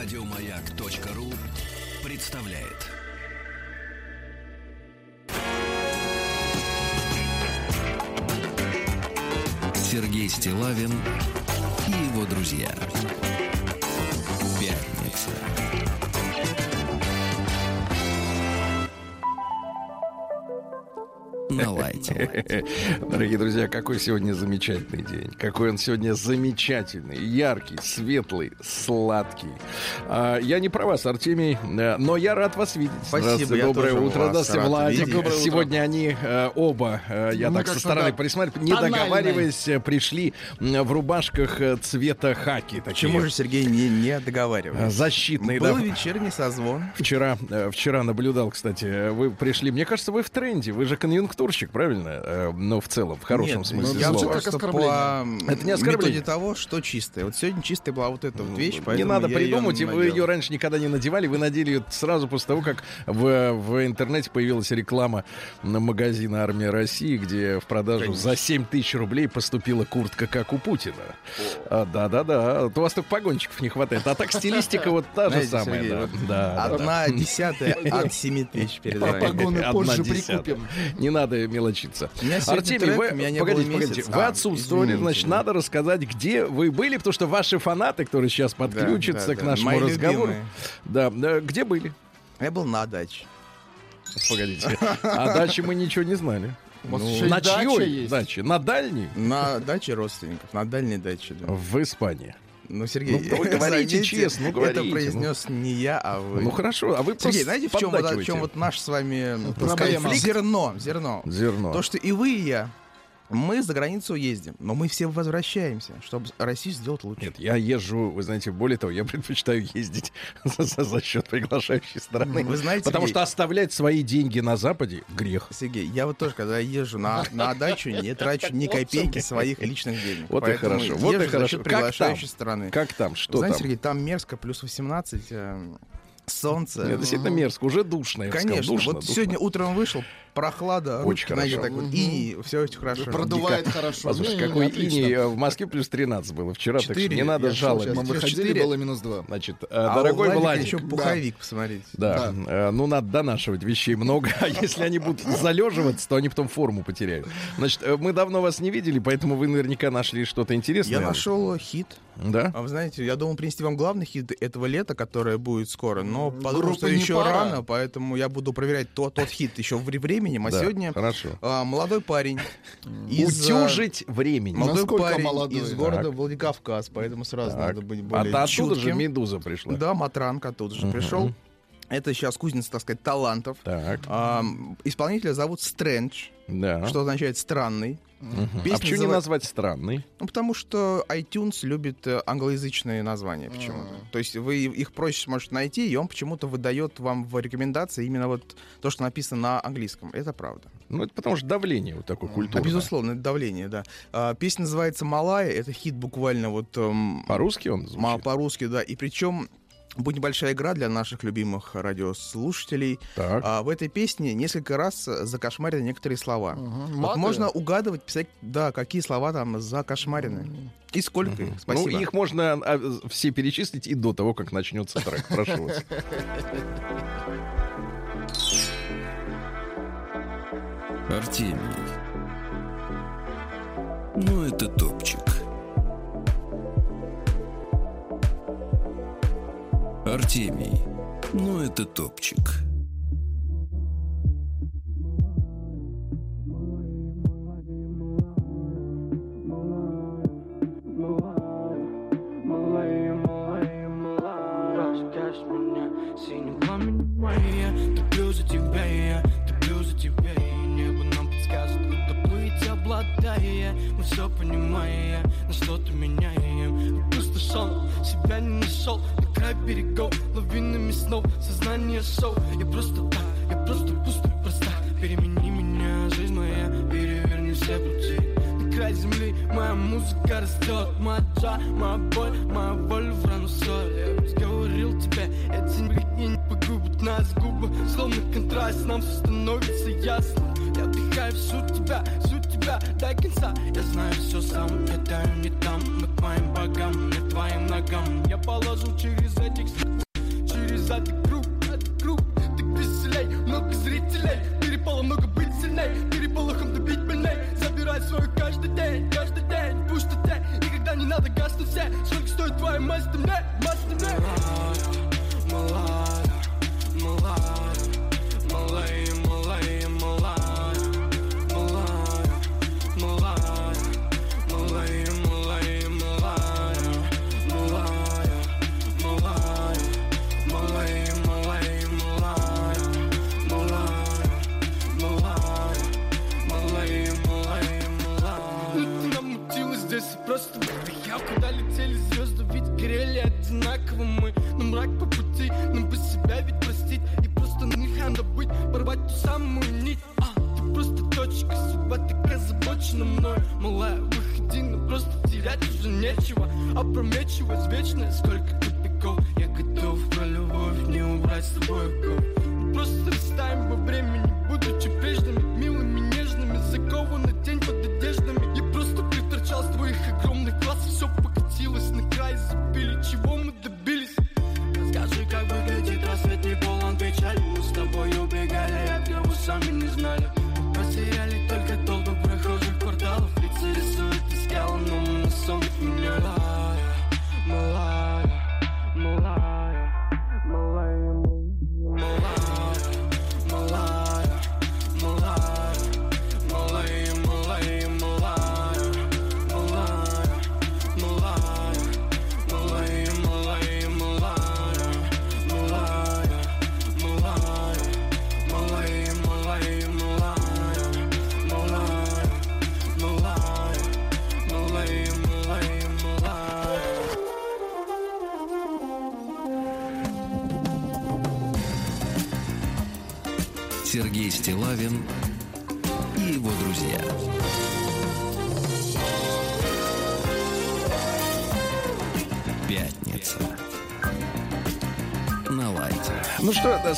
Радиомаяк.ру представляет. Сергей Стилавин и его друзья. Пятница. На лайте. Дорогие друзья, какой сегодня замечательный день. Какой он сегодня замечательный, яркий, светлый, сладкий. А, я не про вас, Артемий, э, но я рад вас видеть. Спасибо, Здравствуйте, я доброе тоже утро. вас Здравствуйте, рад Владик. Сегодня они э, оба, э, я Ну, так со стороны присматриваю, не договариваясь, пришли в рубашках цвета хаки. Такие. Почему же Сергей не, не договаривается? Защитные, Был да. вечерний созвон. Вчера, вчера наблюдал, кстати, вы пришли. Мне кажется, вы в тренде. Вы же конъюнктурщик, правильно? Э, Ну, в целом, в хорошем Нет, смысле я слова. оскорбление. по Это не оскорбление. того, что чистое. Вот сегодня чистая была вот эта вот вещь, Не надо придумать, и вы ее раньше никогда не надевали, вы надели ее сразу после того, как в, в интернете появилась реклама на магазина «Армия России», где в продажу Конечно. за 7 тысяч рублей поступила куртка, как у Путина. А, Да-да-да, у вас только погонщиков не хватает. А так стилистика вот та же самая. Одна десятая от семи тысяч перед вами. Погоны Одна позже десятая. прикупим. Не надо мелочиться. Меня сегодня Артемий, трек, вы, меня не погодите, было погодите, месяц. вы А, отсутствовали, извините. значит, надо рассказать, где вы были, потому что ваши фанаты, которые сейчас подключатся да, к да, нашему мои разговору, любимые. да, да, где были? Я был на даче. Погодите, а дальше мы ничего не знали. Ну, На чьей даче? На дальней? На даче родственников, на дальней даче. да. В Испании. Ну, Сергей, Ну, вы говорите честно, ну, говорите, Это ну. произнес не я, а вы. Ну хорошо, а вы Сергей, знаете, в чем, вот, в поддакиваете. чем вот наш с вами так Проблема. зерно, зерно. Зерно. То, что и вы, и я, мы за границу ездим, но мы все возвращаемся, чтобы Россию сделать лучше. Нет, я езжу, вы знаете, более того, я предпочитаю ездить за, за- за счет приглашающей стороны. Вы знаете, Потому Сергей, что оставлять свои деньги на Западе — грех. Сергей, я вот тоже, когда езжу на, на дачу, не трачу ни копейки своих личных денег. Вот и хорошо, вот и хорошо. счет Как там? приглашающей стороны. Как там, что Знаете, там? Сергей, там мерзко, плюс 18, э, солнце. Нет, действительно мерзко, уже душно, я бы сказал. Конечно, Душно, вот душно. сегодня утром вышел, прохлада, Очень хорошо. так вот, и все очень хорошо. Продувает хорошо. Послушай, Не-не-не, какой иней э, в Москве плюс 13 было вчера, так что не надо Я шел жаловать. Мы выходили, четыре. было минус два. Значит, э, А дорогой Владик, еще пуховик, посмотрите. Да, э, ну надо донашивать вещей много, а если они будут залеживаться, то они потом форму потеряют. Значит, мы давно вас не видели, поэтому вы наверняка нашли что-то интересное. Я нашел хит. Да? А вы знаете, я думал принести вам главный хит этого лета, которое будет скоро, но подумал, что еще пара. рано, поэтому я буду проверять тот, тот хит еще в временем. А Да, сегодня Хорошо. а, молодой парень из... а, Утюжить времени. Молодой Насколько парень молодой? из города Так. Владикавказ, поэтому сразу Так. надо быть А более то оттуда же чутким. медуза пришла. Да, Матранка оттуда же Мгм. пришел. Это сейчас кузница, так сказать, талантов. Так, Ам, исполнителя зовут Стрэндж, да. что означает странный. Мгм. песня А почему не называ- назвать странный? Ну, потому что iTunes любит э, англоязычные названия почему-то. То есть вы их проще сможете найти, и он почему-то выдает вам в рекомендации именно вот то, что написано на английском. Это правда. Ну, это потому что давление вот такое А, культурное. безусловно, это давление, да. А, песня называется «Малая». Это хит буквально вот... эм, По-русски он звучит? по-русски, да. И причем будет небольшая игра для наших любимых радиослушателей. Так. А, в этой песне несколько раз закошмарены некоторые слова. Мгм. Вот можно угадывать, писать, да, какие слова там закошмарены. И сколько их. Спасибо. Ну, их можно а, все перечислить и до того, как начнется трек. Прошу вас. Артемий. Ну, это топчик. Плыть, обладая. Мы все понимая, на что-то меняем. Опустошен, себя не нашел На край берегов, лавинами снов Сознание шоу, я просто так, я просто пусто, проста. Перемени меня, жизнь моя, переверни все пути. На край земли моя музыка растет. Моя джа, моя боль, моя боль в рану соль Я говорил тебе, эти блики не погубят нас. Губы Словно контраст, нам все становится ясно. Я вдыхаю всю тебя, всю тебя до конца. Я знаю все сам, я таю не там. Мы к моим богам, не твоим ногам. Я положу через этих Через этот круг, этот круг. Ты веселей, много зрителей. Перепало много быть сильней. Переполохом добить больней. Забирай свою каждый день, каждый день. В пустоте, никогда не надо гаснуть. Все Сколько стоит твоя мазь, ты мне, мазь, ты мне нечего Опрометчивость вечная, сколько тупиков Я готов про любовь не убрать с тобой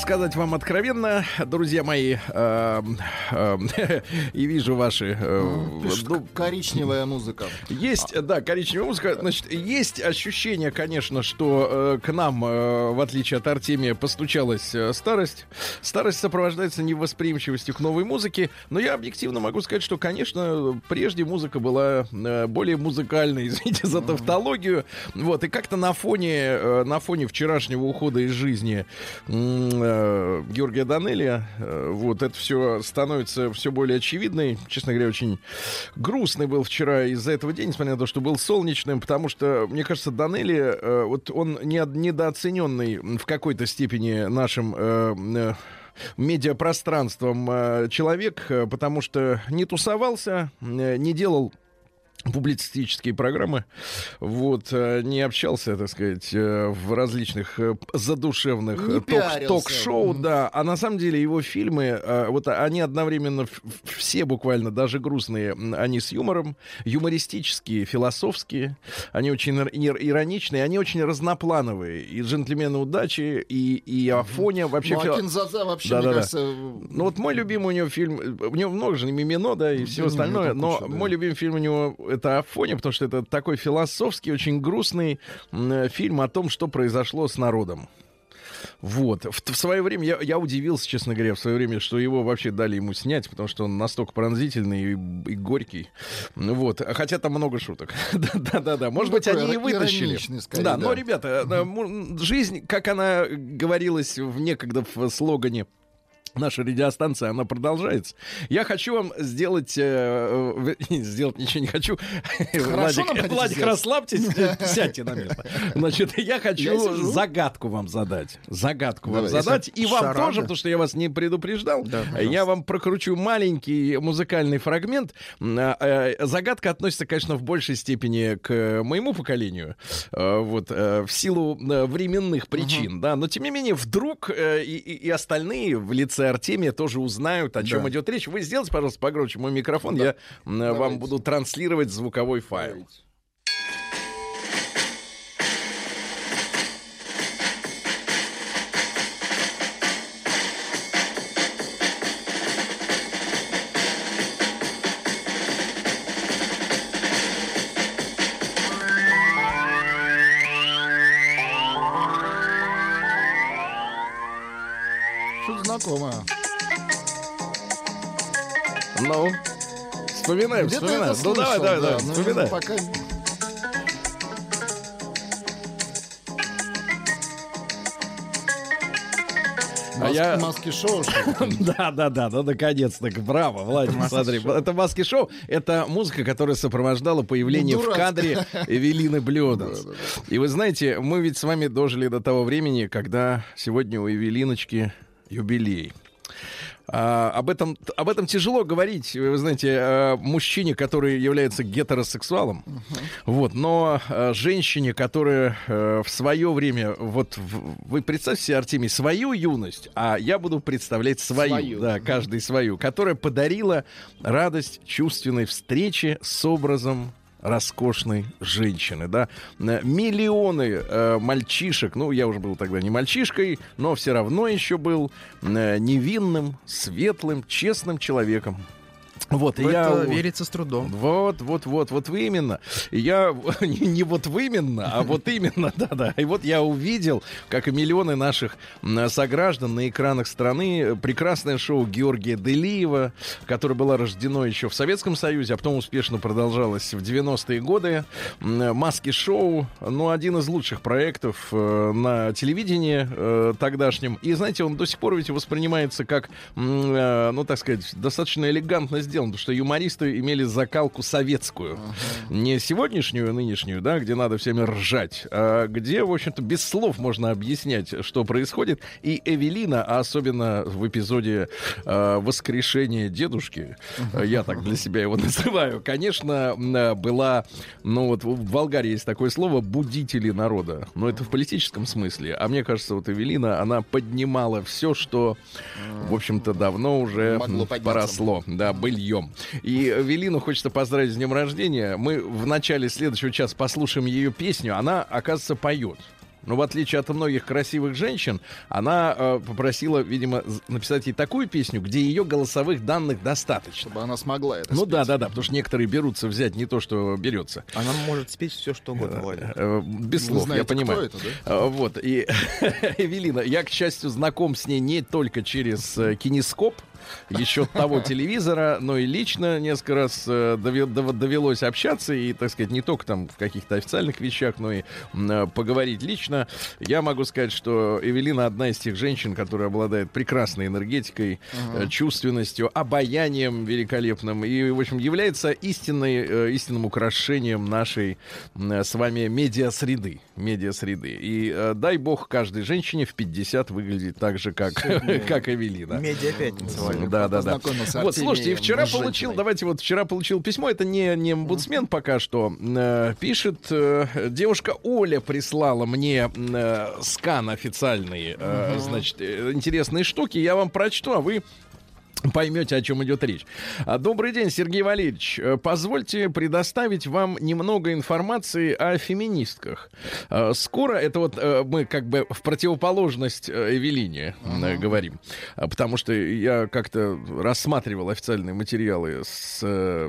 сказать вам откровенно, друзья мои, э, э, и вижу ваши... э, Пишет, ну, коричневая музыка. Есть, да, коричневая музыка. Значит, есть ощущение, конечно, что э, к нам, э, в отличие от Артемия, постучалась э, старость. Старость сопровождается невосприимчивостью к новой музыке, но я объективно могу сказать, что, конечно, прежде музыка была э, более музыкальной, извините за тавтологию. Вот, и как-то на фоне, э, на фоне вчерашнего ухода из жизни э, Георгия Данелия, э, вот, это все становится все более очевидной. Честно говоря, очень грустный был вчера из-за этого день, несмотря на то, что был солнечным, потому что, мне кажется, Данелли, э, вот он не, недооцененный в какой-то степени нашим медиапространством человек, потому что не тусовался, не делал публицистические программы, вот, э, не общался, так сказать, э, в различных э, задушевных ток- ток-шоу, да, а на самом деле его фильмы, вот они одновременно все буквально, даже грустные, они с юмором, юмористические, философские, они очень ир- ир- ироничные, они очень разноплановые, и «Джентльмены удачи», и, и «Афоня», вообще... Ну, а Кинзадза вообще, Да-да-да. мне кажется... ну вот мой любимый у него фильм, у него много же Мимино, да, и все Да, остальное, но да. мой любимый фильм у него это Афоня, потому что это такой философский, очень грустный э, фильм о том, что произошло с народом. Вот. В, в свое время я, я удивился, честно говоря, в свое время, что его вообще дали ему снять, потому что он настолько пронзительный и, и горький. Вот. Хотя там много шуток. Да-да-да. Может Ну, быть, они и вытащили. скорее, Да, да. но, ребята, э, жизнь, как она говорилась в некогда в слогане Наша радиостанция, она продолжается. Я хочу вам сделать... э, э, сделать ничего не хочу. нам Владик, Владик расслабьтесь, э, сядьте на место. Значит, я Я хочу сижу. загадку вам задать. Загадку вам Давай, задать. И вам шарада. тоже, потому что я вас не предупреждал. Да, я вам прокручу маленький музыкальный фрагмент. А, э, Загадка относится, конечно, в большей степени к моему поколению. Вот, в силу временных причин, да. Но, тем не менее, вдруг и- и остальные в лице Артемия тоже узнают, о чем Да. идет речь. Вы сделайте, пожалуйста, погромче мой микрофон. Я м, вам Давайте. буду транслировать звуковой файл. Что-то знакомо. Ну, вспоминаем, Где вспоминаем. Ну, слышал, давай, давай, да, давай, ну, вспоминаем. Пока... А Мас- я... Маски шоу. да, да, да, ну наконец-то. Браво, Владимир, смотри. Шоу. Это маски шоу. Это музыка, которая сопровождала появление в ну, кадре Эвелины Блюда. И вы знаете, мы ведь с вами дожили до того времени, когда сегодня у Эвелиночки юбилей. А, об, этом, об этом тяжело говорить, вы знаете, э, мужчине, который является гетеросексуалом, вот, но э, женщине, которая э, в свое время, вот вы представьте себе, Артемий, свою юность, а я буду представлять свою, Свою. да, каждый свою, которая подарила радость чувственной встречи с образом роскошной женщины, да. Э, Миллионы э, мальчишек, ну, я уже был тогда не мальчишкой, но все равно еще был э, невинным, светлым, честным человеком. Вот, В я... это верится с трудом. Вот, вот, вот, вот вы именно. Я не, не вот вы именно, а вот именно, да-да. И вот я увидел, как и миллионы наших сограждан на экранах страны, прекрасное шоу Георгия Делиева, которое было рождено еще в Советском Союзе, а потом успешно продолжалось в 90-е годы. Маски-шоу, ну, один из лучших проектов э, на телевидении э, тогдашнем. И, знаете, он до сих пор ведь воспринимается как, э, ну, так сказать, достаточно элегантно сделан, потому что юмористы имели закалку советскую. Не сегодняшнюю, нынешнюю, да, где надо всеми ржать, а где, в общем-то, без слов можно объяснять, что происходит. И Эвелина, а особенно в эпизоде э, «Воскрешения дедушки», э, я так для себя его называю, конечно, была, ну вот в Болгарии есть такое слово «будители народа». Но это в политическом смысле. А мне кажется, вот Эвелина, она поднимала все, что, в общем-то, давно уже Могло поросло, да, быльем. И Велину хочется поздравить с днем рождения. Мы в начале следующего часа послушаем ее песню. Она, оказывается, поет. Но в отличие от многих красивых женщин, она э, попросила, видимо, написать ей такую песню, где ее голосовых данных достаточно. Чтобы она смогла это Ну спеть. да, да, да, потому что некоторые берутся взять не то, что берется. Она может спеть все, что угодно, Владимир. Э, Без слов, знаете, я понимаю. кто это, да? А, Вот, и Эвелина, я, к счастью, знаком с ней не только через э, кинескоп, еще того телевизора, но и лично несколько раз э, дове- дов- довелось общаться и, так сказать, не только там в каких-то официальных вещах, но и э, поговорить лично. Я могу сказать, что Эвелина одна из тех женщин, которая обладает прекрасной энергетикой, э, чувственностью, обаянием великолепным и, в общем, является истинной, истинным украшением нашей с вами медиасреды. Медиасреды. И дай бог каждой женщине в 50 выглядит так же, как, как Эвелина. Медиа Владимир. Да, да, да. Вот, слушайте, и вчера с получил, женщиной. давайте вот вчера получил письмо, это не, не омбудсмен пока что, э, пишет, э, девушка Оля прислала мне э, скан официальный, э, значит, э, интересные штуки, я вам прочту, а вы поймете, о чем идет речь. А, Добрый день, Сергей Валерьевич. Э, Позвольте предоставить вам немного информации о феминистках. Э, Скоро, это вот э, мы как бы в противоположность э, Эвелине э, говорим, А, потому что я как-то рассматривал официальные материалы с,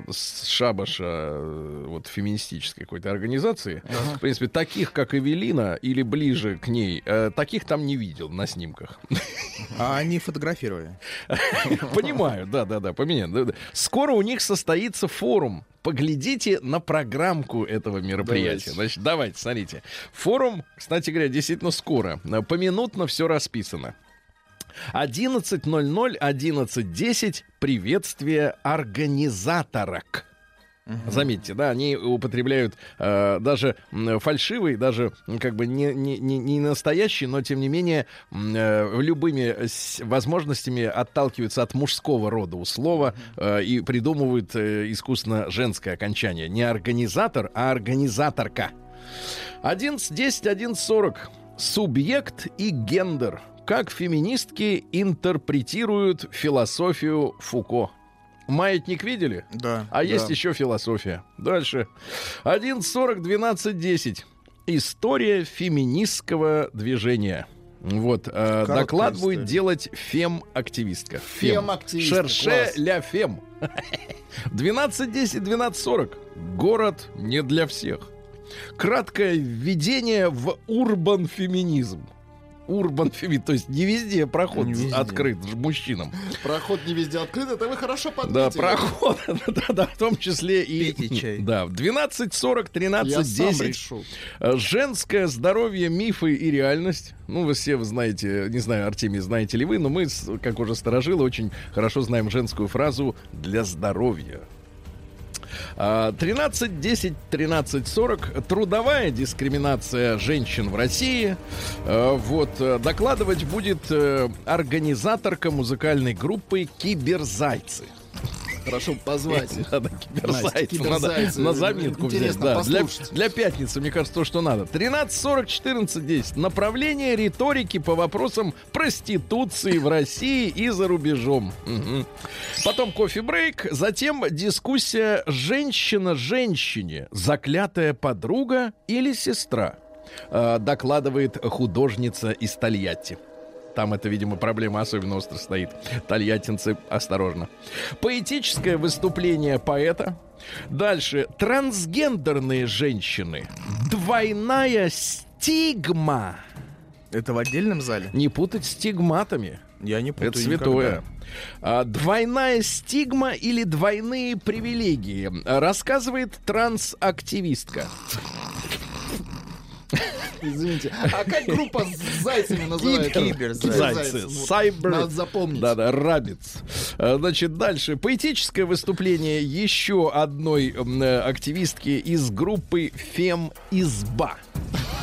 с шабаша вот феминистической какой-то организации. В принципе, таких, как Эвелина, или ближе к ней, таких там не видел на снимках. А они фотографировали. Понимаю, да, да, да, поменяю. Скоро у них состоится форум. Поглядите на программку этого мероприятия. Давайте. Значит, давайте, смотрите. Форум, кстати говоря, действительно скоро. Поминутно все расписано. 11.00, 11.10. Приветствие организаторок. Заметьте, да, они употребляют э, даже фальшивый, даже как бы не, не, не, настоящий, но тем не менее э, любыми возможностями отталкиваются от мужского рода у слова э, и придумывают э, искусственно женское окончание. Не организатор, а организаторка. 11.10, 11.40. Субъект и гендер. Как феминистки интерпретируют философию Фуко. Маятник видели? Да. А есть Да. еще философия. Дальше. 11.40, 12.10. История феминистского движения. Вот, э, доклад история. будет делать фем-активистка. Фем-активистка, Шерше ля фем. 12.10, 12.40. Город не для всех. Краткое введение в урбан-феминизм. Урбан Фемид. То есть не везде проход Не везде. открыт ж- мужчинам. Проход не везде открыт, это вы хорошо Да, подметили. проход, да, да, в том числе и... Пейте чай. Да, в 12.40, Я сам 13.10. решу. Э, Женское здоровье, мифы и реальность. Ну, вы все знаете, не знаю, Артемий, знаете ли вы, но мы, как уже сторожилы, очень хорошо знаем женскую фразу «для здоровья». А, 13.10, 13.40. Трудовая дискриминация женщин в России. Э, Вот, э, докладывать будет э, организаторка музыкальной группы «Киберзайцы». Хорошо позвать. Надо киберзайцев, надо на заметку взять. Да, для, для пятницы, мне кажется, то, что надо. 13.40, 14.10. Направление риторики по вопросам проституции в России и за рубежом. Мгм. Потом кофе-брейк. Затем дискуссия «Женщина-женщине. Заклятая подруга или сестра?» Э, Докладывает художница из Тольятти. Там это, видимо, проблема особенно остро стоит. Тольяттинцы, осторожно. Поэтическое выступление поэта. Дальше. Трансгендерные женщины. Двойная стигма. Это в отдельном зале? Не путать стигматами. Я не путаю Это святое. А, двойная стигма или двойные привилегии. Рассказывает трансактивистка. Извините. А как группа с зайцами называется? Киберзайцы. Зайцы. Сайбер. Надо запомнить. Да-да, Рабиц. А, Значит, дальше. Поэтическое выступление еще одной э, активистки из группы Фем-изба.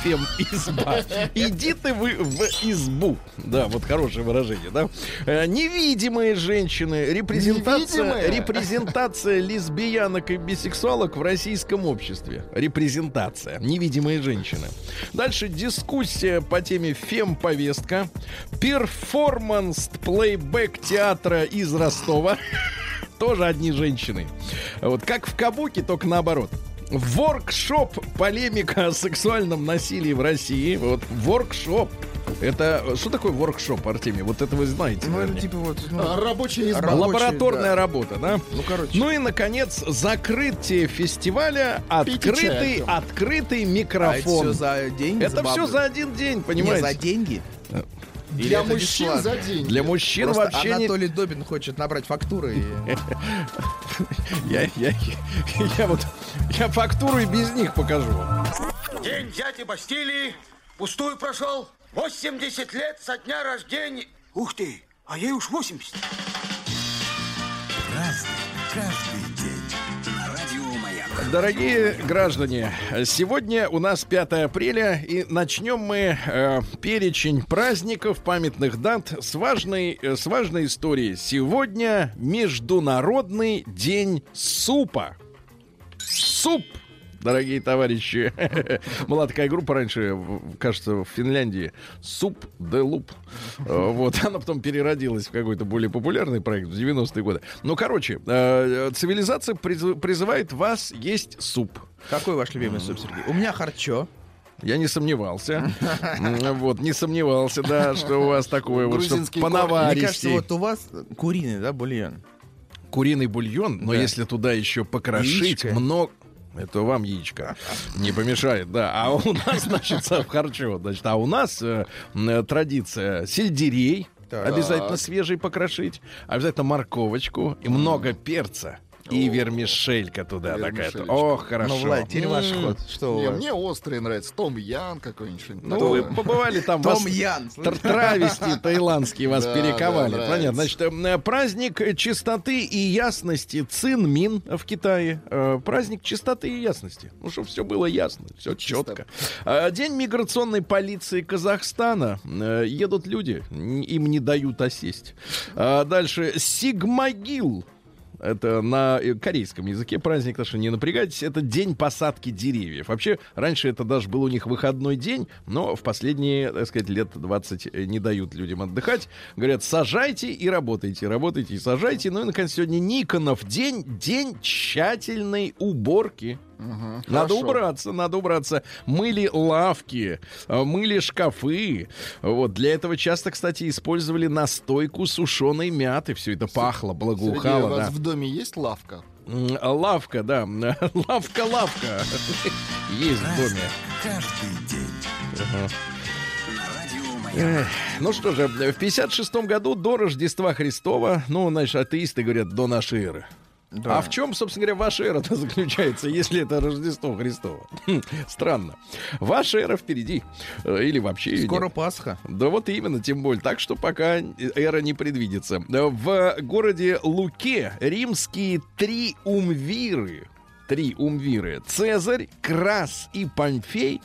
Фем-изба. Иди ты вы в избу. Да, вот хорошее выражение, да? Э, Невидимые женщины. Репрезентация, Невидимые? репрезентация лесбиянок и бисексуалок в российском обществе. Репрезентация. Невидимые женщины. Дальше дискуссия по теме фем-повестка. Перформанс плейбэк театра из Ростова. Тоже одни женщины. Вот как в Кабуке, только наоборот. Воркшоп полемика о сексуальном насилии в России. Вот воркшоп. Это что такое воркшоп, Артемий? Вот это вы знаете. Ну, это типа вот... ну, А, Рабочая изба. Лабораторная да. работа, да? Ну, короче. Ну и, наконец, закрытие фестиваля, чай, открытый, открытый а это микрофон. все за деньги? Это все бабло? за один день, Не, понимаете? за деньги? Или Для мужчин бесплатно? за деньги. Для мужчин Просто вообще не... Анатолий Добин хочет набрать фактуры. Я, я, я вот... Я фактуру и без них покажу. День дяди Бастилии пустую прошел. 80 лет со дня рождения. Ух ты, а ей уж 80. Дорогие граждане, сегодня у нас 5 апреля, и начнем мы э, перечень праздников, памятных дат с важной, э, с важной историей. Сегодня Международный день супа. Суп! Дорогие товарищи, была такая группа раньше, кажется, в Финляндии, Суп де Луп. Э, Вот, она потом переродилась в какой-то более популярный проект в 90-е годы. Ну, короче, э, цивилизация приз- призывает вас есть суп. Какой ваш любимый суп, Сергей? У меня харчо. Я не сомневался. Вот, не сомневался, да, что у вас такое вот, что корни. Мне кажется, вот у вас куриный, да, бульон? Куриный бульон, но Да. если туда еще покрошить Яичко. много... Это вам яичко не помешает, да. А у нас, значит, в харчо, значит, а у нас э, м, традиция сельдерей Так. обязательно свежий покрошить, обязательно морковочку и много перца. И вермишелька туда такая. Ох, хорошо. Ну, Влад, теперь ваш ход. Что у вас? мне острые нравятся. Том Ян какой-нибудь. Ну, вы побывали там. Том Ян. Тр- Травести таиландские вас перековали. нравится. Понятно. Значит, э, праздник чистоты и ясности Цин Мин в Китае. Э, Праздник чистоты и ясности. Ну, чтобы все было ясно, все четко. А, День миграционной полиции Казахстана. Э, Едут люди, им не дают осесть. Дальше. Сигмагил. Это на э, корейском языке праздник, так что не напрягайтесь. Это день посадки деревьев. Вообще, раньше это даже был у них выходной день, но в последние, так сказать, лет 20 не дают людям отдыхать. Говорят, сажайте и работайте, работайте и сажайте. Ну и, наконец, сегодня Никонов день, день тщательной уборки. Мгм, Надо хорошо. убраться, надо убраться. Мыли лавки, э, мыли шкафы. Вот для этого часто, кстати, использовали настойку сушеной мяты. Все это пахло, Сергей, у благоухало. вас да. в доме есть лавка? М, Лавка, да. Лавка-лавка. Есть в доме. Каждый день. Ну что же, в 56 году до Рождества Христова, ну, значит, атеисты говорят, до нашей эры. Да. А в чем, собственно говоря, ваша эра заключается, если это Рождество Христово? Странно. Ваша эра впереди. Э, Или вообще Скоро нет. Пасха. Да вот именно, тем более. Так что пока эра не предвидится. В городе Луке римские триумвиры триумвиры. Цезарь, Крас и Помпей,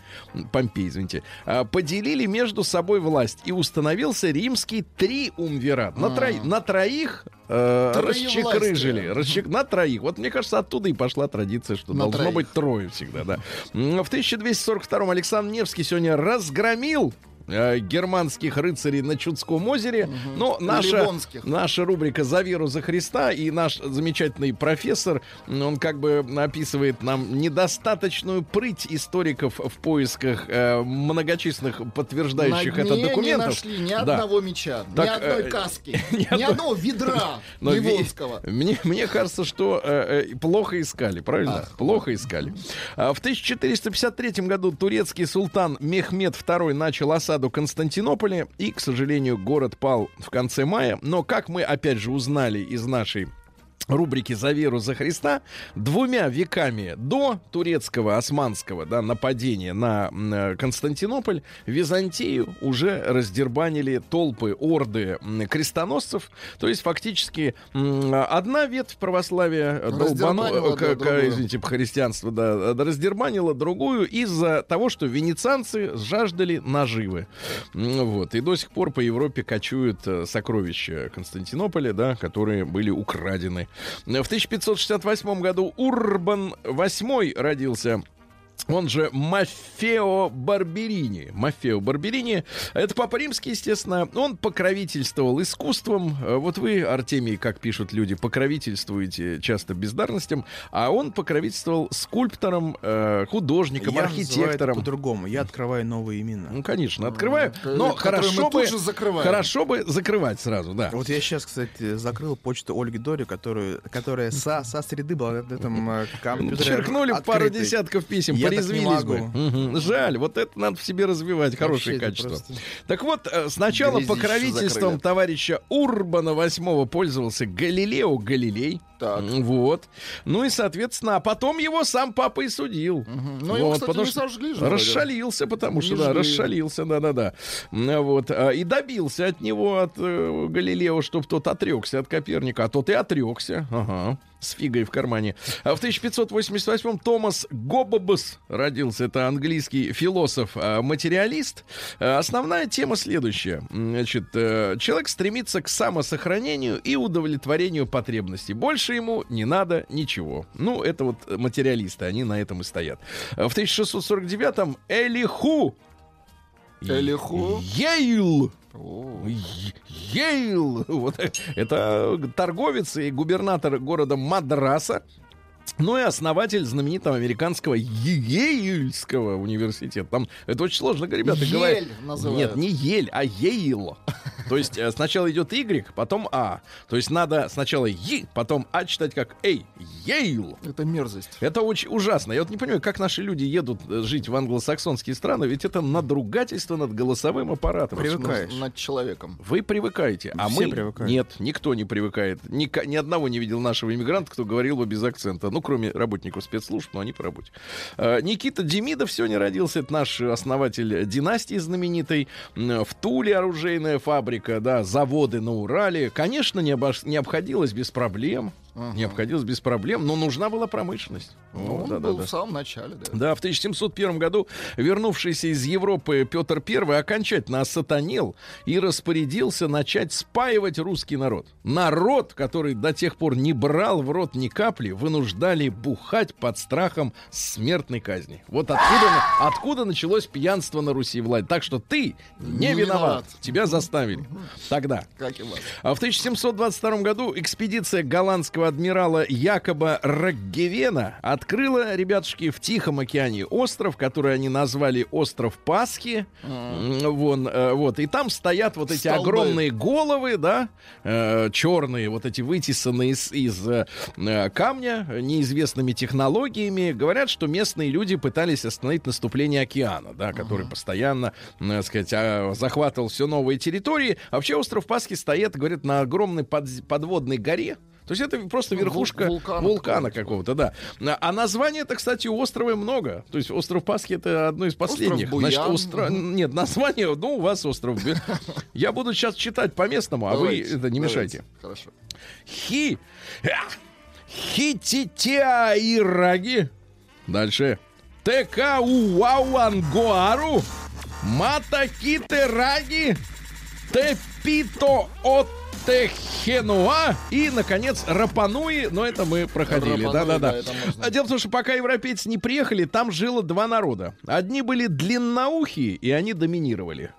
Помпей, извините, а, поделили между собой власть и установился римский триумвират. На, трои- на троих э, расчекрыжили. Расчек- На троих. Вот мне кажется, оттуда и пошла традиция, что На должно троих. быть трое всегда, да. В 1242 Александр Невский сегодня разгромил э, германских рыцарей на Чудском озере. Но наша, Ливонских. наша рубрика «За веру, за Христа» и наш замечательный профессор, он как бы описывает нам недостаточную прыть историков в поисках э, многочисленных подтверждающих На это дне не документов. нашли ни Да. одного меча, Так, ни одной э, каски, ни одного ведра ливонского. Мне, мне кажется, что э, э, плохо искали, правильно? Ах. плохо искали. А в 1453 году турецкий султан Мехмед II начал осаду Константинополя, и, к сожалению, город пал в конце мая. Но, как мы опять же узнали из нашей рубрики «За веру, за Христа» двумя веками до турецкого, османского да, нападения на э, Константинополь Византию уже раздербанили толпы, орды крестоносцев. То есть фактически одна ветвь православия долбану- э, к- извините, христианство, да, э, раздербанила другую из-за того, что венецианцы жаждали наживы. Вот. И до сих пор по Европе кочуют сокровища Константинополя, да, которые были украдены. В 1568 году Урбан VIII родился. Он же Мафео Барберини. Мафео Барберини. Это папа римский, естественно. Он покровительствовал искусством. Э, Вот вы, Артемий, как пишут люди, покровительствуете часто бездарностям. А он покровительствовал скульптором, э, художником, Я архитектором. по-другому. Я открываю новые имена. Ну, конечно, открываю. Но которые мы хорошо бы, хорошо бы закрывать сразу, да. Вот я сейчас, кстати, закрыл почту Ольги Дори, которую, которая со, со среды была на этом э, компьютере Черкнули пару открытой. десятков писем, Я так не порезвились бы. Жаль, вот это надо в себе развивать, хорошие Вообще качества. просто- Так вот, э, сначала Грязище покровительством закрыли. товарища Урбана VIII пользовался Галилео Галилей. Так. Вот. Ну и, соответственно, а потом его сам папа и судил. Ну, его, Вот, кстати, потому что сожгли же. Расшалился, потому что, Не да, жгли. расшалился, да-да-да. Вот. а, И добился от него, от э, Галилео, чтобы тот отрекся от Коперника, а тот и отрекся. Ага. С фигой в кармане. А в 1588-м Томас Гоббс родился. Это английский философ-материалист. А, Основная тема следующая. Значит, э, человек стремится к самосохранению и удовлетворению потребностей. Больше ему не надо ничего. Ну, это вот материалисты, они на этом и стоят. А В 1649-м Элиху Элиху. Ейл Ейл. Вот это торговец и губернатор города Мадраса. Ну и основатель знаменитого американского Ейльского университета. Там это очень сложно, ребята Ель говорят. называют. Нет, не Ель, а Ейл. То есть э, сначала идет Y, потом А. То есть надо сначала Е, потом А читать как Эй. Ейл. Это мерзость. Это очень ужасно. Я вот не понимаю, как наши люди едут э, жить в англосаксонские страны, ведь это надругательство над голосовым аппаратом. Привыкаешь. Над, человеком. Вы привыкаете, а Все мы привыкают. нет, никто не привыкает. Ни, ни одного не видел нашего иммигранта, кто говорил бы без акцента. Ну, кроме работников спецслужб, но они по работе. Э, Никита Демидов сегодня родился. Это наш основатель династии знаменитой. В Туле оружейная фабрика, да, заводы на Урале. Конечно, не, обош- не обходилось без проблем. Не обходилось без проблем, но нужна была промышленность. Ну, Вот, да-да-да. был в самом начале, да. Да, в 1701 году вернувшийся из Европы Петр I окончательно осатанел и распорядился начать спаивать русский народ. Народ, который до тех пор не брал в рот ни капли, вынуждали бухать под страхом смертной казни. Вот откуда, откуда началось пьянство на Руси, Влад. Так что ты не, Не виноват. виноват. Тебя заставили. Тогда. Как и вас. А в 1722 году экспедиция голландского французского адмирала Якоба Роггевена открыла, ребятушки, в Тихом океане остров, который они назвали остров Пасхи. М, Вон, э, вот. И там стоят вот эти Столбы. огромные головы, да, э, черные, вот эти вытесанные из, из, э, э, камня неизвестными технологиями. Говорят, что местные люди пытались остановить наступление океана, да, который постоянно, м, так сказать, а, захватывал все новые территории. А вообще остров Пасхи стоит, говорят, на огромной под- подводной горе. То есть это просто Ну, вул- верхушка вулкана вулкана какого-то. да. А название-то, кстати, у острова много. То есть остров Пасхи это одно из последних. Буян. Значит, остро- Нет, название, ну, у вас остров. Я буду сейчас читать по местному, а вы это не мешайте. Хорошо. Хи... Хититяираги. Дальше. Текауауангуару. Матакитераги. Тепито Оттехенуа. И, наконец, Рапануи. Но это мы проходили. Да-да-да. А Дело в том, что пока европейцы не приехали, там жило два народа. Одни были длинноухие, и они доминировали.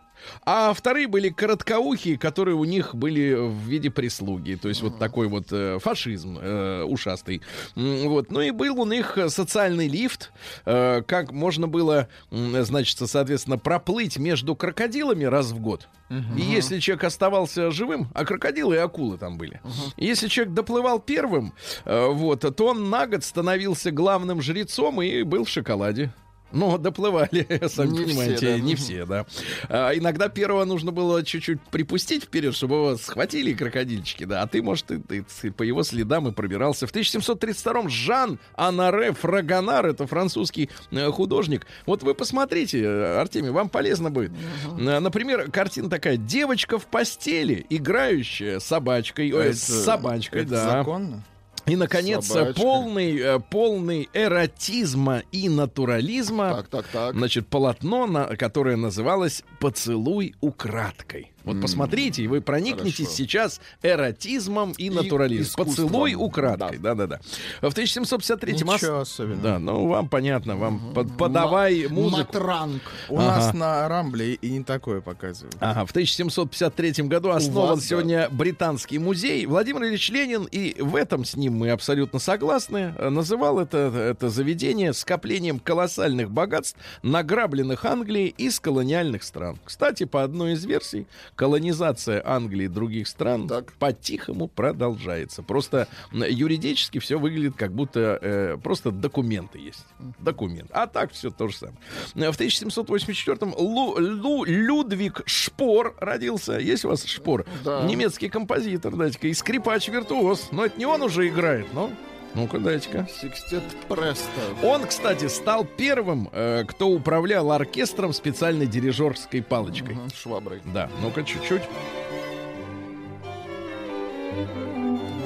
А вторые были короткоухие, которые у них были в виде прислуги. То есть вот такой вот э, фашизм э, ушастый. Вот. Ну и был у них э, социальный лифт. э, как можно было, значит, соответственно, проплыть между крокодилами раз в год. И если человек оставался живым, а крокодилы и акулы там были. И если человек доплывал первым, э, вот, то он на год становился главным жрецом и был в шоколаде. Но доплывали, сами Не все, понимаете, да. не все, да. А, иногда первого нужно было чуть-чуть припустить вперед, чтобы его схватили крокодильчики, да. А ты, может, и, ты с- по его следам и пробирался. В 1732-м Жан Анаре Фрагонар, это французский э, художник. Вот вы посмотрите, э, Артемий, вам полезно будет. Э, Например, картина такая: девочка в постели, играющая собачкой, ой, с Это- собачкой, это да. законно? И, наконец, Собачка. полный, э, полный эротизма и натурализма. Так, так, так. Значит, полотно, на, которое называлось «Поцелуй украдкой». Вот посмотрите, и вы проникнетесь хорошо. сейчас эротизмом и натурализмом. искусством. Поцелуй украдкой, да-да-да. В 1753-м... ос- Ничего особенного. Да, ну вам понятно, вам под- подавай музыку. Матранг. У Ага. нас на Рамбле и не такое показывают. Ага, в 1753 году основан вас, да. сегодня британский музей. Владимир Ильич Ленин, и в этом с ним мы абсолютно согласны, э, называл это, это заведение скоплением колоссальных богатств, награбленных Англией из колониальных стран. Кстати, по одной из версий, колонизация Англии и других стран Так. по-тихому продолжается. Просто юридически все выглядит как будто э, просто документы есть. Документ. А так все то же самое. Э, В 1784-м Лу- Лу- Людвиг Шпор родился. Есть у вас Шпор? Да. Немецкий композитор, дайте-ка, и скрипач-виртуоз. Но это не он уже играет, но... Ну-ка, дайте-ка. Секстет Престо. Он, кстати, стал первым, э, кто управлял оркестром специальной дирижерской палочкой. Мгм, Шваброй. Да, ну-ка чуть-чуть.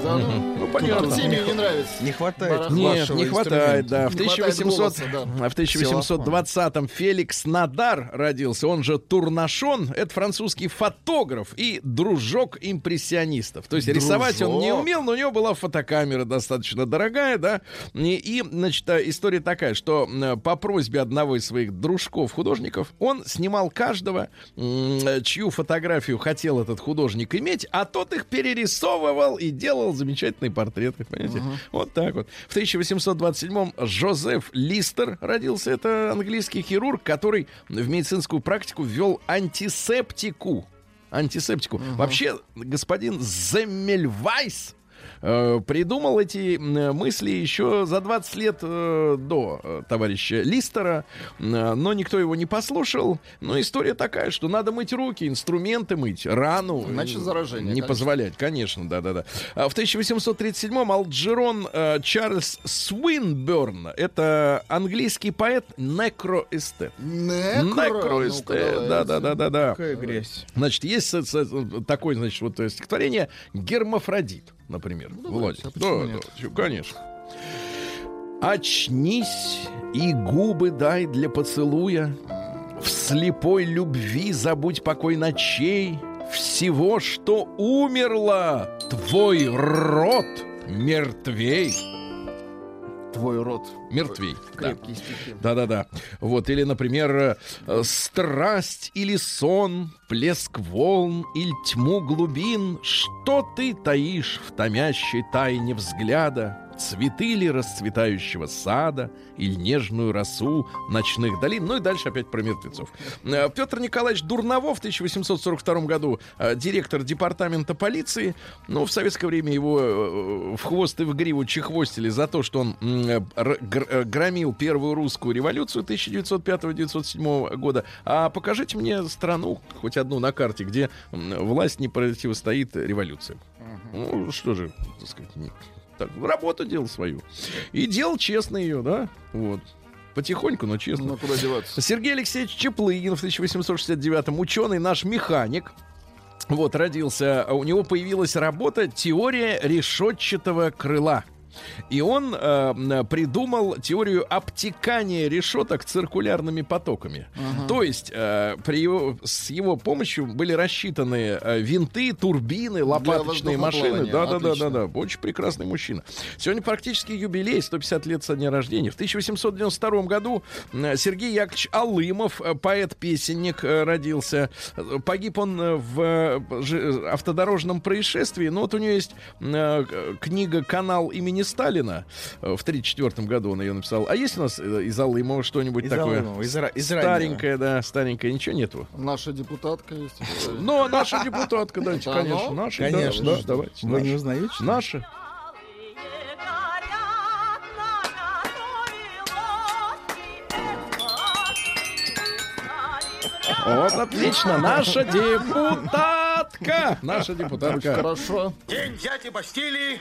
Ну, понятно. Артемию не нравится. Не хватает. Нет, не хватает, да. В, Не хватает 1800, голоса, да. а в 1820-м Феликс Надар родился, он же Турнашон. Это французский фотограф и дружок импрессионистов. То есть рисовать он не умел, но у него была фотокамера достаточно дорогая, да. И, значит, а, история такая, что м, по просьбе одного из своих дружков-художников он снимал каждого, м, чью фотографию хотел этот художник иметь, а тот их перерисовывал и делал замечательные портреты, понимаете? Вот так вот. В 1827-м Жозеф Листер родился. Это английский хирург, который в медицинскую практику ввел антисептику. Антисептику. Вообще, господин Земельвайс придумал эти мысли еще за 20 лет э, до э, товарища Листера, э, но никто его не послушал. Но история такая, что надо мыть руки, инструменты мыть, рану. Иначе э, заражение, Не конечно. позволять, конечно, да-да-да. А в 1837-м Алджерон э, Чарльз Свинберн, это английский поэт, некроэстет. Некро. Некроэстет, да-да-да-да-да. Какая грязь. Значит, есть такое, значит, вот э, стихотворение «Гермафродит», например. Владик. а Да, нет? да, конечно. Очнись и губы дай для поцелуя. В слепой любви забудь покой ночей. Всего, что умерло, твой рот мертвей. Твой род. Мертвей. Да. Крепкие стихи. Да-да-да. Вот, или, например, э, «Страсть или сон, плеск волн или тьму глубин, что ты таишь в томящей тайне взгляда? Цветы ли расцветающего сада или нежную росу ночных долин?» Ну и дальше опять про мертвецов. Э, Петр Николаевич Дурново в 1842 году э, директор департамента полиции. Ну, в советское время его э, в хвост и в гриву чехвостили за то, что он громил первую русскую революцию 1905-1907 года. А покажите мне страну, хоть одну на карте, где власть не противостоит революции. Ну, что же, так сказать, так, работу делал свою. И делал честно ее, да? Вот. Потихоньку, но честно. Ну, куда деваться? Сергей Алексеевич Чеплыгин в 1869-м, ученый, наш механик. Вот, родился, а у него появилась работа «Теория решетчатого крыла». И он э, придумал теорию обтекания решеток циркулярными потоками. То есть э, при его, с его помощью были рассчитаны э, винты, турбины, лопаточные машины. Да, да, да, да, да. Очень прекрасный мужчина. Сегодня практически юбилей, 150 лет со дня рождения. В 1892 году Сергей Яковлевич Алымов, э, поэт-песенник, э, родился. Погиб он э, в автодорожном происшествии. Ну, вот у него есть э, книга «Канал имени Сталина». Э, В 1934 году он ее написал. А есть у нас э, из Алымова что-нибудь Из такое? Алымова, из ра- из старенькое, да, старенькое. Ничего нету. Наша депутатка есть. Но наша депутатка, дайте, Это конечно. Наша, Конечно. да, да, давайте. Вы не наша. узнаете? Наши. Вот, отлично. Наша депутатка. Наша депутатка. Хорошо. День взятия Бастилии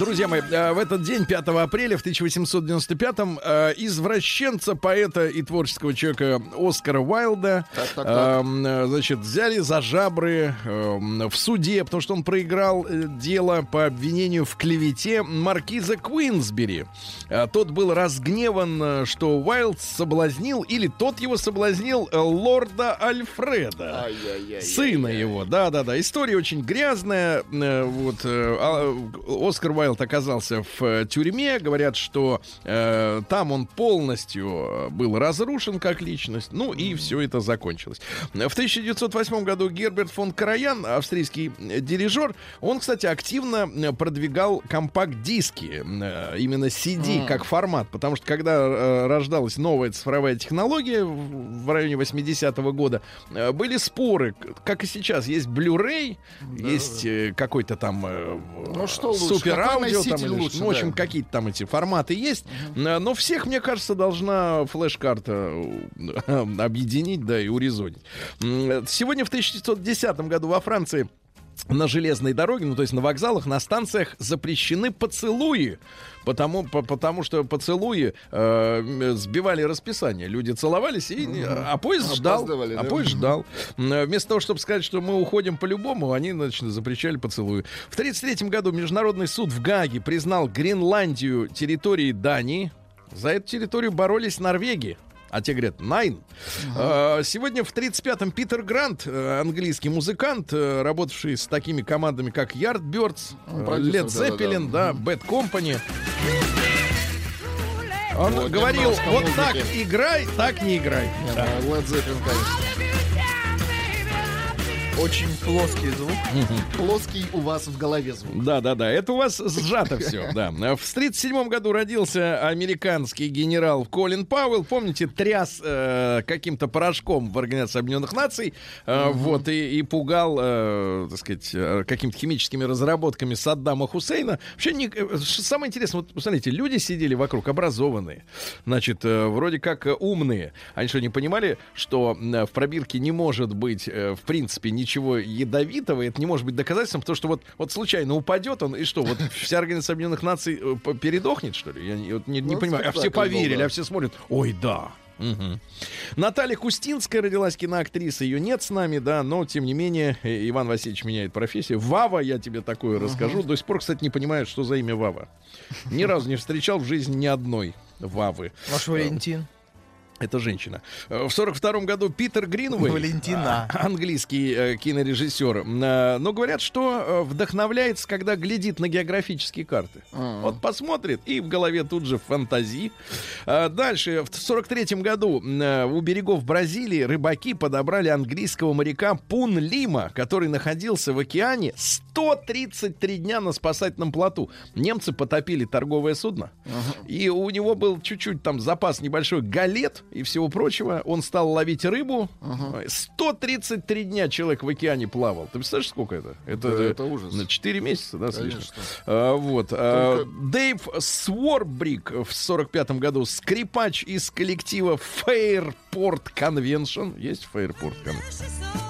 Друзья мои, э, в этот день, 5 апреля в 1895-м, э, извращенца, поэта и творческого человека Оскара Уайлда, Так, так, так. значит, взяли за жабры эм, в суде, потому что он проиграл э, дело по обвинению в клевете маркиза Куинсбери. Тот был разгневан, что Уайлд соблазнил, или тот его соблазнил, лорда Альфреда. Сына его, да-да-да. История очень грязная. Вот а, Оскар Уайлд оказался в э, тюрьме. Говорят, что э, там он полностью э, был разрушен как личность. Ну и все это закончилось. В 1908 году Герберт фон Караян, австрийский э, дирижер, он, кстати, активно продвигал компакт-диски, именно CD как формат, потому что когда рождалась новая цифровая технология в районе 80-го года, были споры, как и сейчас, есть Blu-ray, есть э, какой-то там Ну, что лучше? супер носитель лучше, ну, в общем, да. какие-то там эти форматы есть, Э, но всех, мне кажется, должна флеш-карта э, объединить, да, и урезонить. М, Сегодня в 1910 году во Франции на железной дороге, ну то есть на вокзалах, на станциях запрещены поцелуи, потому, по- потому что поцелуи э, сбивали расписание. Люди целовались, и, э, а поезд ждал. А да? поезд ждал. Э, Вместо того, чтобы сказать, что мы уходим по-любому, они, значит, запрещали поцелуи. В 1933 году Международный суд в Гаге признал Гренландию территорией Дании. За эту территорию боролись Норвегии. А те говорят, найн. А, Сегодня в 35-м Питер Грант, э, английский музыкант, э, работавший с такими командами, как Yardbirds, э, Led Zeppelin, да, Bad Company. Он Вот говорил, вот музыки. так играй, так не играй. Не, ну, Led Zeppelin, конечно. Очень плоский звук. Плоский у вас в голове звук. Да, да, да. Это у вас сжато все. Да. В 37 году родился американский генерал Колин Пауэлл. Помните, тряс э, каким-то порошком в Организации Объединенных Наций. э, Вот, и, и пугал, э, так сказать, э, какими-то химическими разработками Саддама Хусейна. Вообще, не, э, самое интересное, вот, посмотрите, люди сидели вокруг, образованные, значит, э, вроде как умные. Они что, не понимали, что в пробирке не может быть, э, в принципе, ничего ядовитого, это не может быть доказательством, потому что вот, вот случайно упадет он, и что, вот вся Организация Объединенных Наций э, передохнет, что ли? Я не, вот не- не Ну, понимаю. А все поверили, а все смотрят, ой, да. Мгм. Наталья Кустинская родилась киноактриса, ее нет с нами, да, но тем не менее э, Иван Васильевич меняет профессию. Вава, я тебе такое расскажу. До сих пор, кстати, не понимаю, что за имя Вава. Ни разу не встречал в жизни ни одной Вавы. Ваш Валентин. Это женщина. Э, В сорок втором году Питер Гринвей, Валентина. а, английский э, кинорежиссер, э, но говорят, что э, вдохновляется, когда глядит на географические карты. Вот посмотрит, и в голове тут же фантазии. Дальше, в сорок третьем году э, у берегов Бразилии рыбаки подобрали английского моряка Пун Лима, который находился в океане 133 дня на спасательном плоту. Немцы потопили торговое судно, и у него был чуть-чуть там запас небольшой галет и всего прочего. Он стал ловить рыбу. 133 дня человек в океане плавал. Ты представляешь, сколько это? Это, Да, это ужас. На 4 месяца, да, с лишним. Конечно. А, вот. а, Дэйв Сворбрик в 45 году скрипач из коллектива Fairport Convention. Есть Fairport Convention?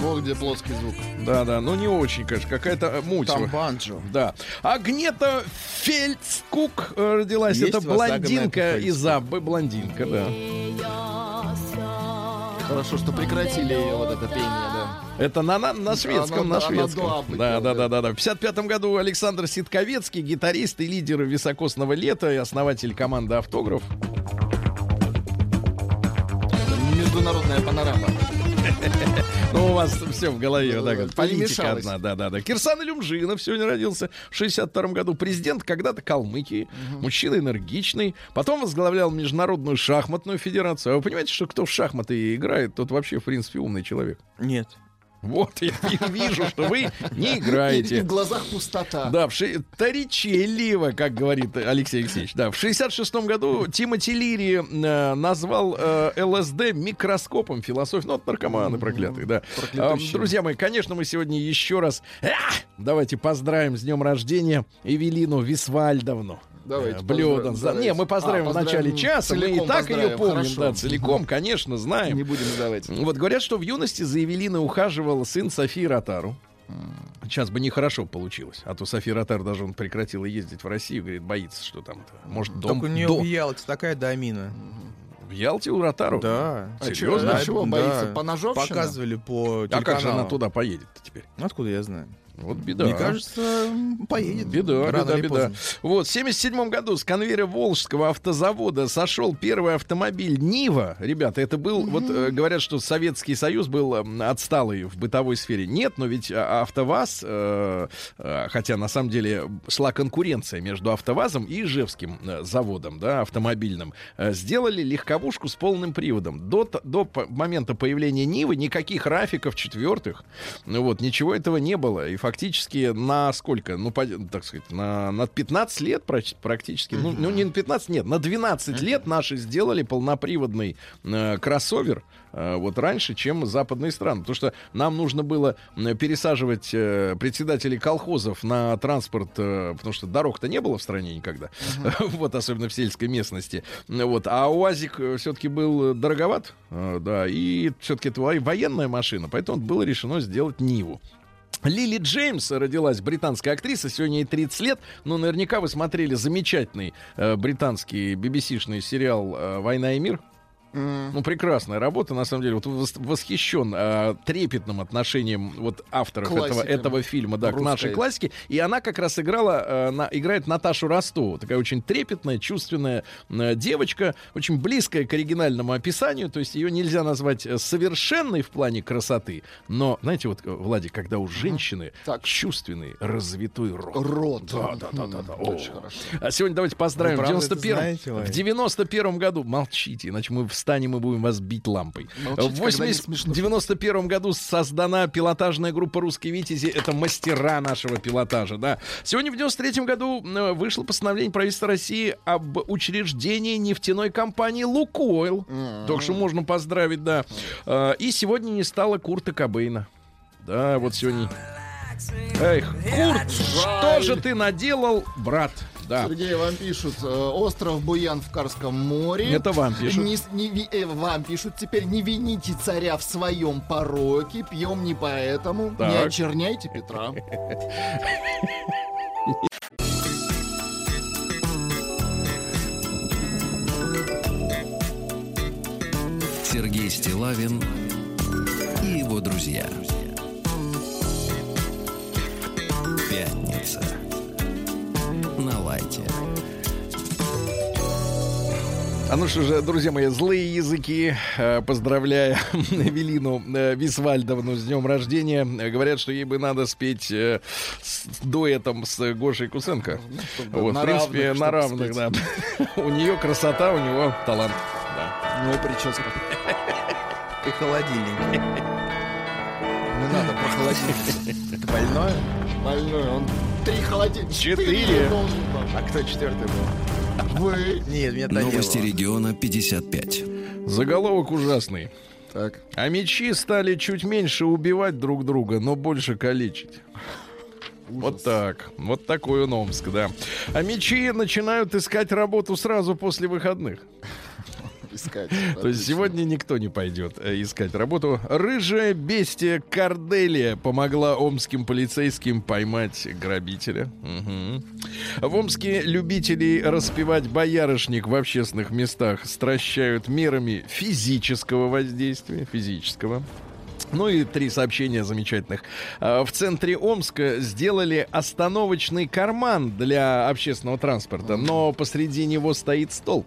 Вот где плоский звук. Да, да, ну не очень, конечно, какая-то э, муть. Там банджо. Да. Агнета Фельдскук э, родилась. Есть Это блондинка из Аббы. Блондинка, да. Хорошо, что прекратили ее вот это пение, да. Это на, на, на шведском, Она- на она шведском. да, пела, да, да, да. да, да. В 55 году Александр Ситковецкий, гитарист и лидер високосного лета и основатель команды «Автограф». Международная панорама. Ну, у вас все в голове, вот так вот. Политика Перемешалось. одна, да, да, да. Кирсан Илюмжинов сегодня родился в 62 году. Президент когда-то Калмыкии. Мужчина энергичный. Потом возглавлял Международную шахматную федерацию. А вы понимаете, что кто в шахматы играет, тот вообще, в принципе, умный человек. Нет. Вот, я вижу, что вы не И, и играете. в глазах пустота. Да, в ши... Торричелливо, как говорит Алексей Алексеевич. Да, в 66 году Тимоти Лири э, назвал э, ЛСД микроскопом философии. Ну, наркоманы проклятые, да. А, друзья мои, конечно, мы сегодня еще раз а, давайте поздравим с днем рождения Эвелину Висвальдовну. Давайте Э, Блюдо. поздравим, За-. Не, мы поздравим А, в начале часа. Мы и так ее помним, хорошо. да, целиком, конечно, знаем. Не будем сдавать. Вот говорят, что в юности за Евелиной ухаживал сын Софии Ротару. Сейчас бы нехорошо получилось. А то София Ротар даже он прекратила ездить в Россию, говорит, боится, что там может дом, Только у нее дом- в Ялте такая домина. в Ялте у Ротару. Да. А Серьезно? она чего боится? По ножовщине? Показывали по А как же она телеканалу. туда поедет теперь? Ну, Откуда я знаю? Вот беда. Мне кажется, поедет. Беда, Рано беда, беда. поздно. Вот, в 77 году с конвейера Волжского автозавода сошел первый автомобиль Нива. Ребята, это был, вот э, говорят, что Советский Союз был м, отсталый в бытовой сфере. Нет, но ведь а, АвтоВАЗ, э, э, хотя на самом деле шла конкуренция между АвтоВАЗом и Ижевским э, заводом, да, автомобильным, э, сделали легковушку с полным приводом. До, до момента появления Нивы никаких рафиков четвертых, ну вот, ничего этого не было. И фактически на сколько, ну, по- так сказать, на, на 15 лет практически, ну, ну, не на 15, нет, на 12 лет наши сделали полноприводный э, кроссовер, э, вот раньше, чем западные страны. Потому что нам нужно было пересаживать э, председателей колхозов на транспорт, э, потому что дорог-то не было в стране никогда, вот, особенно в сельской местности. Вот, а УАЗик все-таки был э, дороговат, э, да, и все-таки это во- военная машина, поэтому было решено сделать Ниву. Лили Джеймс родилась, британская актриса, сегодня ей 30 лет, но наверняка вы смотрели замечательный э, британский BBC-шный сериал э, «Война и мир». Ну, прекрасная работа, на самом деле. Вот вос- восхищен э, трепетным отношением вот авторов этого, этого фильма, да, к нашей классике. И она как раз играла, э, на- играет Наташу Ростову. Такая очень трепетная, чувственная э, девочка, очень близкая к оригинальному описанию. То есть ее нельзя назвать э, совершенной в плане красоты. Но, знаете, вот, э, Владик, когда у женщины Так. чувственный, развитой рот. Рот. Да, да, да, да, да. Очень О. хорошо. А сегодня давайте поздравим. Вы В правда это 91 знаете, в Владик? 91 году, молчите, иначе мы встанем и будем вас бить лампой. Молчите, в когда не 80 смешно. 91 году создана пилотажная группа «Русские Витязи». Это мастера нашего пилотажа, да. Сегодня в 93 году э, вышло постановление правительства России об учреждении нефтяной компании «Лукойл». Так что можно поздравить, да. Э, И сегодня не стало Курта Кобейна. Да, вот сегодня... Эх, Курт, что же ты наделал, брат? Да. Сергей, вам пишут, э, остров Буян в Карском море. Это вам пишут. Не не э, вам пишут теперь, не вините царя в своем пороке, пьем не поэтому, не Так. очерняйте Петра. Сергей Стилавин и его друзья. Пятница. На лайте. А ну что же, друзья мои, злые языки, э, поздравляя Эвелину э, Висвальдовну с днем рождения, говорят, что ей бы надо спеть э, с дуэтом с Гошей Кусенко. чтобы Вот, на в принципе, равных, на равных, спеть. да. У нее красота, у него талант. Да. Ну и прическа. И холодильник. Не надо про холодильник. Ты больной? Больной, он три холодильника. Четыре. А кто четвертый был? Вы. Нет, меня Данила. Новости региона 55. Заголовок ужасный. Так. А мечи стали чуть меньше убивать друг друга, но больше калечить. Вот так. Вот такой он Омск, да. А мечи начинают искать работу сразу после выходных. Искать. То есть сегодня никто не пойдет э, искать работу. Рыжая бестия Корделия помогла омским полицейским поймать грабителя. Мгм. В Омске любителей распивать боярышник в общественных местах стращают мерами физического воздействия. Физического. Ну и три сообщения замечательных. А, В центре Омска сделали остановочный карман для общественного транспорта, но посреди него стоит столб.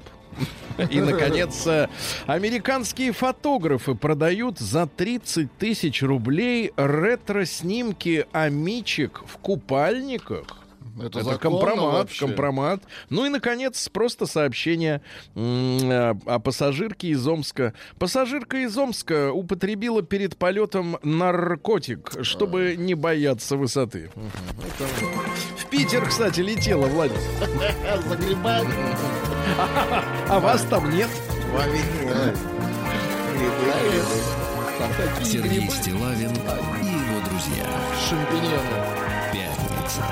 И, наконец, э, американские фотографы продают за 30 тысяч рублей ретро-снимки амичек в купальниках. Это, Это компромат, вообще? компромат. Ну и, наконец, просто сообщение м, о, пассажирке из Омска. Пассажирка из Омска употребила перед полетом наркотик, чтобы не бояться высоты. В Питер, кстати, летела, Владимир. Загребать. А вас там нет? Сергей. Стилавин и его друзья. Шампиньоны. Пятница.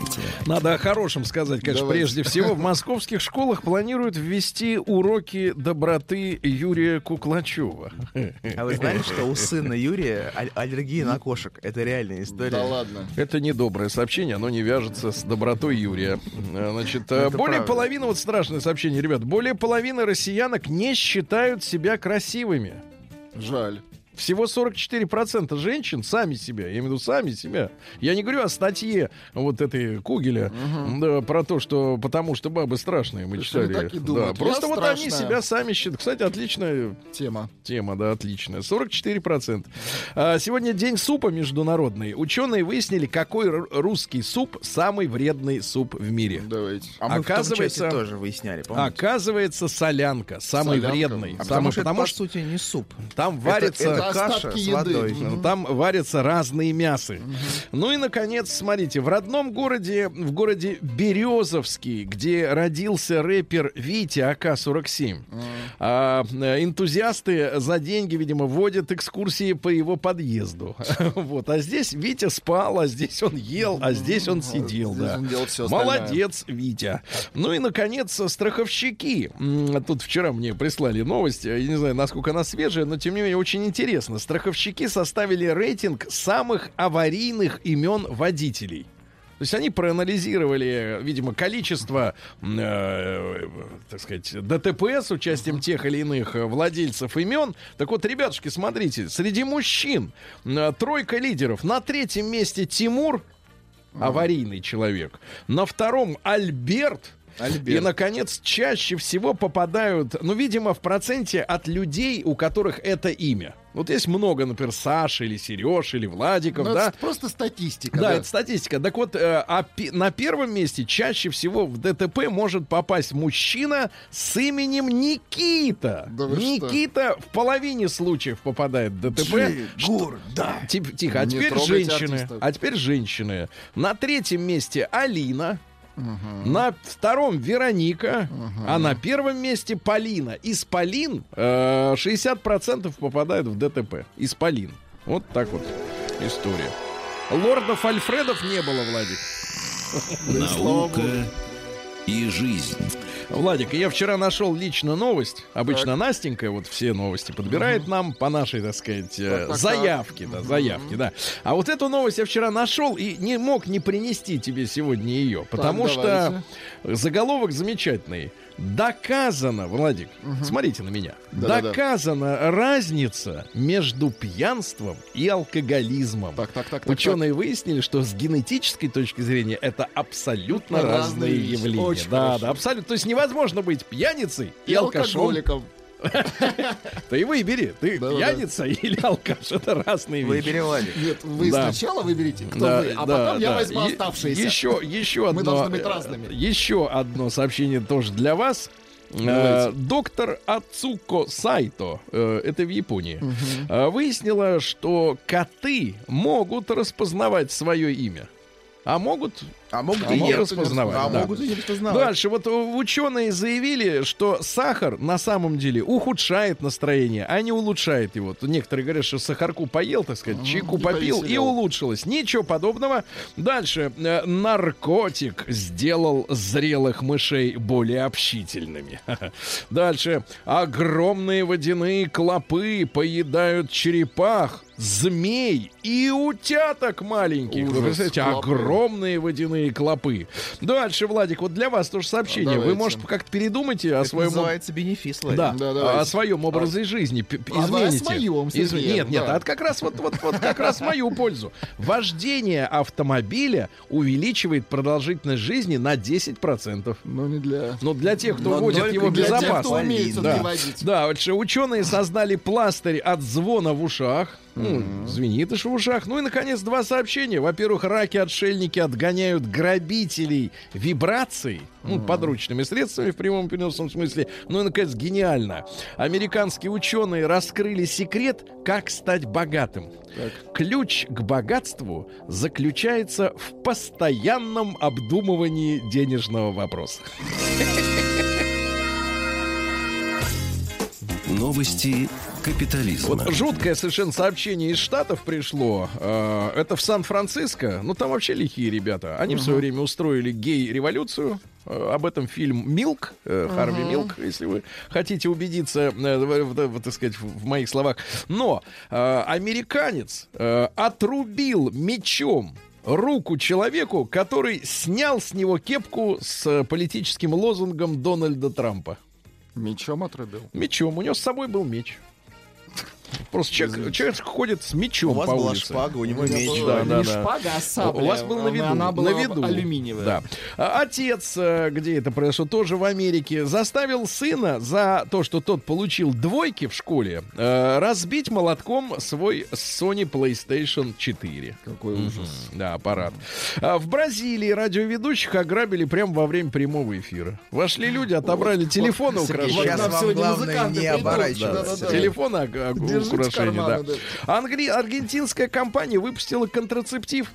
На лайте. Надо о хорошем сказать, конечно, Давайте. прежде всего. В московских школах планируют ввести уроки доброты Юрия Куклачева. А вы знали, что у сына Юрия аль- аллергия на кошек? Это реальная история. Да ладно. Это недоброе сообщение, оно не вяжется с добротой Юрия. Э, Значит, э, Это более правда. половины, вот страшное сообщение, ребят, более половины россиянок не считают себя красивыми. Жаль. Всего 44% женщин сами себя, я имею в виду сами себя. Я не говорю о статье вот этой Кугеля да, про то, что потому что бабы страшные, мы То читали. они так и да, думают, просто «Я вот они страшная». себя сами считают. Кстати, отличная Тема. Тема, да, отличная. 44%. А, сегодня день супа международный. Ученые выяснили, какой русский суп самый вредный суп в мире. Давайте. А мы Оказывается- в том тоже выясняли, помните? Оказывается, солянка. Самый Солянка. вредный. А самый, потому что это, потому по сути, не суп. там Это- варится... это, каша с водой. Ну, Там варятся разные мясы. Ну и, наконец, смотрите, в родном городе, в городе Березовский, где родился рэпер Витя АК-47, а, э, энтузиасты за деньги, видимо, водят экскурсии по его подъезду. Вот. А здесь Витя спал, а здесь он ел, а здесь он сидел. Здесь да. он. Молодец, Витя. Ну и, наконец, страховщики. Тут вчера мне прислали новость. Я не знаю, насколько она свежая, но, тем не менее, очень интересно. Страховщики составили рейтинг самых аварийных имен водителей. То есть они проанализировали, видимо, количество, э, так сказать, ДТП с участием тех или иных э, владельцев имен. Так вот, ребятушки, смотрите, среди мужчин э, тройка лидеров. На третьем месте Тимур, аварийный человек. На втором Альберт. Альберт. И, наконец, чаще всего попадают, ну, видимо, в проценте от людей, у которых это имя. Вот есть много, например, Саши или Сереж или Владиков, Ну, да? это просто статистика. Да, да. это статистика. Так вот, э, а пи- на первом месте чаще всего в ДТП может попасть мужчина с именем Никита. Да вы что? Никита в половине случаев попадает в ДТП. Егор, да. Тип- Тихо, а Не теперь женщины. артистов. А теперь женщины. На третьем месте Алина. На втором Вероника, а на первом месте Полина. Из Полин э, 60% попадают в ДТП. Из Полин. Вот так вот история. Лордов Альфредов не было, Владик. Наука и жизнь. Владик, я вчера нашел лично новость. Обычно Настенька вот все новости подбирает нам по нашей, так сказать, э, Так, так, заявке, да, заявке, да. А вот эту новость я вчера нашел и не мог не принести тебе сегодня ее, потому что давайте. заголовок замечательный. Доказано, Владик, смотрите на меня. Да-да-да. Доказана разница между пьянством и алкоголизмом. Так, так, так, так, Ученые выяснили, что с генетической точки зрения это абсолютно Разные разные явления. Очень да, хорошо. да, абсолютно. То есть невозможно быть пьяницей и, И алкоголиком. Ты выбери, ты пьяница или алкаш. Это разные вещи. Выбери, Владик. Нет, вы сначала выберите, кто вы, а потом я возьму оставшиеся. Еще, еще одно. Мы должны быть э, разными. Еще одно сообщение тоже для вас. Э, Давайте. Доктор Ацуко Сайто, э, это в Японии, выяснила, что коты могут распознавать свое имя. А могут А могут и и не распознавать. А да. могут и не распознавать. Дальше, вот э, ученые заявили, что сахар на самом деле ухудшает настроение, а не улучшает его. То Некоторые говорят, что сахарку поел, так сказать, чайку и попил и повеселел. улучшилось. Ничего подобного. Дальше. Э, Наркотик сделал зрелых мышей более общительными. Дальше. Огромные водяные клопы поедают черепах, змей и утяток маленьких. Вы Ужас, представляете, клопы. огромные водяные клопы. Дальше, Владик, вот для вас тоже сообщение. Вы, Давайте. может, как-то передумайте о Это своем... называется бенефис, Владик. Да, Да, о своем образе жизни. А вы о Измените. своем, Из- Сергей, Нет, нет, да. а как раз вот, вот, вот как раз мою пользу. Вождение автомобиля увеличивает продолжительность жизни на 10%. Ну, не для... Ну, для тех, кто Но водит его для тех, безопасно. кто умеет да. Да, ученые создали пластырь от звона в ушах. Ну, звенит аж в ушах. Ну и, наконец, два сообщения. Во-первых, раки-отшельники отгоняют грабителей вибрацией, ну, подручными средствами в прямом переносном смысле. Ну и, наконец, гениально. Американские ученые раскрыли секрет, как стать богатым. Ключ к богатству заключается в постоянном обдумывании денежного вопроса. Новости капитализма. Вот жуткое совершенно сообщение из Штатов пришло. Э, Это в Сан-Франциско. Ну, там вообще лихие ребята. Они в свое время устроили гей-революцию. Э, Об этом фильм «Милк», э, Харви Милк, если вы хотите убедиться, э, в, в- в, так сказать, в моих словах. Но э, американец э, отрубил мечом руку человеку, который снял с него кепку с политическим лозунгом Дональда Трампа. Мечом отрубил. Мечом. У него с собой был меч. Просто человек, человек ходит с мечом У вас по была улице. шпага, у него меч. была Да, да, не да. шпага, а сабля. У вас был на виду. Она была на виду. алюминиевая. Да. А Отец, э, где это произошло, тоже в Америке, заставил сына за то, что тот получил двойки в школе, э, разбить молотком свой Sony PlayStation 4. Какой ужас. Да, аппарат. А в Бразилии радиоведущих ограбили прямо во время прямого эфира. Вошли люди, отобрали телефоны украшения. сейчас вам главное не оборачиваться. Телефон, карманы, да. да. Ангри- аргентинская компания выпустила контрацептив,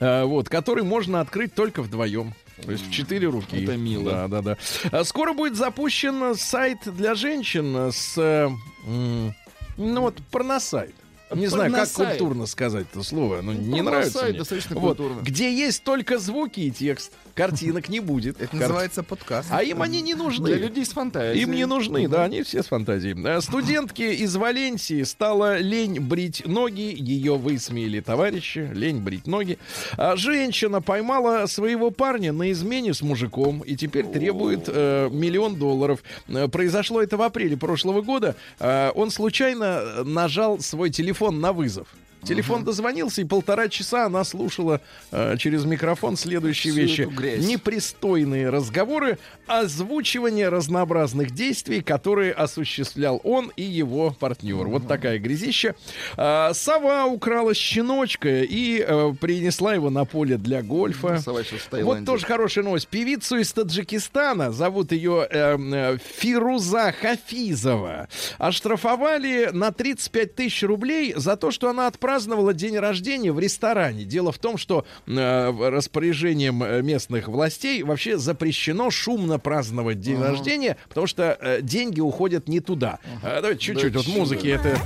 э, вот, который можно открыть только вдвоем. То есть в четыре руки. Это мило. Да, да, да. А Скоро будет запущен сайт для женщин с, э, ну вот, порносайт. Не знаю, как культурно сказать это слово, но не нравится мне. достаточно Вот, культурно. где есть только звуки и текст. Картинок не будет. Это Кар- называется подкаст. А им они не нужны. Для людей с фантазией. Им не нужны, да, они все с фантазией. А Студентке из Валенсии стала лень брить ноги, ее высмеяли товарищи, лень брить ноги. А женщина поймала своего парня на измене с мужиком и теперь требует э, миллион долларов. Э, Произошло это в апреле прошлого года. Э, он случайно нажал свой телефон на вызов. Телефон дозвонился, и полтора часа она слушала э, через микрофон следующие Всю вещи. Непристойные разговоры, озвучивание разнообразных действий, которые осуществлял он и его партнер. Вот такая грязища. А, сова украла щеночка и э, принесла его на поле для гольфа. Сова сейчас в Вот тоже хорошая новость. Певицу из Таджикистана, зовут ее э, э, Фируза Хафизова, оштрафовали на 35 тысяч рублей за то, что она отпраздновала день рождения в ресторане. Дело в том, что э, распоряжением э, местных властей вообще запрещено шумно праздновать день рождения, потому что э, деньги уходят не туда. Э, давайте чуть-чуть вот музыки. Это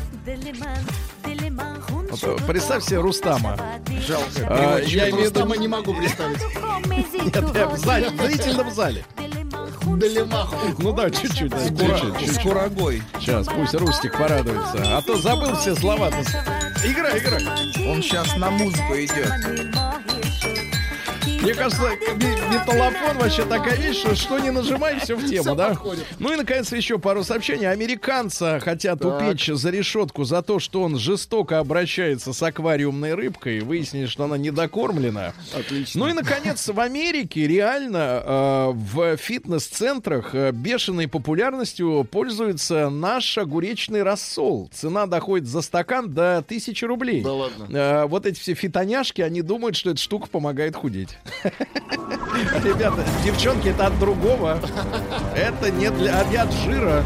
Вот, э, представь себе Рустама. Жалко. А, я имею Рустама не могу представить. Нет, я в зале, в зрительном зале. Далемаху. Ну да, чуть-чуть. да, чуть-чуть, чуть-чуть. С курагой. Сейчас, пусть Рустик порадуется. А то забыл все слова. Играй, играй. Он сейчас на музыку идет. Мне кажется, ме- металлофон вообще такая вещь, что, что не нажимай, все в тему, да? Ну и, наконец, еще пару сообщений. Американца хотят упечь за решетку за то, что он жестоко обращается с аквариумной рыбкой. Выяснили, что она недокормлена. Отлично. Ну и, наконец, в Америке реально э, в фитнес-центрах э, бешеной популярностью пользуется наш огуречный рассол. Цена доходит за стакан до 1000 рублей. Да ладно. Э, вот эти все фитоняшки, они думают, что эта штука помогает худеть. Ребята, девчонки, это от другого. Это не для а от жира.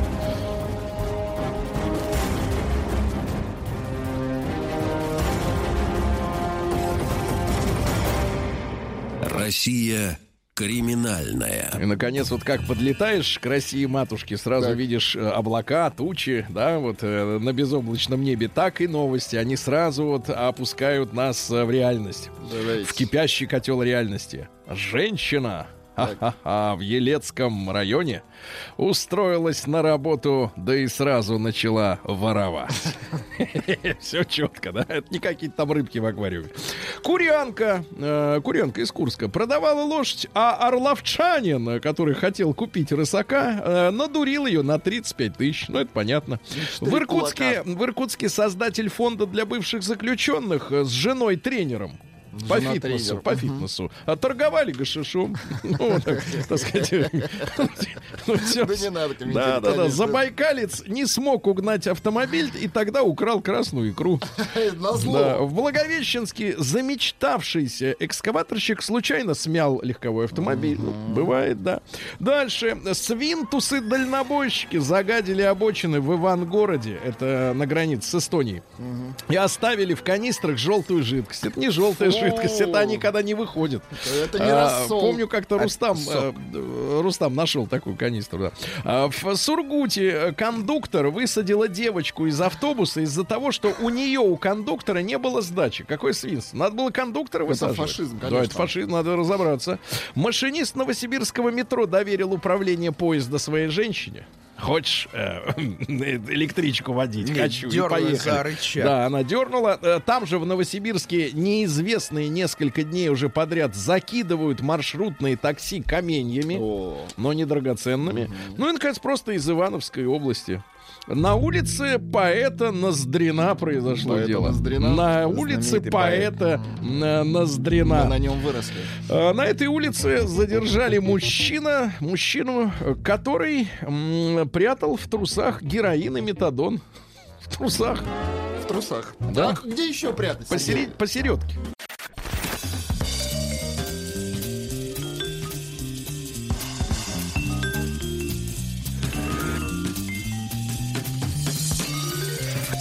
Россия криминальная. И, наконец, вот как подлетаешь к России матушки, сразу Так. видишь э, облака, тучи, да, вот э, на безоблачном небе, так и новости. Они сразу вот опускают нас э, в реальность, Давайте. в кипящий котел реальности. Женщина в Елецком районе устроилась на работу, да и сразу начала воровать. Все четко, да? Это не какие-то там рыбки в аквариуме. Курянка, э, курянка из Курска, продавала лошадь, а орловчанин, который хотел купить рысака, э, надурил ее на 35 тысяч. Ну, это понятно. В Иркутске, в Иркутске создатель фонда для бывших заключенных э, с женой-тренером. По Жена фитнесу, тренер. по фитнесу. А торговали гашишом. Ну, так, сказать. ну. Да не надо Да, да, да. Забайкалец не смог угнать автомобиль и тогда украл красную икру. В Благовещенске замечтавшийся экскаваторщик случайно смял легковой автомобиль. Ну, бывает, да. Дальше. Свинтусы-дальнобойщики загадили обочины в Ивангороде. Это на границе с Эстонией. И оставили в канистрах желтую жидкость. Это не желтая. Жидкость, это они когда не выходят. Это не А, рассол. Помню, как-то Рустам, сок. э, Рустам нашел такую канистру. Да. А, В Сургуте э, кондуктор высадила девочку из автобуса из-за того, что у нее, у кондуктора, не было сдачи. Какое свинство? Надо было кондуктора высаживать. фашизм, Да, конечно. это фашизм, надо разобраться. Машинист новосибирского метро доверил управление поезда своей женщине. Хочешь э, электричку водить? Нет, Хочу. дернула за рычаг. Да, она дернула. Э, Там же в Новосибирске неизвестные несколько дней уже подряд закидывают маршрутные такси каменьями, О, но не драгоценными. Ну и, наконец, просто из Ивановской области. На улице поэта Ноздрина произошло Поэта дело. Ноздрина? На улице Знаменитый поэт. поэта э, мы Ноздрина. на нем выросли. А, На этой улице задержали мужчина, мужчину, э, который прятал в трусах героин и метадон. В трусах. В трусах. Да. А где еще прятать? Посередь- посередке.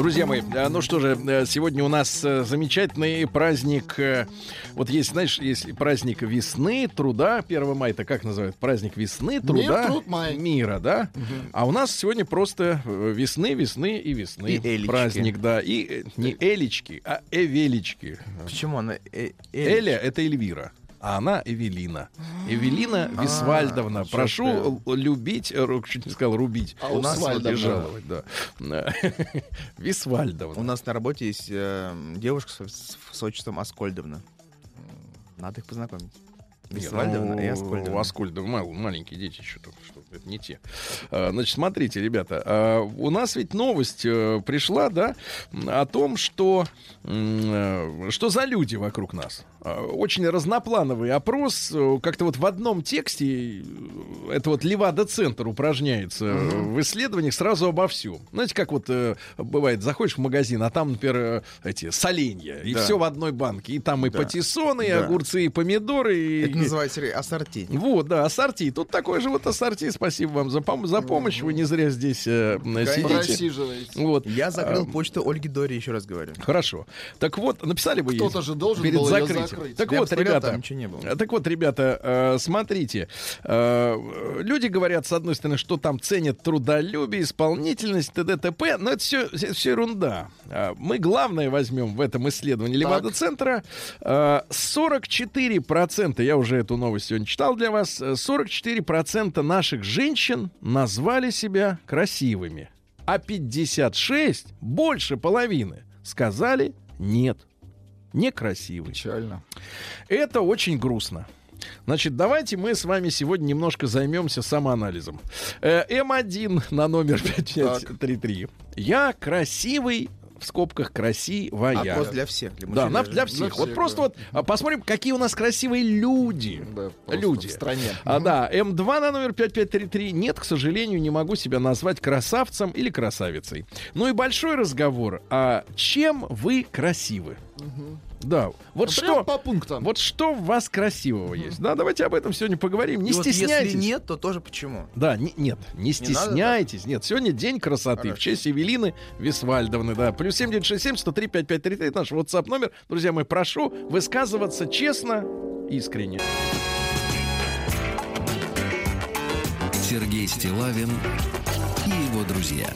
Друзья мои, э, ну что же, э, сегодня у нас э, замечательный праздник. э, Вот есть, знаешь, есть праздник весны, труда. 1 мая это как называют? Праздник весны, труда, труд, май. мира, да? А у нас сегодня просто весны, весны и весны. И элечки. Праздник, да. И не элечки, а эвелечки. Почему она... э- Эля — это Эльвира. А она Эвелина. Эвелина Висвальдовна. чё Прошу любить, э, чуть не сказал рубить. А у нас жаловать, да. У Висвальдовна. нас на работе есть э, девушка с, отчеством Аскольдовна. Надо их познакомить. Висвальдовна и Ну, Аскольдовна. Аскольдов, мал- маленькие дети еще там, что это не те. А, Значит, смотрите, ребята, а, у нас ведь новость э, пришла, да, о том, что что за люди вокруг нас. А, Очень разноплановый опрос. э, Как-то вот в одном тексте э, это вот Левада-центр упражняется э, в исследованиях сразу обо всем. Знаете, как вот э, бывает, заходишь в магазин, а там, например, э, эти соленья, и Да. все в одной банке. И там и Да. патиссоны, и Да. огурцы, и помидоры, и, Это называется ассорти. вот, да, ассорти. Тут такой же вот ассорти. Спасибо вам за, пом- за помощь. Вы не зря здесь э, сидите. Вот. Я закрыл А, почту Ольги Дори, еще раз говорю. Хорошо. Так вот, написали ей Кто-то же должен перед был закрытием. Закрыть. Так Я вот, посмотрел, ребята, ничего не было. э, так вот, ребята, э, смотрите, э, люди говорят, с одной стороны, что там ценят трудолюбие, исполнительность, т.д. т.п., но это все, все ерунда. А Мы главное возьмем в этом исследовании Левада-центра. Э, 44%, я уже эту новость сегодня читал для вас, э, 44% наших женщин назвали себя красивыми, а 56, больше половины, сказали нет, некрасивый. Печально. Это очень грустно. Значит, давайте мы с вами сегодня немножко займемся самоанализом. Э, М1 на номер 5533. Я красивый, в скобках красивая. Опрос для всех. Для Да, женщин. для всех. вот всех, просто да. вот а, посмотрим, какие у нас красивые люди. Да, Люди. в стране. А, да, М2 на номер 5533. Нет, к сожалению, не могу себя назвать красавцем или красавицей. Ну и большой разговор. А чем вы красивы? Да, вот Ну, что... по пунктам. Вот что в вас красивого есть? Да, давайте об этом сегодня поговорим. Не И вот стесняйтесь. если нет, то тоже почему? Да, не- нет, не надо, да? стесняйтесь. Нет, сегодня день красоты в Хорошо. честь Евелины Висвальдовны. Да, плюс 7967 103 5533 это наш WhatsApp номер. Друзья мои, прошу высказываться честно, искренне. Сергей Стилавин и его друзья.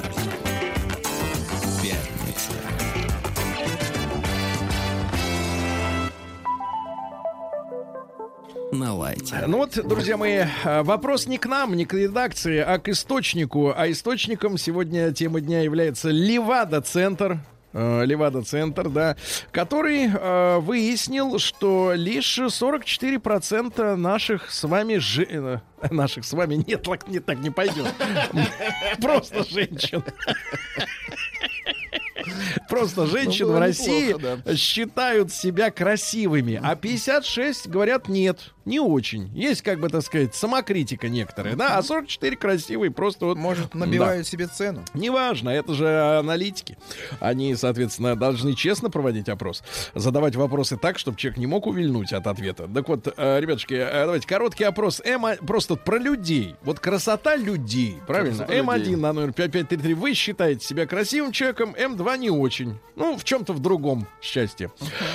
На лайте. Ну вот, друзья мои, э, вопрос не к нам, не к редакции, а к источнику. А источником сегодня темы дня является Левада-центр. э, Левада-центр, да, который э, выяснил, что лишь 44% наших с вами жи- э, наших с вами нет, лак- не так не пойдет. Просто женщин. Просто женщин Ну, в было России неплохо, считают себя красивыми, а 56 говорят нет, не очень. Есть, как бы так сказать, самокритика некоторая, да, а 44 красивые просто вот... Может, Да. набивают себе цену? Неважно, это же аналитики. Они, соответственно, должны честно проводить опрос, задавать вопросы так, чтобы человек не мог увильнуть от ответа. Так вот, э, ребятушки, э, давайте короткий опрос. М просто про людей. Вот красота людей, правильно? Красота М1 людей. на номер 5533. Вы считаете себя красивым человеком, М2 не очень. Ну, в чем-то в другом счастье.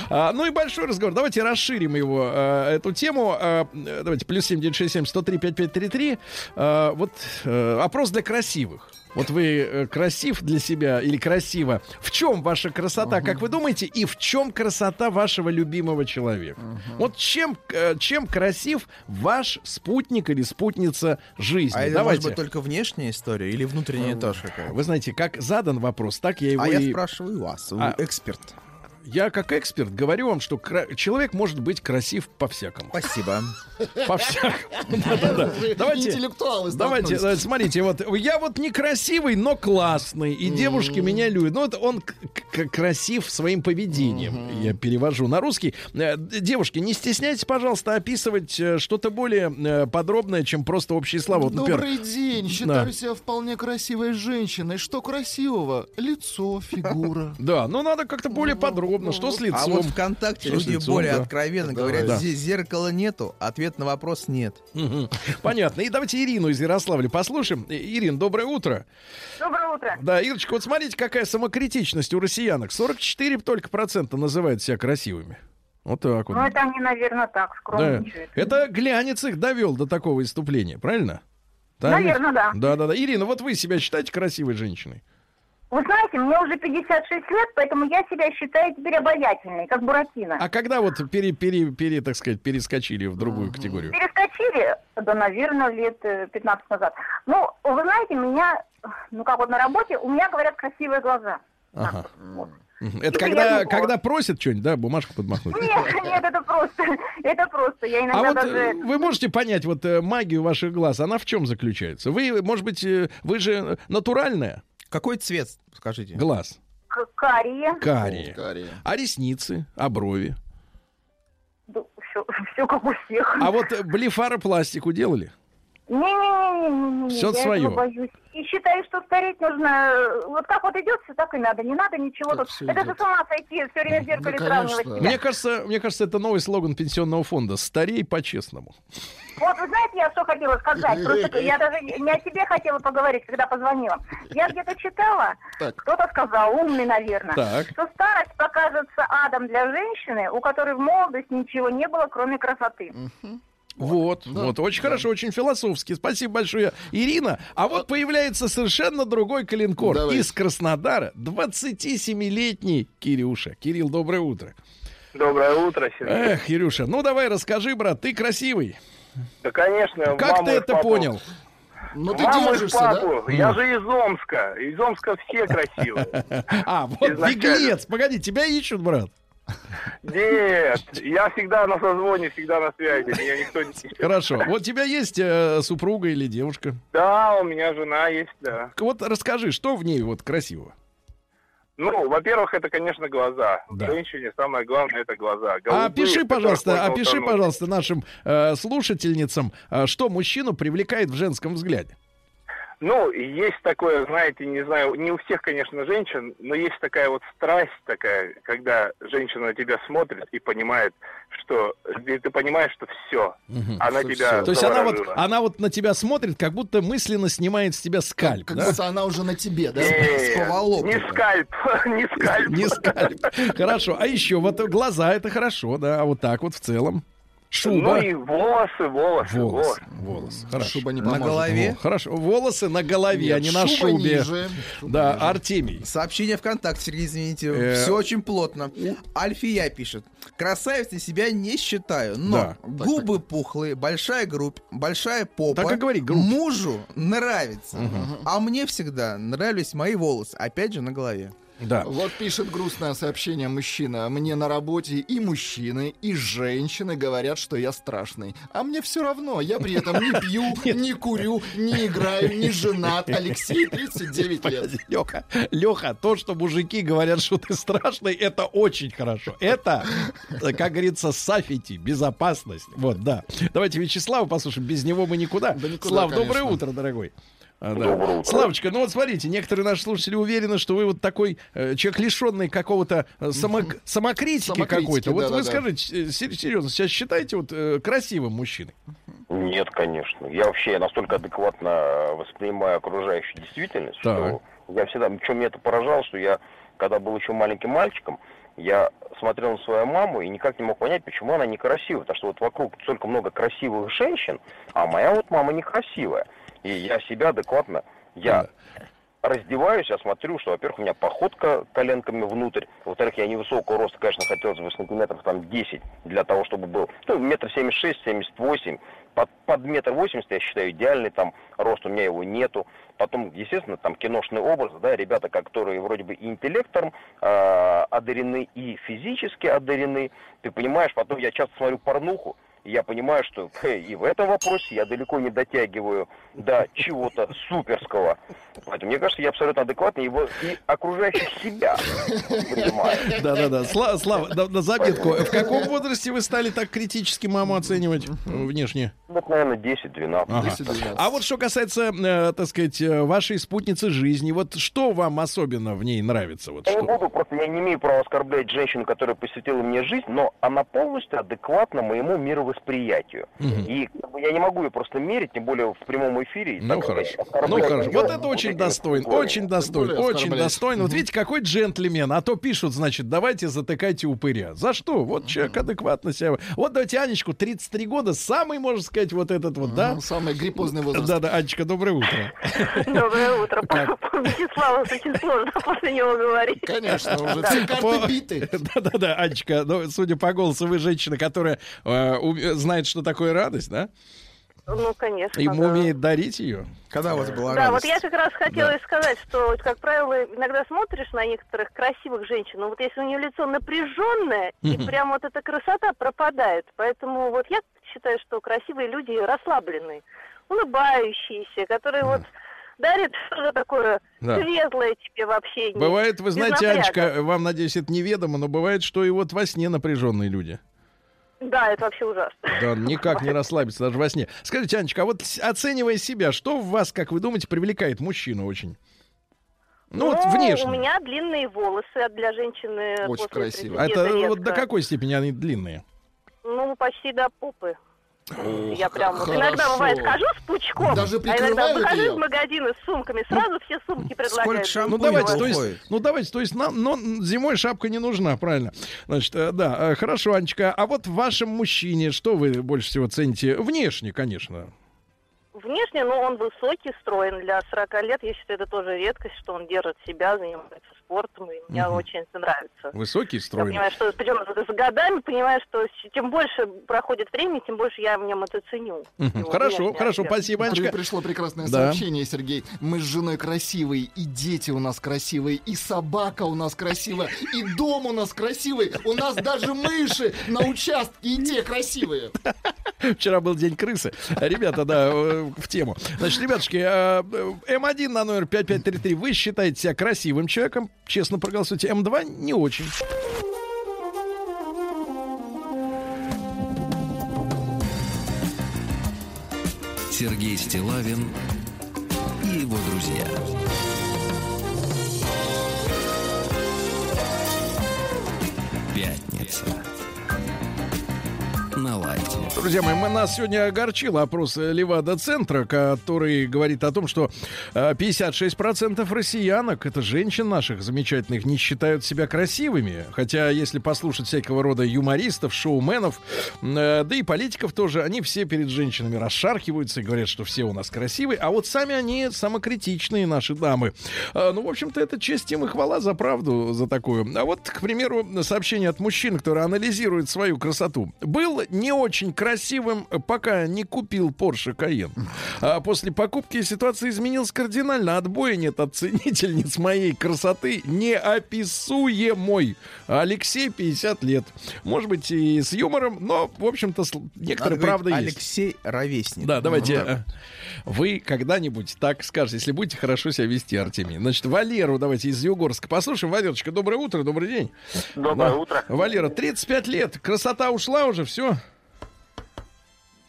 А, ну и большой разговор. Давайте расширим его, э, эту тему. Э, давайте, плюс 7967 103 5533. А, вот э, опрос для красивых. Вот вы э, красив для себя или красиво. В чем ваша красота, как вы думаете, и в чем красота вашего любимого человека? Вот чем, э, чем красив ваш спутник или спутница жизни? А это Давайте. может быть только внешняя история или внутренняя тоже какая-то? Вы знаете, как задан вопрос, так я его А я и... спрашиваю вас, вы А- эксперт. Я как эксперт говорю вам, что кра- человек может быть красив по-всякому. Спасибо. По-всякому. Давайте, Интеллектуалы Давайте, э, смотрите, вот я вот некрасивый, но классный, и девушки меня любят. Ну, вот он красив своим поведением. Я перевожу на русский. Э, Девушки, не стесняйтесь, пожалуйста, описывать э, что-то более подробное, чем просто общие слова. Вот, например, Добрый день, считаю себя вполне красивой женщиной. Что красивого? Лицо, фигура. Да, ну надо как-то более подробно. Что с лицом? А вот ВКонтакте Что люди лицом, более да. откровенно Давай. говорят, Да. здесь зеркала нету, ответ на вопрос нет. Понятно. И давайте Ирину из Ярославля послушаем. Ирин, доброе утро. Доброе утро. Да, Ирочка, вот смотрите, какая самокритичность у россиянок. 44 только процента называют себя красивыми. Вот так вот. Ну, это они, наверное, так Да. скромничают. Это глянец их довел до такого иступления, правильно? Ведь? Наверное, да. Да, да, да. Ирина, вот вы себя считаете красивой женщиной? Вы знаете, мне уже 56 лет, поэтому я себя считаю теперь обаятельной, как Буратино. А когда вот пере, пере, пере, так сказать, перескочили в другую категорию? Перескочили, да, наверное, лет э, 15 назад. Ну, вы знаете, меня, ну, как вот на работе, у меня, говорят, красивые глаза. Ага. Вот. Это И когда, когда просят что-нибудь, да, бумажку подмахнуть? Нет, нет, это просто, это просто. Я А иногда вот даже... э, вы можете понять вот э, магию ваших глаз, она в чем заключается? Вы, может быть, э, вы же натуральная Какой цвет, скажите? глаз, к- карие, карие, Карие. а ресницы, а брови. все, как у всех. А вот э, блефаропластику делали? Не-не-не-не-не, Всё я этого боюсь. И считаю, что стареть нужно, э, вот как вот идет, все так и надо, не надо ничего Так тут. Это же с ума сойти, все время в зеркале Да, сравнивать себя. Мне кажется, мне кажется, это новый слоган пенсионного фонда. Старей по-честному. Вот вы знаете, я что хотела сказать? Просто я даже не о тебе хотела поговорить, когда позвонила. Я где-то читала, кто-то сказал, умный, наверное, Так. что старость покажется адом для женщины, у которой в молодости ничего не было, кроме красоты. Вот, Да, вот, очень хорошо, очень философски. Спасибо большое, Ирина. А вот появляется совершенно другой калинкор Давай. из Краснодара. 27-летний Кирюша. Кирилл, доброе утро. Доброе утро, Сергей. Эх, Кирюша, ну давай расскажи, брат, ты красивый. Да, конечно. Как ты это папу. понял? Ну ты Маму держишься, да? папу. Я же из Омска. Из Омска все красивые. А, вот беглец. Погоди, тебя ищут, брат. Нет, я всегда на созвоне, всегда на связи. Меня никто не... Хорошо. Вот тебя есть э, супруга или девушка? Да, у меня жена есть, да. Вот расскажи, что в ней вот красивого? Ну, во-первых, это, конечно, глаза. Да. Женщине самое главное это глаза. А Голубые, опиши, пожалуйста, опиши, утонуть. пожалуйста, нашим э, слушательницам, э, что мужчину привлекает в женском взгляде. Ну, есть такое, знаете, не знаю, не у всех, конечно, женщин, но есть такая вот страсть такая, когда женщина на тебя смотрит и понимает, что и ты понимаешь, что все, она Что тебя всё. То есть она вот, она вот на тебя смотрит, как будто мысленно снимает с тебя скальп, Как да? будто она уже на тебе, да? Нет, поволокой. не скальп, не скальп. Не скальп. Хорошо. А еще вот глаза это хорошо, да. А вот так вот в целом. Ну Шуба. и волосы, волосы, Волос. вот. Волос. Хорошо. Шуба не На поможет. голове. Во, Хорошо. Волосы на голове, Нет, а не на шубе. ниже, шуба Да, ниже. Артемий. Сообщение ВКонтакте, Сергей, извините. Э, Все очень плотно. Альфия пишет. Красавицей себя не считаю, но Да. губы пухлые, большая грудь, большая попа. Так и говори, грудь. Мужу нравится. А мне всегда нравились мои волосы. Опять же на голове. Да. Вот пишет грустное сообщение мужчина. Мне на работе и мужчины, и женщины говорят, что я страшный. А мне все равно. Я при этом не пью, не курю, не играю, не женат. Алексей, 39 лет. Леха, Леха, то, что мужики говорят, что ты страшный, это очень хорошо. Это, как говорится, сафити, безопасность. Вот, да. Давайте Вячеслава послушаем. Без него мы никуда. Да никуда, Слав, доброе утро, дорогой. А, да. Славочка, ну вот смотрите, некоторые наши слушатели уверены, что вы вот такой э, человек, лишенный какого-то э, само- самокритики, Самокритики, какой-то. Вот вы да-да-да. скажите, э, сер- серьезно, сейчас считаете вот э, красивым мужчиной? Нет, конечно. Я вообще настолько адекватно воспринимаю окружающую действительность, Так. что я всегда... Причем меня это поражало, что я, когда был еще маленьким мальчиком, я смотрел на свою маму и никак не мог понять, почему она некрасивая. Потому что вот вокруг столько много красивых женщин, а моя вот мама некрасивая. И я себя адекватно... Я раздеваюсь, я смотрю, что, во-первых, у меня походка коленками внутрь, во-вторых, я невысокого роста, конечно, хотелось бы сантиметров там 10 для того, чтобы был, ну, метр семьдесят шесть, семьдесят восемь, под, под метр восемьдесят, я считаю, идеальный там рост, у меня его нету. Потом, естественно, там киношный образ, да, ребята, которые вроде бы и интеллектом э, одарены, и физически одарены. Ты понимаешь, потом я часто смотрю порнуху, я понимаю, что и в этом вопросе я далеко не дотягиваю до чего-то суперского. Поэтому мне кажется, я абсолютно адекватный его и окружающих себя понимаю. Да-да-да. Слава, Слава, на, на заметку. В каком возрасте вы стали так критически маму оценивать внешне? Вот, наверное, 10-12. Ага. 10-12. А вот что касается, э, так сказать, э, вашей спутницы жизни, вот что вам особенно в ней нравится? Вот Я не что? буду, просто я не имею права оскорблять женщину, которая посвятила мне жизнь, но она полностью адекватна моему мировосприятию. И как бы, я не могу ее просто мерить, тем более в прямом эфире. и Ну так хорошо. Ну хорошо. Вот это очень достойно. Очень достойно. Очень достойно. Вот видите, какой джентльмен. А то пишут, значит, давайте затыкайте упыря. За что? Вот человек адекватно себя... Вот давайте Анечку, 33 года, самый, можно сказать, вот этот вот, да? Самый гриппозный возраст. Да-да, Анечка, доброе утро. Доброе утро. Вячеславу очень сложно после него говорить. Конечно, уже все карты биты. Да-да-да, Анечка, ну, судя по голосу, вы женщина, которая э, знает, что такое радость, да? Ну, конечно. И да. умеет дарить ее. Когда у вас была Да, вот радость? я как раз хотела и сказать, что, вот, как правило, иногда смотришь на некоторых красивых женщин, но вот если у нее лицо напряженное, и прям вот эта красота пропадает. Поэтому вот я считаю, что красивые люди расслабленные, улыбающиеся, которые вот дарят что-то такое Да. светлое тебе в общении. Бывает, вы знаете. Анечка, вам, надеюсь, это неведомо, но бывает, что и вот во сне напряженные люди. Да, это вообще ужасно. Да, никак не расслабиться даже во сне. Скажите, Анечка, а вот оценивая себя, что в вас, как вы думаете, привлекает мужчину очень? Ну, вот внешне. у меня длинные волосы, для женщины Очень после красиво. А 30 это вот редко. до какой степени они длинные? Ну, почти до попы. Я прям вот иногда бывает хожу с пучком, Даже а иногда выхожу из магазина с сумками, сразу все сумки предлагают. Сколько Ну Шампунь давайте, то есть, ну давайте, то есть нам, но зимой шапка не нужна, правильно? Значит, э, да, э, хорошо, Анечка. А вот в вашем мужчине что вы больше всего цените? Внешне, конечно. Внешне, ну, он высокий, строен для 40 лет. Я считаю, это тоже редкость, что он держит себя, занимается спортом, и мне Мгм. очень это нравится. Высокий, Я стройный. понимаю, что причем с годами понимаю, что чем больше проходит времени, тем больше я в нем это ценю. Его Хорошо, внешний хорошо, аспект. спасибо, Анечка. пришло прекрасное Да. сообщение, Сергей. Мы с женой красивые, и дети у нас красивые, и собака у нас красивая, и дом у нас красивый. У нас даже мыши на участке и те красивые. Вчера был день крысы. Ребята, да, э, в тему. Значит, ребятушки, э, М1 на номер 5533. Вы считаете себя красивым человеком? Честно проголосуйте. М2 не очень. Сергей Стилавин и его друзья. Пятница. На. Друзья мои, мы, нас сегодня огорчил опрос э, Левада-центра, который говорит о том, что э, 56% россиянок, это женщин наших замечательных, не считают себя красивыми. Хотя, если послушать всякого рода юмористов, шоуменов, э, да и политиков тоже, они все перед женщинами расшаркиваются и говорят, что все у нас красивые, а вот сами они самокритичные наши дамы. Э, ну, в общем-то, это честь им и хвала за правду, за такую. А вот, к примеру, сообщение от мужчин, который анализирует свою красоту. Был не очень красивым, пока не купил Porsche Cayenne. А после покупки ситуация изменилась кардинально. Отбоя нет от ценительниц моей красоты неописуемой. Алексей, 50 лет. Может быть, и с юмором, но, в общем-то, Надо правда есть. Алексей Ровесник. Да, давайте. Вот так. э, Вы когда-нибудь так скажете, если будете хорошо себя вести, Артемий. Значит, Валеру давайте из Югорска послушаем. Валерочка, доброе утро, добрый день. Доброе Да. утро. Валера, 35 лет, красота ушла уже, все.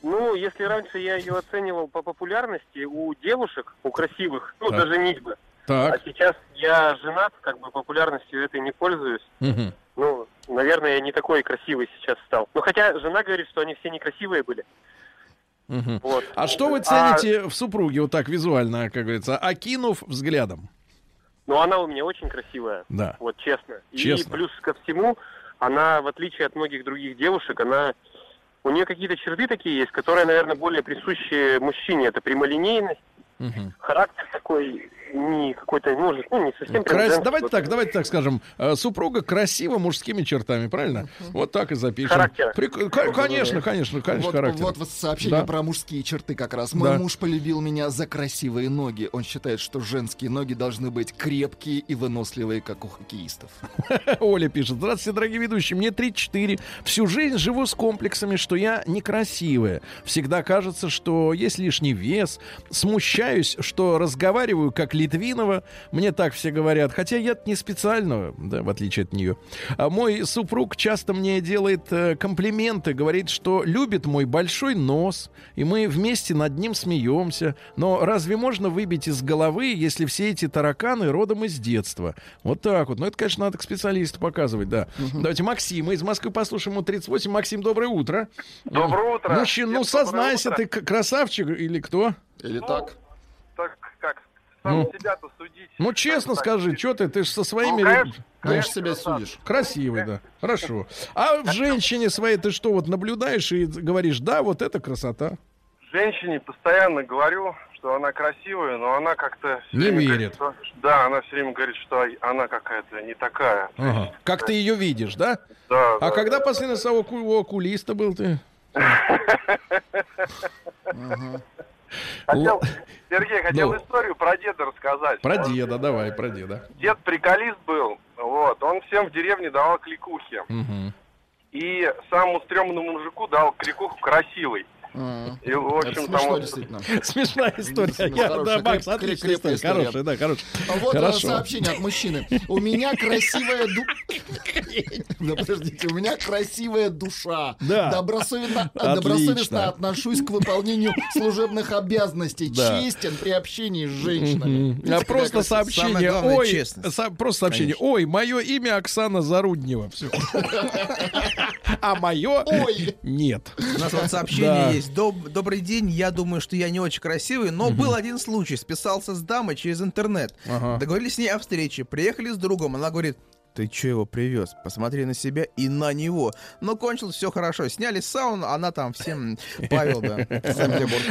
Ну, если раньше я ее оценивал по популярности у девушек, у красивых, ну, Так. до женитьбы. А Так. сейчас я женат, как бы популярностью этой не пользуюсь. Мгм. Ну, наверное, я не такой красивый сейчас стал. Ну, хотя жена говорит, что они все некрасивые были. Мгм. Вот. А что вы А, цените в супруге вот так визуально, как говорится, окинув взглядом? ну, она у меня очень красивая. Да. Вот честно. Честно. И плюс ко всему, она, в отличие от многих других девушек, она... У нее какие-то черты такие есть, которые, наверное, более присущи мужчине. Это прямолинейность, Мгм. характер такой не какой-то, может, ну, не совсем Крас- Давайте вот. так, давайте так скажем. э, Супруга красива мужскими чертами, правильно? Вот так и запишем. Характер. Ка- Конечно, конечно, конечно, Вот, характер. вот вот сообщение Да. про мужские черты как раз. Мой Да. муж полюбил меня за красивые ноги. Он считает, что женские ноги должны быть крепкие и выносливые, как у хоккеистов. Оля пишет. Здравствуйте, дорогие ведущие. Мне 34. Всю жизнь живу с комплексами, что я некрасивая. Всегда кажется, что есть лишний вес. Смущаюсь, что разговариваю как Литвинова. Мне так все говорят. Хотя я не специально, да, в отличие от нее. А мой супруг часто мне делает э, комплименты. Говорит, что любит мой большой нос. И мы вместе над ним смеемся. Но разве можно выбить из головы, если все эти тараканы родом из детства? Вот так вот. Ну, это, конечно, надо к специалисту показывать, да. Давайте Максима из Москвы послушаем. Ему 38. Максим, доброе утро. Доброе утро. Мужчина, ну, сознайся, утро. ты красавчик или кто? Или Ну, так? Сам Ну. себя-то судить. Ну, честно Так, скажи, что ты? Ты же со своими... Ну, конечно. Конечно, себя судишь. Красивый, да. Хорошо. А в женщине своей ты что, вот наблюдаешь и говоришь, да, вот это красота. Женщине постоянно говорю, что она красивая, но она как-то... Не верит. говорит, что- Да, она все время говорит, что она какая-то не такая. Ага. Как ты ее видишь, да? Да, А да, когда да. последний раз у оку- у окулиста был ты? Хотел, Сергей, хотел Ну. историю про деда рассказать. Про Он- деда, давай, про деда. Дед приколист был, вот, он всем в деревне давал кликухи. Мгм. И самому стрёмному мужику дал кликуху красивый. И, в общем, там смешно, вот- действительно. Смешная история. Я- хорошая, да, Макс, креп- отличная история. история. Хорошая, да, хорошая. А Вот э, Хорошо. сообщение от мужчины. У меня красивая ду... Да подождите, у меня красивая душа. Да. Добросовестно, Отлично. добросовестно отношусь к выполнению служебных обязанностей. Да. Честен при общении с женщинами. А просто сообщение. Ой, со- просто сообщение. Ой, мое имя Оксана Заруднева. Все. А мое Ой. нет. У нас вот сообщение Да. Есть. Доб- Добрый день, я думаю, что я не очень красивый, но был один случай. Списался с дамой через интернет. Ага. Договорились с ней о встрече. Приехали с другом. Она говорит, ты че его привез? Посмотри на себя и на него. Но кончилось все хорошо. Сняли сауну, она там всем Павел, да.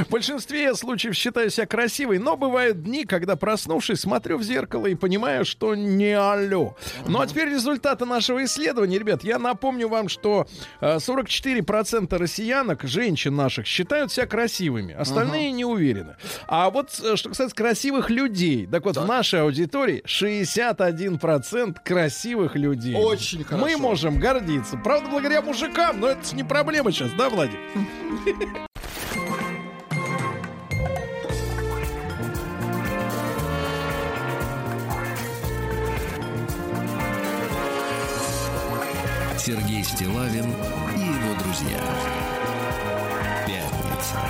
В большинстве случаев считаю себя красивой, но бывают дни, когда проснувшись, смотрю в зеркало и понимаю, что не алло. Ну а теперь результаты нашего исследования. Ребят, я напомню вам, что э, 44% россиянок, женщин наших, считают себя красивыми. Остальные не уверены. А вот э, что касается красивых людей, так вот в нашей аудитории 61% красивых людей. Очень Мы хорошо. можем гордиться. Правда, благодаря мужикам, но это не проблема сейчас, да, Владик? Сергей Стилавин и его друзья. Пятница.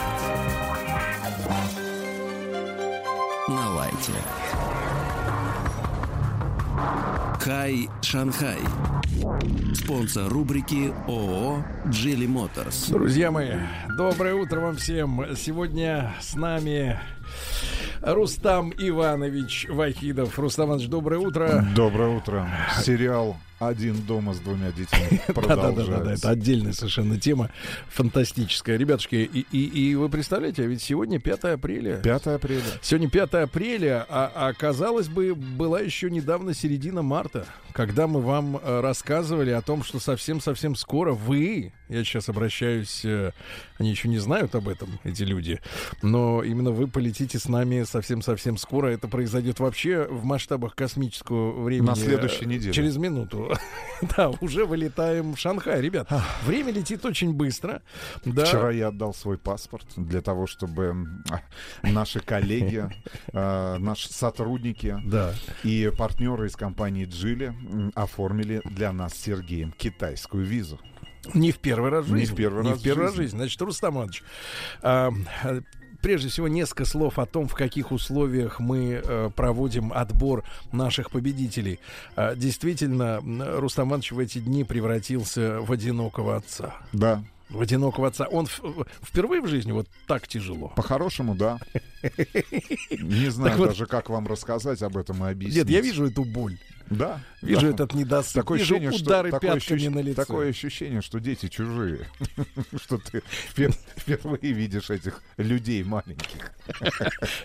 На лайте. Хай Шанхай. Спонсор рубрики ООО «Джили Моторс». Друзья мои, доброе утро вам всем. Сегодня с нами Рустам Иванович Вахидов. Рустам Иванович, доброе утро. Доброе утро. Сериал «Один дома с двумя детьми» Да-да-да, продолжается. это отдельная совершенно тема, фантастическая. Ребятушки, и, и, и вы представляете, а ведь сегодня 5 апреля. 5 апреля. Сегодня 5 апреля, а, а казалось бы, была еще недавно середина марта, когда мы вам э, рассказывали о том, что совсем-совсем скоро вы, я сейчас обращаюсь, э, они еще не знают об этом, эти люди, но именно вы полетите с нами совсем-совсем скоро. Это произойдет вообще в масштабах космического времени. На следующей э, неделе. Через минуту. Да, уже вылетаем в Шанхай. Ребят, время летит очень быстро. Да. Вчера я отдал свой паспорт для того, чтобы а, наши коллеги, э, наши сотрудники Да. и партнеры из компании Джили оформили для нас с Сергеем китайскую визу. Не в первый раз в Не жизни. в первый Не раз в первый в раз в жизни. Значит, Рустам Иванович, а, а, прежде всего несколько слов о том, в каких условиях мы э, проводим отбор наших победителей. А, действительно, Рустам Иванович в эти дни превратился в одинокого отца. Да, В одинокого отца. Он в- впервые в жизни вот так тяжело. по-хорошему, да. Не знаю даже, как вам рассказать об этом и объяснить. Нет, я вижу эту боль. Да. Вижу да. этот недосып. Такое вижу ощущение, что, удары такое, пятками ощущ- на лицо. такое ощущение, что дети чужие. Что ты впер- впервые видишь этих людей маленьких.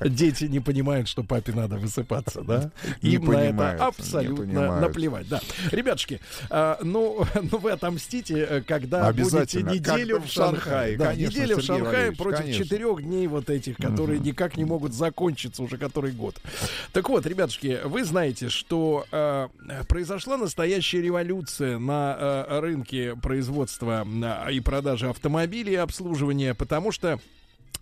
Дети не понимают, что папе надо высыпаться, да? Не Им на понимают, это не абсолютно наплевать, да. Ребятушки, а, ну, ну вы отомстите, э, когда будете неделю в Шанхае. Да, конечно, неделя в Шанхае против четырех дней вот этих, которые никак не могут закончиться уже который год. Так вот, ребятушки, вы знаете, что э, произошла настоящая революция на э, рынке производства э, и продажи автомобилей и обслуживания, потому что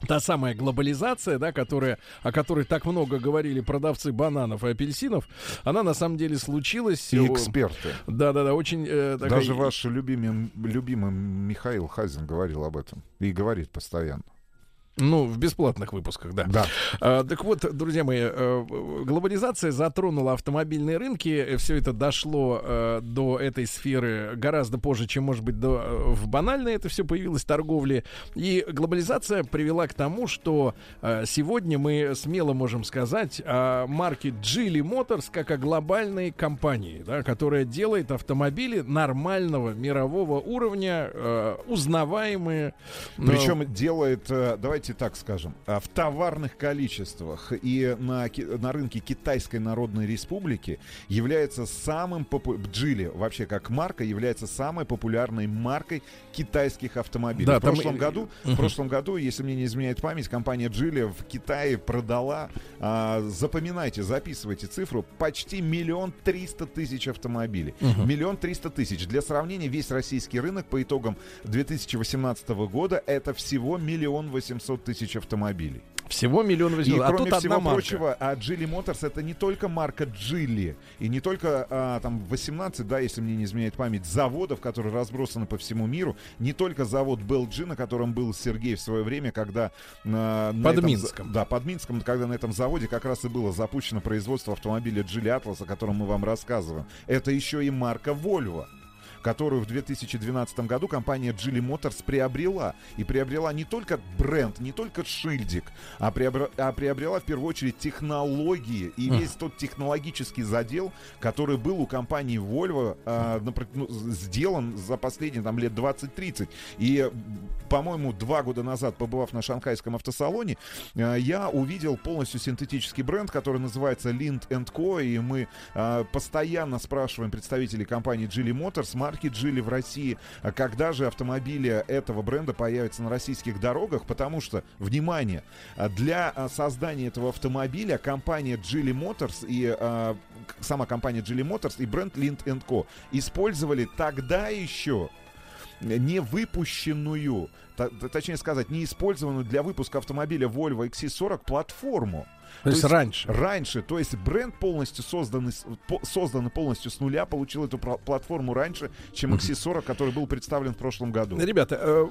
та самая глобализация, да, которая, о которой так много говорили продавцы бананов и апельсинов, она на самом деле случилась. И эксперты. Да-да-да, очень э, такая- Даже ваш любимый, любимый Михаил Хазин говорил об этом. И говорит постоянно. Ну, в бесплатных выпусках, да. Да. А, так вот, друзья мои, э, глобализация затронула автомобильные рынки. Все это дошло э, до этой сферы гораздо позже, чем, может быть, до, э, в банальной это все появилось торговле. И глобализация привела к тому, что э, сегодня мы смело можем сказать о марке Geely Motors как о глобальной компании, да, которая делает автомобили нормального мирового уровня, узнаваемые. Причем делает, э, давайте давайте так скажем, а, в товарных количествах и на, на рынке Китайской Народной Республики является самым попу- Джили вообще как марка является самой популярной маркой китайских автомобилей. Да, в там прошлом году, Мгм. в прошлом году, если мне не изменяет память, компания Джили в Китае продала, а, запоминайте, записывайте цифру, почти миллион триста тысяч автомобилей. Миллион триста тысяч. Для сравнения, весь российский рынок по итогам 2018 года это всего миллион восемьсот тысяч автомобилей. Всего миллион И восемьсот. А кроме тут всего одна марка. прочего, а Geely Motors это не только марка Geely, и не только а, там 18, да, если мне не изменяет память, заводов, которые разбросаны по всему миру, не только завод Belg, на котором был Сергей в свое время, когда а, Под этом Минском. да, под Минском, когда на этом заводе как раз и было запущено производство автомобиля Geely Atlas, о котором мы вам рассказываем. Это еще и марка Volvo которую в 2012 году компания Geely Motors приобрела. И приобрела не только бренд, не только шильдик, а, приобр- а приобрела в первую очередь технологии и Хм. весь тот технологический задел, который был у компании Volvo а, напр- ну, сделан за последние там, лет 20-30. И, по-моему, два года назад, побывав на шанхайском автосалоне, а, я увидел полностью синтетический бренд, который называется Lind Co. И мы а, постоянно спрашиваем представителей компании Geely Motors, марки Geely в России, а когда же автомобили этого бренда появятся на российских дорогах, потому что, внимание, а, для а, создания этого автомобиля компания Geely Motors и к- сама компания Geely Motors и бренд Lind Co. использовали тогда еще не выпущенную, точнее сказать, не использованную для выпуска автомобиля Volvo XC40 платформу. То есть раньше. Раньше. То есть бренд полностью созданный, с- по- созданный полностью с нуля, получил эту пла- платформу раньше, чем XC40, который был представлен в прошлом году. Ребята, э,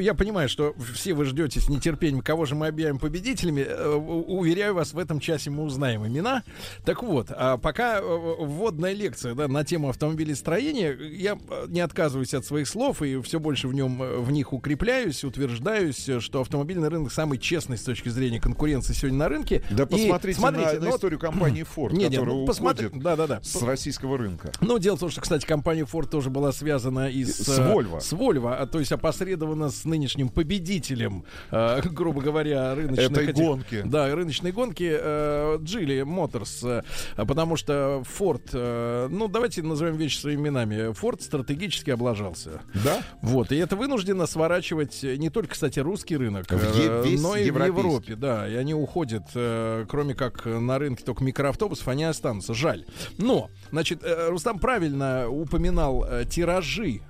я понимаю, что все вы ждете с нетерпением, кого же мы объявим победителями. Э, Уверяю вас, в этом часе мы узнаем имена. Так вот, а пока э, вводная лекция да, на тему автомобилестроения, я не отказываюсь от своих слов и все больше в, нем, в них укрепляюсь, утверждаюсь, что автомобильный рынок самый честный с точки зрения конкуренции сегодня на рынке. Да И посмотрите на- на ну, историю компании Ford, не, не, которая ну, посмотри- уходит да-да-да. с российского рынка. Ну, дело в том, что, кстати, компания Ford тоже была связана и с, С э, Volvo. С Volvo, а, то есть опосредованно с нынешним победителем, э, грубо говоря, рыночных... Этой этих- гонки. Да, рыночной гонки э, Geely Motors, э, потому что Ford, э, ну, давайте назовем вещи своими именами, Ford стратегически облажался. Да? Вот, и это вынуждено сворачивать э, не только, кстати, русский рынок, э, но и в. Европе, да, и они уходят, э, кроме как на рынке только микроавтобусов, они останутся, жаль. Но, значит, э, Рустам правильно упоминал э, тиражи,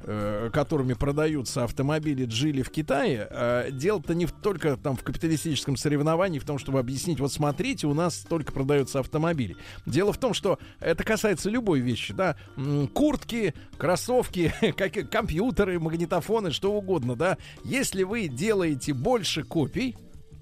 которыми продаются автомобили Джили в Китае. Дело-то не только там в капиталистическом соревновании, в том, чтобы объяснить, вот смотрите, у нас столько продаются автомобили. Дело в том, что это касается любой вещи, да, куртки, кроссовки, как, компьютеры, магнитофоны, что угодно, да. Если вы делаете больше копий,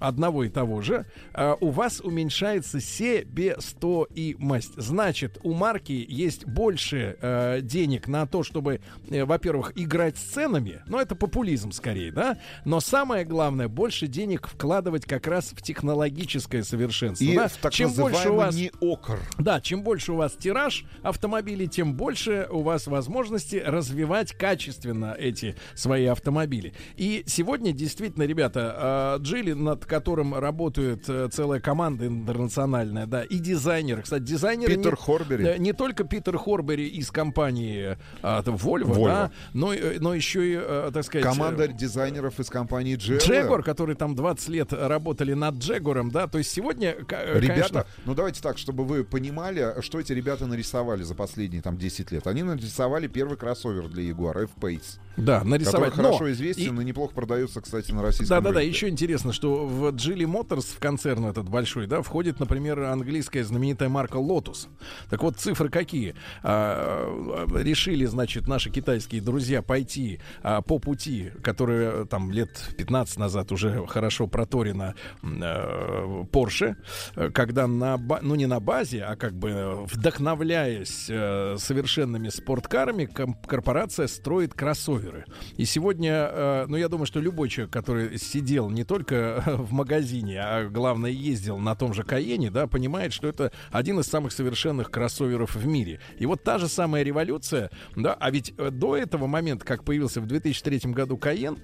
одного и того же, а, у вас уменьшается себестоимость. Значит, у марки есть больше э, денег на то, чтобы, э, во-первых, играть с ценами, но это популизм скорее, да, но самое главное, больше денег вкладывать как раз в технологическое совершенство. И да. в так чем больше у вас неокр. да, чем больше у вас тираж автомобилей, тем больше у вас возможности развивать качественно эти свои автомобили. И сегодня действительно, ребята, Джили, над которым работает э, целая команда интернациональная, да, и дизайнеры. Кстати, дизайнеры Питер не, Хорбери. э, не только Питер Хорбери из компании а, Volvo, Volvo. да, но, и- но еще и, э, так сказать... Команда э, дизайнеров из компании GLR. Джегор, которые там 20 лет работали над Джегором, да, то есть сегодня, э, Ребята, конечно, ну давайте так, чтобы вы понимали, что эти ребята нарисовали за последние там 10 лет. Они нарисовали первый кроссовер для Jaguar F-Pace. да, Который нарисовать. Но хорошо и- известен и, неплохо продается, кстати, на российском Да, да, да. рынке. Еще интересно, что в Geely Motors, в концерн этот большой, да, входит, например, английская знаменитая марка Lotus. Так вот, цифры какие? А, а, решили, значит, наши китайские друзья пойти а, по пути, который э, там лет 15 назад уже хорошо проторено м, э, Porsche, э, когда на, ну не на базе, а как бы э, вдохновляясь э, совершенными спорткарами, корпорация строит кроссоверы. И сегодня, э, ну я думаю, что любой человек, который сидел не только в магазине, а главное ездил на том же Каене, да, понимает, что это один из самых совершенных кроссоверов в мире. И вот та же самая революция, да, а ведь э, до этого момента, как появился в 2003 году Каен,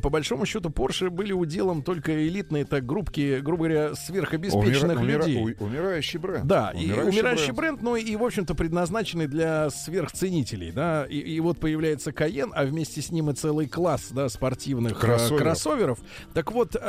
по большому счету Porsche были уделом только элитной так группки, грубо говоря, сверхобеспеченных Умира- умира- людей. у- умирающий бренд. Да, и Умирающий умирающий бренд. бренд, ну и, в общем-то, предназначенный для сверхценителей, да. И, и вот появляется Каен, а вместе с ним и целый класс, да, спортивных э, Кроссоверов. кроссоверов. Так вот, э,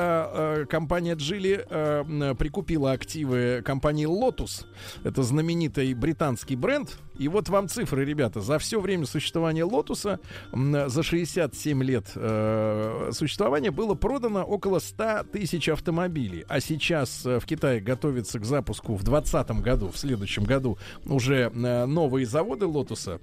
э, компания Джили э, прикупила активы компании Lotus. Это знаменитый британский бренд. И вот вам цифры, ребята. За все время существования Лотуса, за 67 лет э, существования, было продано около 100 тысяч автомобилей. А сейчас в Китае готовится к запуску в 2020 году, в следующем году, уже новые заводы Лотуса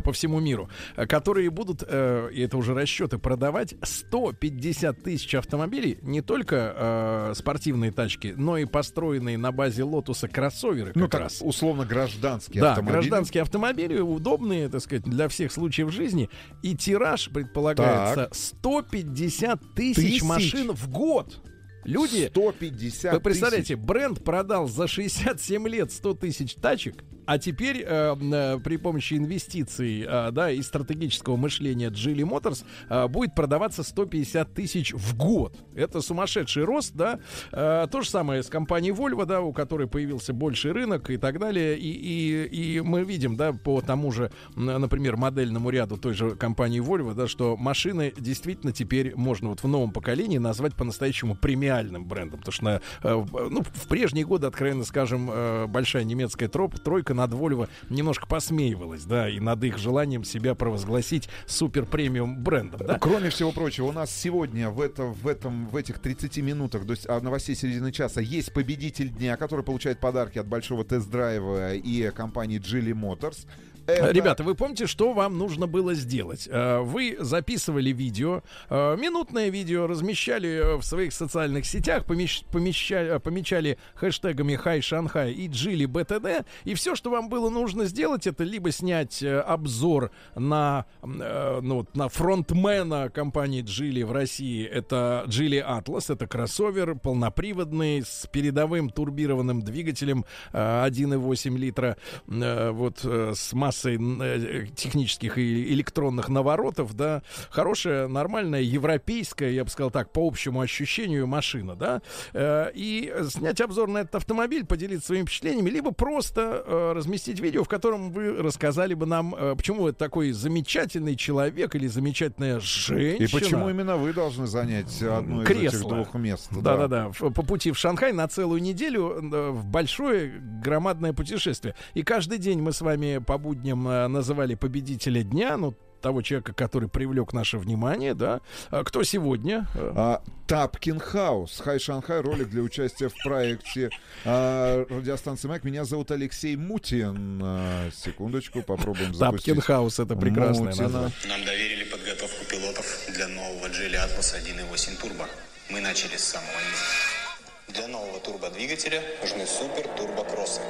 по всему миру, э, которые будут, э, и это уже расчеты, продавать 150 тысяч автомобилей, не только э, спортивные тачки, но и построенные на базе Лотуса кроссоверы как Ну, так, раз. условно, гражданские Да, автомобили. гражданские автомобили удобные, так сказать, для всех случаев жизни. И тираж предполагается 150 тысяч, Тысяч? машин в год. Люди, 150 вы представляете, тысяч. бренд продал за 67 лет 100 тысяч тачек, а теперь э, э, при помощи инвестиций э, да, и стратегического мышления Geely Motors э, будет продаваться 150 тысяч в год. Это сумасшедший рост, да. Э, то же самое с компанией Volvo, да, у которой появился больший рынок и так далее. И, и, и мы видим, да, по тому же, например, модельному ряду той же компании Volvo, да, что машины действительно теперь можно вот в новом поколении назвать по-настоящему премиальным брендом. Потому что, на, э, ну, в прежние годы, откровенно скажем, э, большая немецкая троп, тройка над Volvo немножко посмеивалась, да, и над их желанием себя провозгласить супер премиум брендом, да. Кроме всего прочего, у нас сегодня в, это, в, этом, в этих 30 минутах с- а, новостей середины часа есть победитель дня, который получает подарки от большого тест-драйва и компании Geely Motors. Это- Ребята, вы помните, что вам нужно было сделать? Э, Вы записывали видео, э, минутное видео, размещали э, в своих социальных сетях, помещ- помеща- э, помечали хэштегами «Хай Шанхай» и «Джили БТД», и все, что вам было нужно сделать, это либо снять обзор на, ну, на фронтмена компании Джили в России, это Джили Атлас, это кроссовер полноприводный с передовым турбированным двигателем э, 1,8 литра, вот с массой э, технических и электронных наворотов, да, хорошая, нормальная, европейская, я бы сказал так, по общему ощущению машина, да, Э, и снять обзор на этот автомобиль, поделиться своими впечатлениями, либо просто э, разместить видео, в котором вы рассказали бы нам, почему вы такой замечательный человек или замечательная женщина. И почему именно вы должны занять одно из этих Кресло. двух мест? Да-да-да, по пути в Шанхай на целую неделю в большое громадное путешествие. И каждый день мы с вами по будням э, называли победителя дня, ну, того человека, который привлек наше внимание, да. А кто сегодня? Э, А, Тапкин Хаус. Хай Шанхай. Ролик для участия в проекте а, радиостанции Маяк. Меня зовут Алексей Мутин. А, секундочку, попробуем запустить. Тапкин Хаус, это прекрасное Мутина. название. Нам доверили подготовку пилотов для нового Geely Atlas 1.8 турбо. Мы начали с самого низа. Для нового турбодвигателя нужны супер турбокроссы.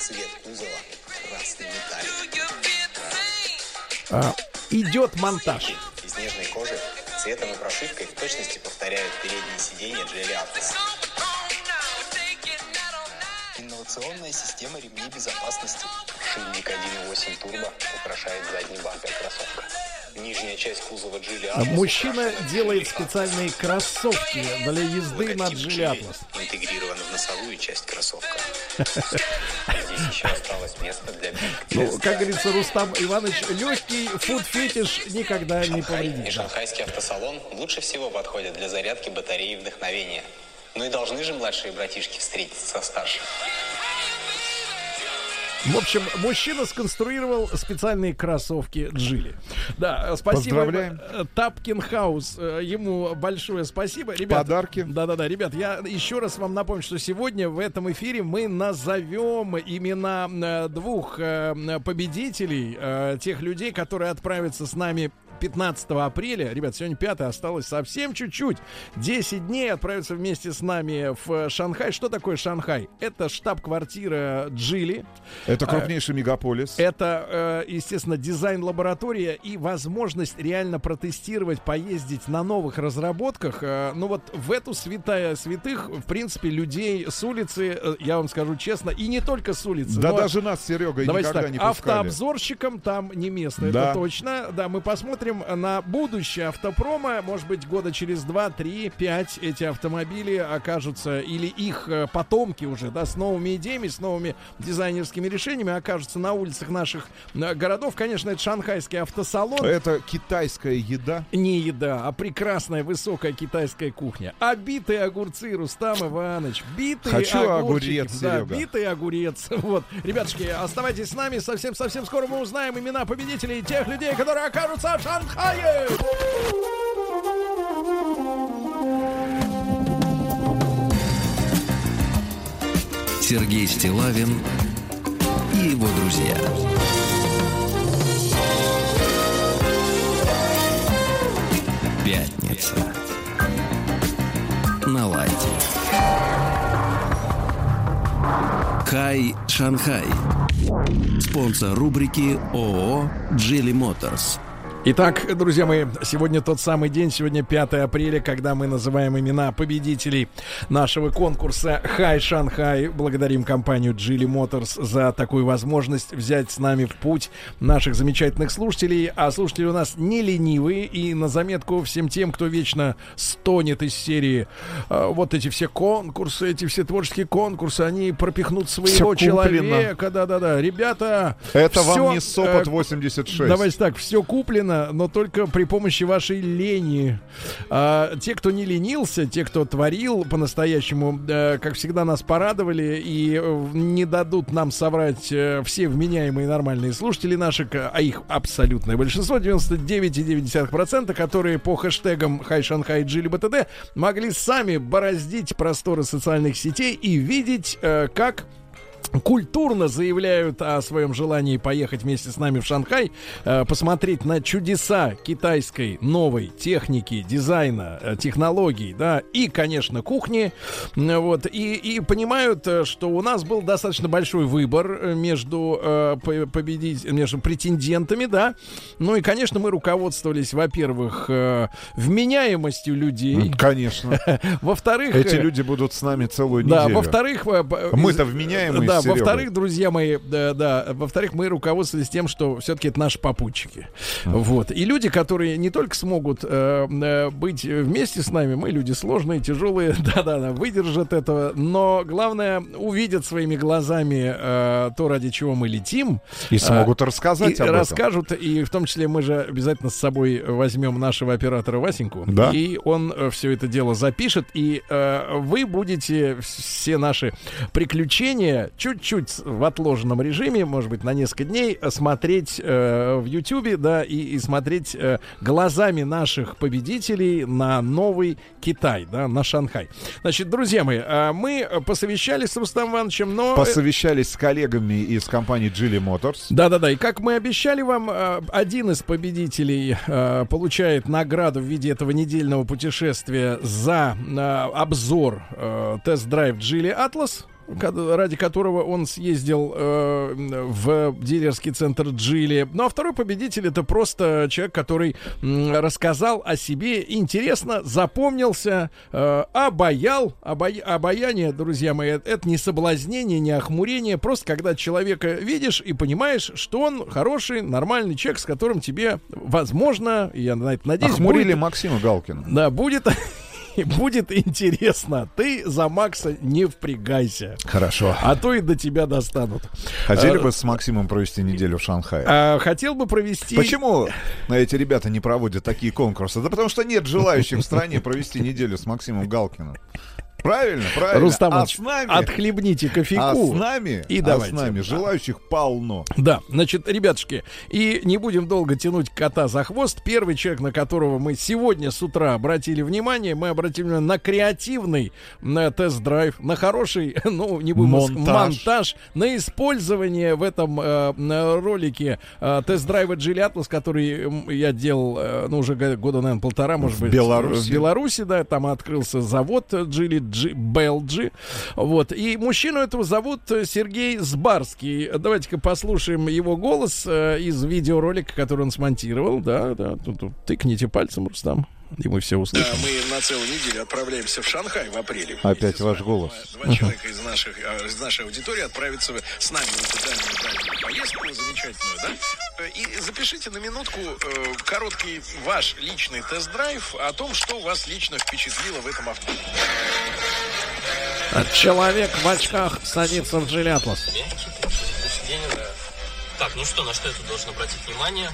Цвет кузова красный металлик. А, идет монтаж. Из нежной кожи цветом и прошивкой в точности повторяют передние сиденья Atlas. Инновационная система ремней безопасности. Шильник 1.8 турбо украшает задний бампер кроссовка. Нижняя часть кузова Geely А Atlas Мужчина делает специальные кроссовки для езды на Джили Атлас. интегрирован в носовую часть кроссовка. Здесь еще осталось место для Ну, как говорится, Рустам Иванович, легкий фуд-фетиш никогда не и повредит. да. шанхайский автосалон лучше всего подходят для зарядки батареи и вдохновения. Ну и должны же младшие братишки встретиться со старшими. В общем, мужчина сконструировал специальные кроссовки Джили. Да, э, спасибо. Поздравляем. э, Тапкин Хаус. э, Ему большое спасибо. Ребят, Подарки. Да-да-да, ребят, я еще раз вам напомню, что сегодня в этом эфире мы назовем имена двух победителей, тех людей, которые отправятся с нами 15 апреля, ребят, сегодня 5 осталось совсем чуть-чуть. 10 дней отправиться вместе с нами в Шанхай. Что такое Шанхай? Это штаб-квартира Джили. Это крупнейший мегаполис. Это, э, естественно, дизайн-лаборатория и возможность реально протестировать, поездить на новых разработках. Э, Ну вот в эту святая святых, в принципе, людей с улицы, э, я вам скажу честно, и не только с улицы. Да даже нас с Серегой Давайте никогда так, не пускали. автообзорщикам там не место, Да. это точно. Да, мы посмотрим на будущее автопрома. Может быть, года через 2, 3, 5 эти автомобили окажутся, или их э, потомки уже, да, с новыми идеями, с новыми дизайнерскими решениями окажутся на улицах наших э, городов. Конечно, это шанхайский автосалон. Это китайская еда. Не еда, а прекрасная высокая китайская кухня. А битые огурцы, Рустам Иванович. Битые Хочу огурчики. огурец, Да, Серега. битый огурец. Вот. Ребятушки, оставайтесь с нами. Совсем-совсем скоро мы узнаем имена победителей тех людей, которые окажутся в Шанхае. Сергей Стилавин и его друзья. Пятница. На лайте. Хай Шанхай. Спонсор рубрики ООО «Джили Моторс». Итак, друзья мои, сегодня тот самый день, сегодня 5 апреля, когда мы называем имена победителей нашего конкурса «Хай Шанхай». Благодарим компанию Geely Motors за такую возможность взять с нами в путь наших замечательных слушателей. А слушатели у нас не ленивые. И на заметку всем тем, кто вечно стонет из серии э, вот эти все конкурсы, эти все творческие конкурсы, они пропихнут своего человека. Да-да-да. Ребята, Это всё, вам не Сопот э, 86. Давайте так, все куплено, но только при помощи вашей лени. А, те, кто не ленился, те, кто творил по-настоящему, э, как всегда, нас порадовали и э, не дадут нам соврать э, все вменяемые нормальные слушатели наши, а их абсолютное большинство, 99,9%, которые по хэштегам Хай Шанхай Джили БТД могли сами бороздить просторы социальных сетей и видеть, как культурно заявляют о своем желании поехать вместе с нами в Шанхай, э, посмотреть на чудеса китайской новой техники, дизайна, э, технологий, да, и, конечно, кухни, вот, и, и понимают, э, что у нас был достаточно большой выбор между по- победить, между претендентами, да, ну и, конечно, мы руководствовались, во-первых, вменяемостью людей, Конечно. во-вторых, Эти люди будут с нами целую да, неделю. во-вторых, э, б- Мы-то вменяемые Да, во-вторых, друзья мои, да, да, во-вторых, мы руководствовались тем, что все-таки это наши попутчики. Вот. И люди, которые не только смогут э, э, быть вместе с нами, мы люди сложные, тяжелые, да-да-да, выдержат этого, но главное, увидят своими глазами э, то, ради чего мы летим. И смогут А, рассказать и об этом. расскажут, и в том числе мы же обязательно с собой возьмем нашего оператора Васеньку. Да. И он все это дело запишет, и э, вы будете все наши приключения чуть-чуть в отложенном режиме, может быть, на несколько дней, э, смотреть э, в Ютьюбе, да, и, и смотреть э, глазами наших победителей на новый Китай, да, на Шанхай. Значит, друзья мои, э, мы посовещались с Рустам Ивановичем, но... э, Посовещались с коллегами из компании Geely Motors. да-да-да, и как мы обещали вам, э, один из победителей э, получает награду в виде этого недельного путешествия за э, обзор э, тест-драйв Geely Atlas ради которого он съездил э, в дилерский центр Джили. Ну а второй победитель это просто человек, который м, рассказал о себе интересно, запомнился, э, обаял. Обая- обаяние, друзья мои, это не соблазнение, не охмурение. Просто когда человека видишь и понимаешь, что он хороший, нормальный человек, с которым тебе, возможно, я на это надеюсь, Охмурили будет- Максима Галкина. да, будет, будет интересно. Ты за Макса не впрягайся. Хорошо. А то и до тебя достанут. Хотели А, бы с Максимом провести неделю в Шанхае? а, хотел бы провести... Почему эти ребята не проводят такие конкурсы? Да потому что нет желающих в стране провести неделю с Максимом Галкиным. Правильно, правильно. Рустам а с нами... отхлебните кофейку. А с нами, и а давайте. с нами желающих полно. Да, значит, ребятушки, и не будем долго тянуть кота за хвост. Первый человек, на которого мы сегодня с утра обратили внимание, мы обратили внимание на креативный на тест-драйв, на хороший, ну, не будем Монтаж. монтаж. на использование в этом э, ролике э, тест-драйва Джили Атлас, который я делал, э, ну, уже года, наверное, полтора, может В быть. Беларуси. В Беларуси, да, там открылся завод Джили Джи, Белджи. Вот. И мужчину этого зовут э, Сергей Сбарский. Давайте-ка послушаем его голос э, из видеоролика, который он смонтировал. Да, да, тут тыкните пальцем, Рустам. И мы все услышим. Мы на целую неделю отправляемся в Шанхай в апреле. Опять ваш голос. Два человека из, наших, э, из нашей аудитории отправятся с нами в эту дальнюю, дальнюю поездку замечательную, да? Э, И запишите на минутку э, короткий ваш личный тест-драйв о том, что вас лично впечатлило в этом авто. Человек в очках садится в Джили Атлас. Так, ну что, на что я тут должен обратить внимание?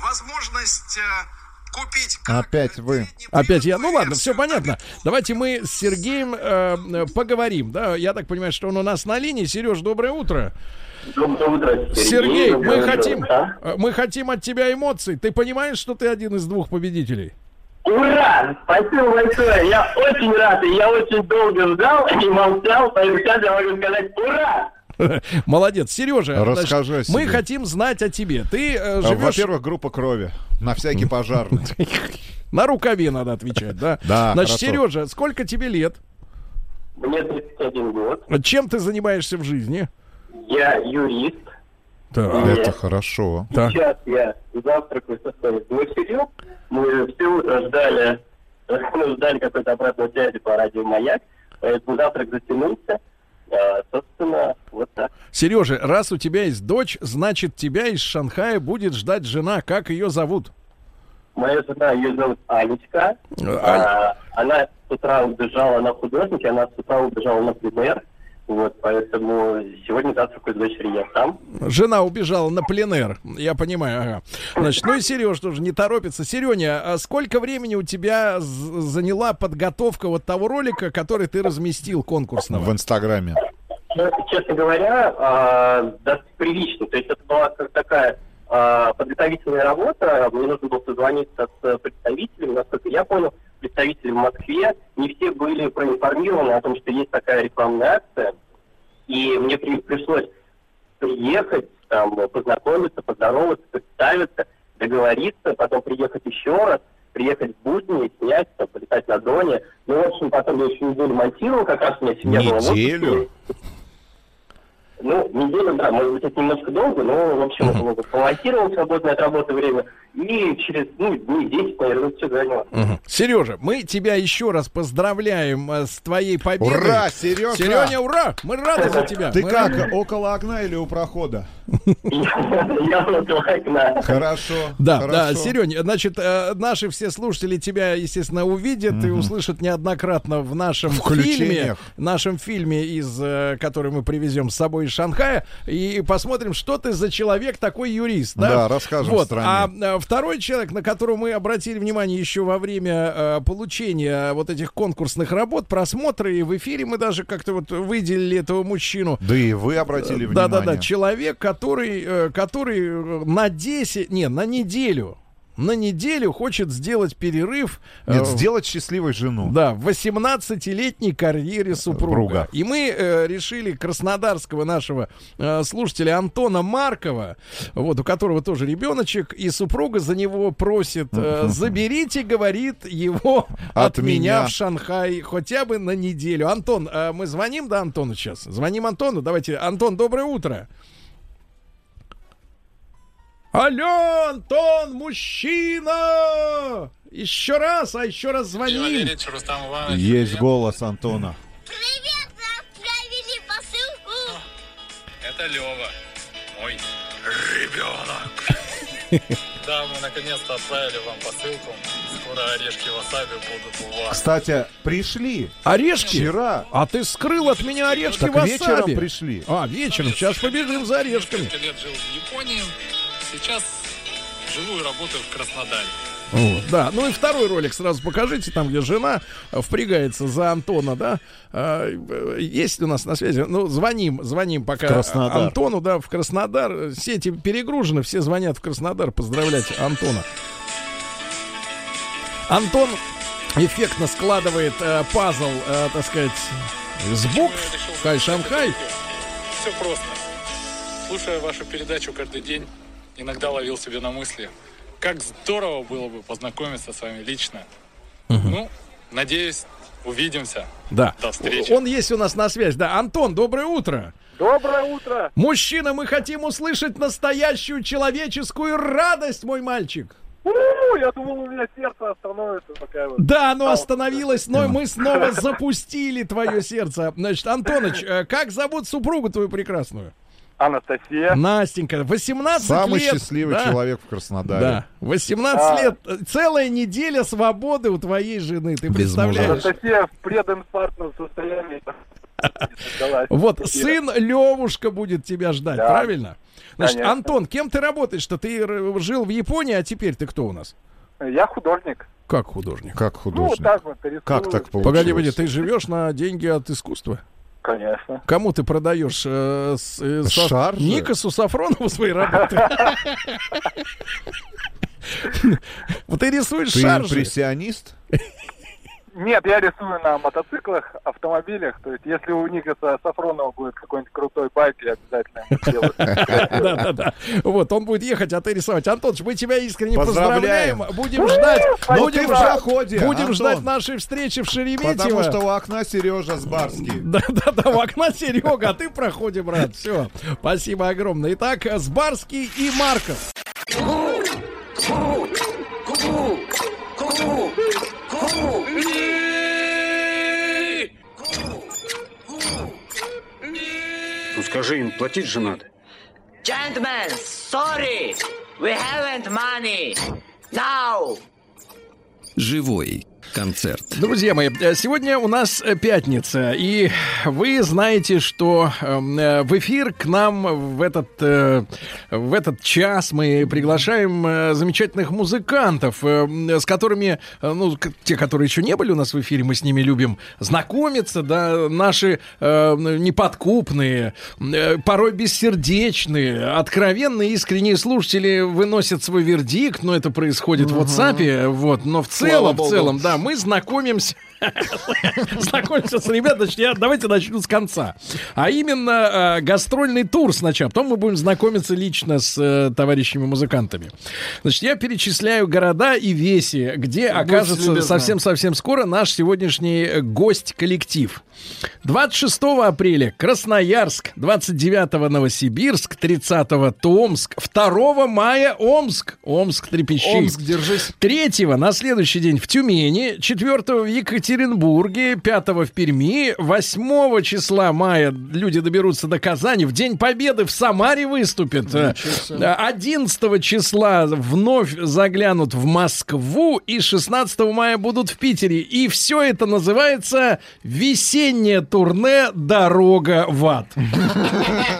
Возможность э, купить Опять вы. Опять я. Ну ладно, все понятно. Давайте мы с Сергеем э, поговорим. Да, я так понимаю, что он у нас на линии. Сереж, доброе утро. Доброе утро, Сергей, мы Доброе утро. хотим, Да? э, мы хотим от тебя эмоций. Ты понимаешь, что ты один из двух победителей? Ура! Спасибо большое! Я очень рад, и я очень долго ждал и молчал, поэтому сейчас я могу сказать ура! Молодец, Сережа. Расскажи о мы хотим знать о тебе. Ты э, А, живешь Во-первых, группа крови. На всякий пожарный. на рукаве, надо отвечать, да? Да, Значит. Сережа, сколько тебе лет? Мне 31 год, Чем ты занимаешься в жизни? я юрист. Это хорошо. Сейчас я завтракаю со своей дочерью. Мы все утро ждали, ждали какой-то обратной связи по радио «Маяк», поэтому завтрак затянулся. А, собственно, вот так. Сережа, раз у тебя есть дочь, значит, тебя из Шанхая будет ждать жена. Как ее зовут? Моя жена, ее зовут Анечка. А- А, она с утра убежала на художники, она с утра убежала на пленэр. Вот, поэтому сегодня завтракаю с дочерью я сам. Жена убежала на пленэр. Я понимаю, ага. Значит, ну и Сереж тоже не торопится. Сереня, а сколько времени у тебя з- заняла подготовка вот того ролика, который ты разместил конкурсного? В Инстаграме. Честно- Честно говоря, а, да, прилично. То есть это была как такая а, подготовительная работа. Мне нужно было созвониться с представителями. Насколько я понял, представители в Москве не все были проинформированы о том, что есть такая рекламная акция. И мне при- пришлось приехать, там, познакомиться, поздороваться, представиться, договориться, потом приехать еще раз, приехать в будни, снять, там, полетать на дроне. Ну, в общем, потом я еще неделю монтировал, как раз у меня семья была в отпуске. Ну, неделю, да, может быть, это немножко долго, но, в общем, uh помонтировал свободное от работы время, и через, ну, дней 10, наверное, все заняло. Сережа, мы тебя еще раз поздравляем э, с твоей победой. Ура, Сережа! Сереня, ура! Мы рады за тебя. Ты Мы как, рады. около окна или у прохода? Я около окна. Хорошо. Да, да, Сереня, значит, э, наши все слушатели тебя, естественно, увидят и услышат неоднократно в нашем фильме, нашем фильме, из, э, который мы привезем с собой из Шанхая, и посмотрим, что ты за человек такой юрист. Да, Да, расскажем Вот. стране. А э, второй человек, на которого мы обратили внимание еще во время э, получения вот этих конкурсных работ, просмотра, и в эфире мы даже как-то вот выделили этого мужчину. Да и вы обратили внимание. да, да. Человек, который, э, который на 10, не, на неделю, на неделю хочет сделать перерыв. э, Нет, в- сделать счастливой жену. Да, в 18-летней карьере супруга. Супруга. И мы э, решили краснодарского нашего э, слушателя Антона Маркова, вот, у которого тоже ребеночек, и супруга за него просит, э, заберите, говорит, его от, От меня. меня. в Шанхай хотя бы на неделю. Антон, э, мы звоним, да, Антону сейчас? Звоним Антону, давайте. Антон, доброе утро. Алло, Антон, мужчина! Еще раз, а еще раз Иванович. Есть голос Антона. Отправили посылку. Это Лева. Мой ребенок. Да, мы наконец-то отправили вам посылку. Скоро орешки васаби будут у вас. Кстати, пришли. Орешки? Вчера. А ты скрыл от меня орешки Так васаби. вечером пришли. А, вечером. Сейчас побежим за орешками. Несколько лет жил в Японии. Сейчас живу и работаю в Краснодаре. Вот, да, ну и второй ролик сразу покажите, там, где жена э, впрягается за Антона, да. А, э, Есть у нас на связи? Ну, звоним, звоним пока Краснодар. Антону, да, в Краснодар. Сети перегружены, все звонят в Краснодар поздравлять Антона. Антон эффектно складывает э, пазл, э, так сказать, с букв Хай Шанхай. Все просто. Слушая вашу передачу каждый день, иногда ловил себе на мысли, как здорово было бы познакомиться с вами лично. Ну, надеюсь, увидимся. Да. До встречи. Он есть у нас на связь. Да, Антон, доброе утро. Доброе утро. Мужчина, мы хотим услышать настоящую человеческую радость, мой мальчик. У, я думал, у меня сердце остановится, пока вот. Да, оно остановилось, но мы снова запустили твое сердце. Значит, Антоныч, э, как зовут супругу твою прекрасную? Анастасия. Настенька, 18 Самый лет. счастливый да? человек в Краснодаре. Да, 18 Да. лет, целая неделя свободы у твоей жены, ты Без мужа. представляешь? Анастасия в прединфарктном состоянии. Вот сын Левушка будет тебя ждать, Да. правильно? Значит, Конечно. Антон, кем ты работаешь? Что ты жил в Японии, а теперь ты кто у нас? Я художник. Как художник? Как Ну, вот художник. так вот рисую. Как так получилось? Погоди, погоди, ты живешь на деньги от искусства? Конечно. Кому ты продаешь э, с- э, со- Шаржи? Никасу Сафронову свои работы? Вот ты рисуешь Ты шаржи. импрессионист? Нет, я рисую на мотоциклах, автомобилях. То есть, если у Никаса Сафронова будет какой-нибудь крутой байк, я обязательно ему сделаю. Да, да, да. Вот, он будет ехать, а ты рисовать. Антоныч, мы тебя искренне Поздравляем. Будем ждать. Но Будем ты в Будем ждать нашей встречи в Шереметьево. Потому что у окна Сережа Сбарский. Да, да, да, в окна Серега, а ты проходи, брат. Все. Спасибо огромное. Итак, Сбарский и Марков. Ну скажи им, платить же надо. Gentlemen, sorry, we haven't money. Now. Живой концерт. Друзья мои, э, сегодня у нас э, пятница, и вы знаете, что эм, э, в эфир к нам в этот, в этот час мы приглашаем замечательных музыкантов, с которыми, ну, те, которые еще не были у нас в эфире, мы с ними любим знакомиться, да, наши неподкупные, порой бессердечные, откровенные, искренние слушатели выносят свой вердикт, но это происходит в WhatsApp, вот, но в целом, в целом, да, мы знакомимся знакомимся с ребятами. Значит, я, давайте начну с конца. А именно э, гастрольный тур сначала. Потом мы будем знакомиться лично с э, товарищами-музыкантами. Значит, я перечисляю города и веси, где Будьте окажется совсем-совсем скоро наш сегодняшний э, гость-коллектив. 26 апреля Красноярск, 29 Новосибирск, 30 Томск, 2 мая Омск. Омск трепещи. Омск, держись. 3 на следующий день в Тюмени, 4 в Екатеринбурге, 5 в Перми, 8 числа мая люди доберутся до Казани, в День Победы в Самаре выступят, Э, 11 числа вновь заглянут в Москву и 16 мая будут в Питере. И все это называется весеннее турне «Дорога в ад».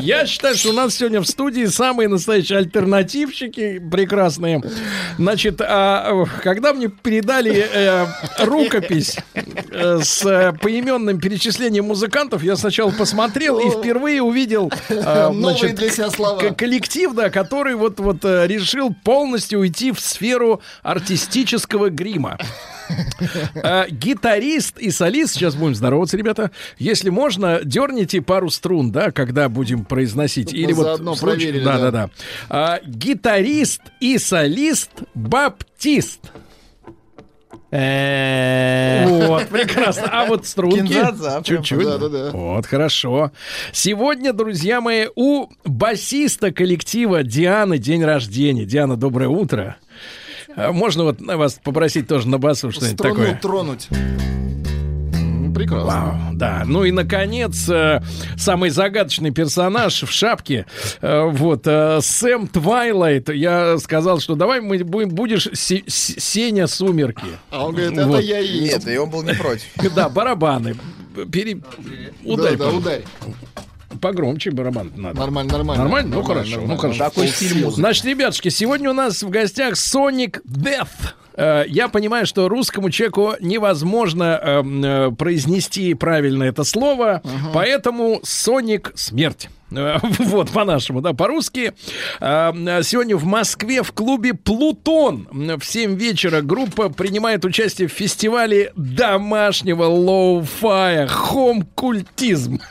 Я считаю, что у нас сегодня в студии самые настоящие альтернативщики прекрасные. Значит, а, когда мне передали э, рукопись э, с э, поименным перечислением музыкантов, я сначала посмотрел и впервые увидел э, значит, для себя слова. коллектив, да, который вот вот э, решил полностью уйти в сферу артистического грима. Э, Гитарист и солист, сейчас будем здороваться, ребята. Если можно, дерните пару струн, да, когда будем произносить. Или вот проверили, да, да. да. А, Гитарист и солист Баптист. Вот, прекрасно. А вот струнки прям. чуть-чуть. Вот, хорошо. Сегодня, друзья мои, у басиста коллектива Дианы день рождения. Диана, доброе утро. А Можно вот вас попросить тоже на басу что-нибудь такое? тронуть. Прекрасно. Вау, да. Ну и, наконец, э, самый загадочный персонаж в шапке. э, вот, э, Сэм Твайлайт. Я сказал, что давай мы будем, будешь Се- С- Сеня Сумерки. А он говорит, это Вот. я и есть. Нет, и он был не против. Да, барабаны. Пере... Ударь, Да, да, ударь. Погромче барабан надо. Нормально, нормально. Нормально? Ну Нормально, хорошо, ну нормально. хорошо. Такой стиль музыки. Значит, ребятушки, сегодня у нас в гостях Sonic Death. Э, Я понимаю, что русскому человеку невозможно эм, э, произнести правильно это слово, поэтому Sonic смерть. Э, Вот, по-нашему, да, по-русски. Э, Сегодня в Москве в клубе «Плутон» в 7 вечера группа принимает участие в фестивале домашнего лоу-фая «Home-культизм».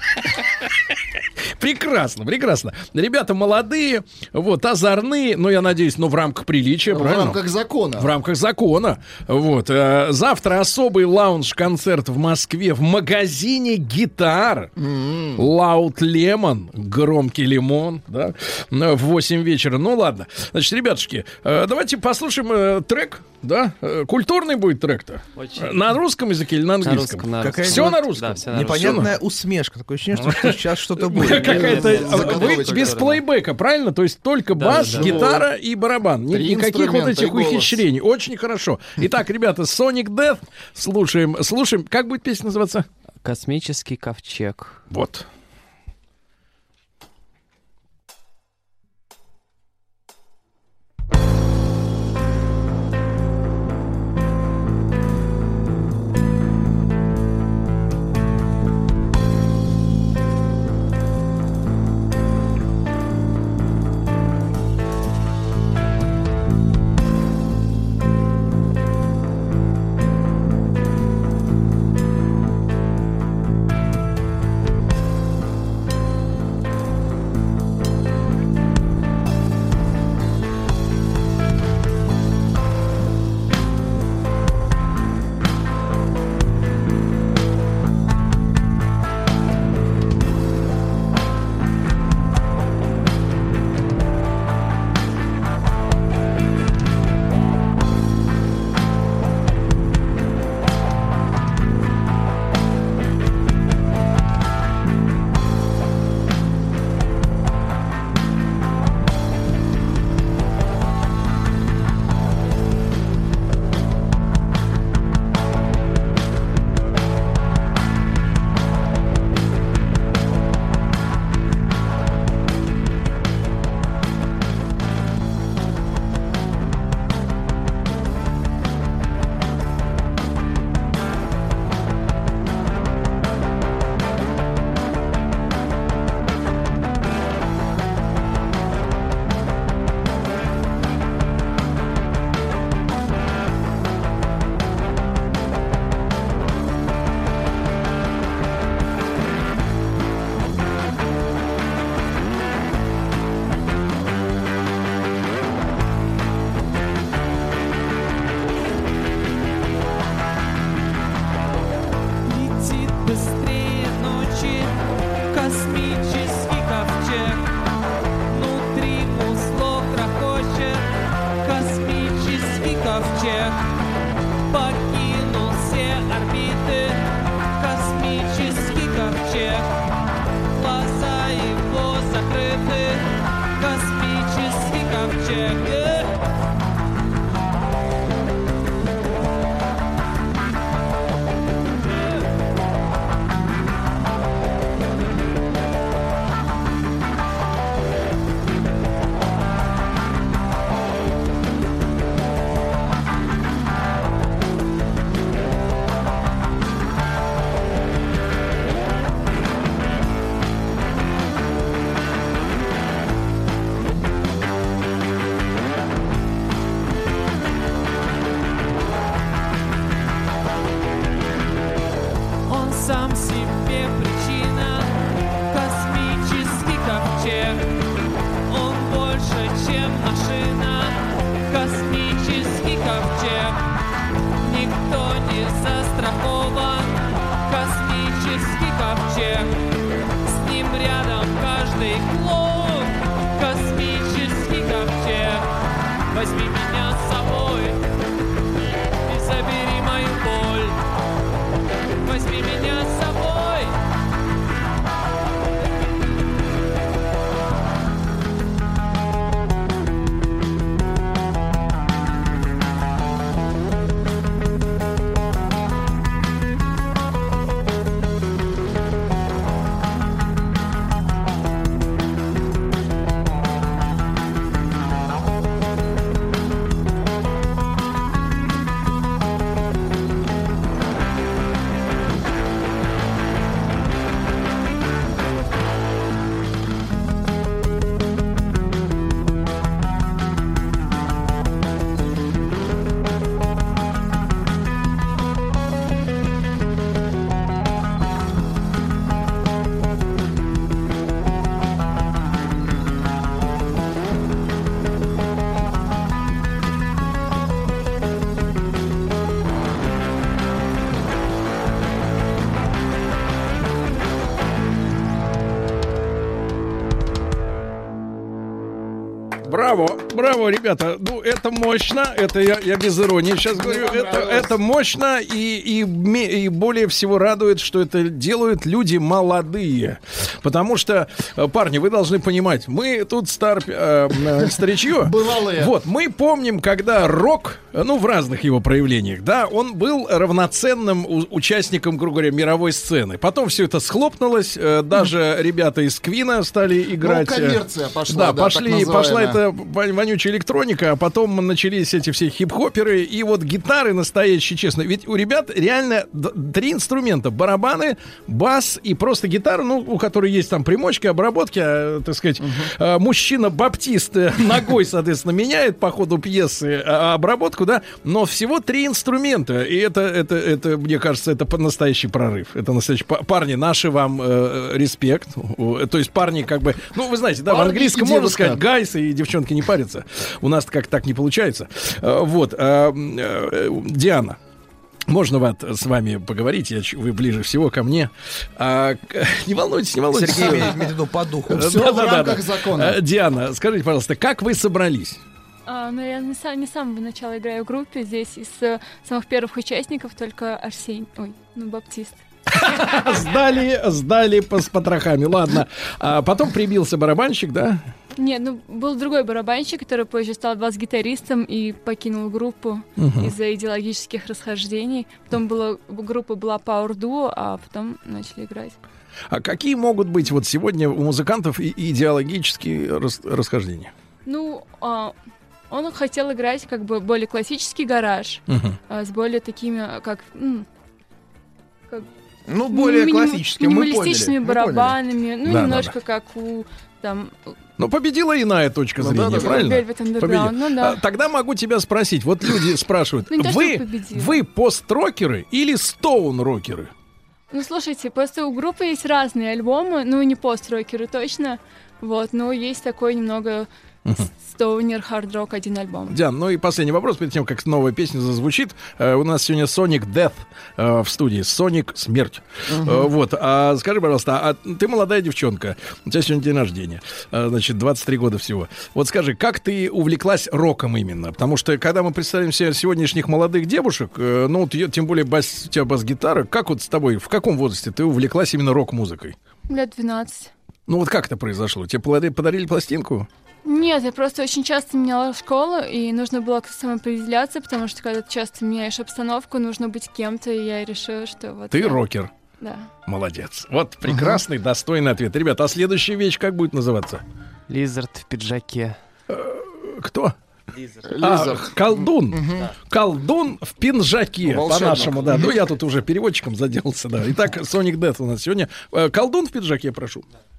Прекрасно, прекрасно. Ребята молодые, вот, озорные, но я надеюсь, ну, в рамках приличия, В правильно? рамках закона. В рамках закона. Вот. э, Завтра особый лаунж-концерт в Москве в магазине гитар. Лаут Лемон, громкий лимон, да, в 8 вечера. Ну ладно. Значит, ребятушки, э, давайте послушаем э, трек, да? Э, Культурный будет трек-то. Очень. На русском языке или на английском? русском, на Какая Все вот на русском? Да, все на Непонятная усмешка. Такое ощущение, что сейчас что-то будет. Какая-то вы без плейбека, правильно? То есть только Да, бас, гитара и барабан. Никаких вот этих ухищрений. Очень хорошо. Итак, ребята, Sonic Death слушаем. Слушаем. Как будет песня называться? Космический ковчег. Вот. Браво, браво, ребята. Ну, это мощно. Это я, я без иронии сейчас говорю. Это, это мощно и, и, и более всего радует, что это делают люди молодые. Потому что, э, парни, вы должны понимать, мы тут стар, э, э, старичье. Бывалые. Вот, мы помним, когда рок, ну, в разных его проявлениях, да, он был равноценным участником, грубо говоря, мировой сцены. Потом все это схлопнулось. э, Даже ребята из Квина стали играть. э, коммерция пошла, Да, да, пошли, пошла эта вон- вонючая электроника, а потом начались эти все хип-хоперы. И вот гитары настоящие, честно. Ведь у ребят реально три инструмента. Барабаны, бас и просто гитара, ну, у которой есть там примочки, обработки, а, так сказать. А, Мужчина-баптист э, ногой, соответственно, меняет по ходу пьесы а, обработку, да. Но всего три инструмента. И это, это, это мне кажется, это настоящий прорыв. Это настоящий... па- Парни, наши вам э, респект. То есть парни как бы... Ну, вы знаете, да, в Парни английском и можно сказать гайсы и девчонки не парятся. У нас как так не получается. Э, Вот. э, э, Диана. Можно вот с вами поговорить, я, вы ближе всего ко мне. А, не волнуйтесь, не волнуйтесь. Сергей имеет в виду по духу. Э, Всё в да-да-да-да. рамках закона. Э, Диана, скажите, пожалуйста, как вы собрались? А, ну, я не, са- не с самого начала играю в группе. Здесь из самых первых участников только Арсений. Ой, ну, Баптист. Сдали, сдали по, с потрохами. Ладно. А потом прибился барабанщик, да? Нет, ну, был другой барабанщик, который позже стал бас-гитаристом и покинул группу Мгм. из-за идеологических расхождений. Потом была, группа была Power Duo, а потом начали играть. А какие могут быть вот сегодня у музыкантов и- идеологические рас- расхождения? Ну, а, он хотел играть как бы более классический гараж, Мгм. а, с более такими, как... как Ну, более миним- классическим, мы минималистичными поняли, мы поняли. барабанами, ну, Да, немножко как у там Ну, победила иная точка Ну, зрения, да, да, да. правильно? Velvet Победила. ну да. А, Тогда могу тебя спросить. Вот люди спрашивают, Ну, то, вы, вы пост-рокеры или стоун-рокеры? Ну, слушайте, просто у группы есть разные альбомы, ну, не пост-рокеры точно, вот, но есть такой немного стоунер, хард-рок, один альбом. Диан, ну и последний вопрос, перед тем, как новая песня зазвучит. Э, у нас сегодня Sonic Death э, в студии. Sonic Смерть. Э, вот. А скажи, пожалуйста, а ты молодая девчонка. У тебя сегодня день рождения. Значит, 23 года всего. Вот скажи, как ты увлеклась роком именно? Потому что, когда мы представим себе сегодняшних молодых девушек, ну, вот её- тем более бас, у тебя бас-гитара, как вот с тобой, в каком возрасте ты увлеклась именно рок-музыкой? Лет 12. Ну, вот как это произошло? Тебе подарили пластинку? Нет, я просто очень часто меняла школу, и нужно было как-то самоопределяться, потому что когда ты часто меняешь обстановку, нужно быть кем-то, и я решила, что вот... Ты я- рокер. Да. Молодец. Вот прекрасный, достойный ответ. Ребята, а следующая вещь как будет называться? Лизард в пиджаке. Кто? Лизард. А, колдун. Колдун в пинжаке, Волшебник. по-нашему, да. Ну, я тут уже переводчиком заделался, да. Итак, Sonic Death у нас сегодня. Э, Колдун в пиджаке, прошу. Покидай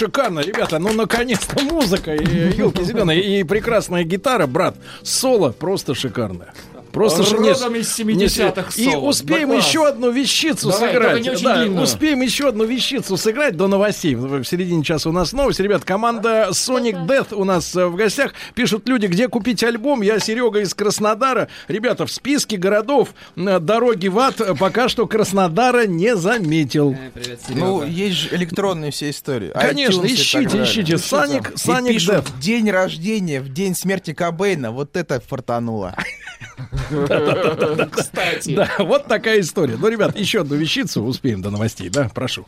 Шикарно, ребята, ну наконец-то музыка, елки зеленые, и прекрасная гитара, брат, соло просто шикарное. Просто ш- не- Родом из не- 70-х И успеем Да еще одну вещицу Давай, сыграть. не очень Да, успеем еще одну вещицу сыграть до новостей. В середине часа у нас новости. Ребят, команда Sonic Death у нас э, в гостях. Пишут люди, где купить альбом. Я Серега из Краснодара. Ребята, в списке городов дороги в ад пока что Краснодара не заметил. Ну, есть же электронные все истории. Конечно, iTunes ищите, ищите. Sonic- И Sonic пишут, Death. в день рождения, в день смерти Кобейна, вот это фартануло. Кстати. Да, вот такая история. Ну, ребят, еще одну вещицу успеем до новостей, да? Прошу.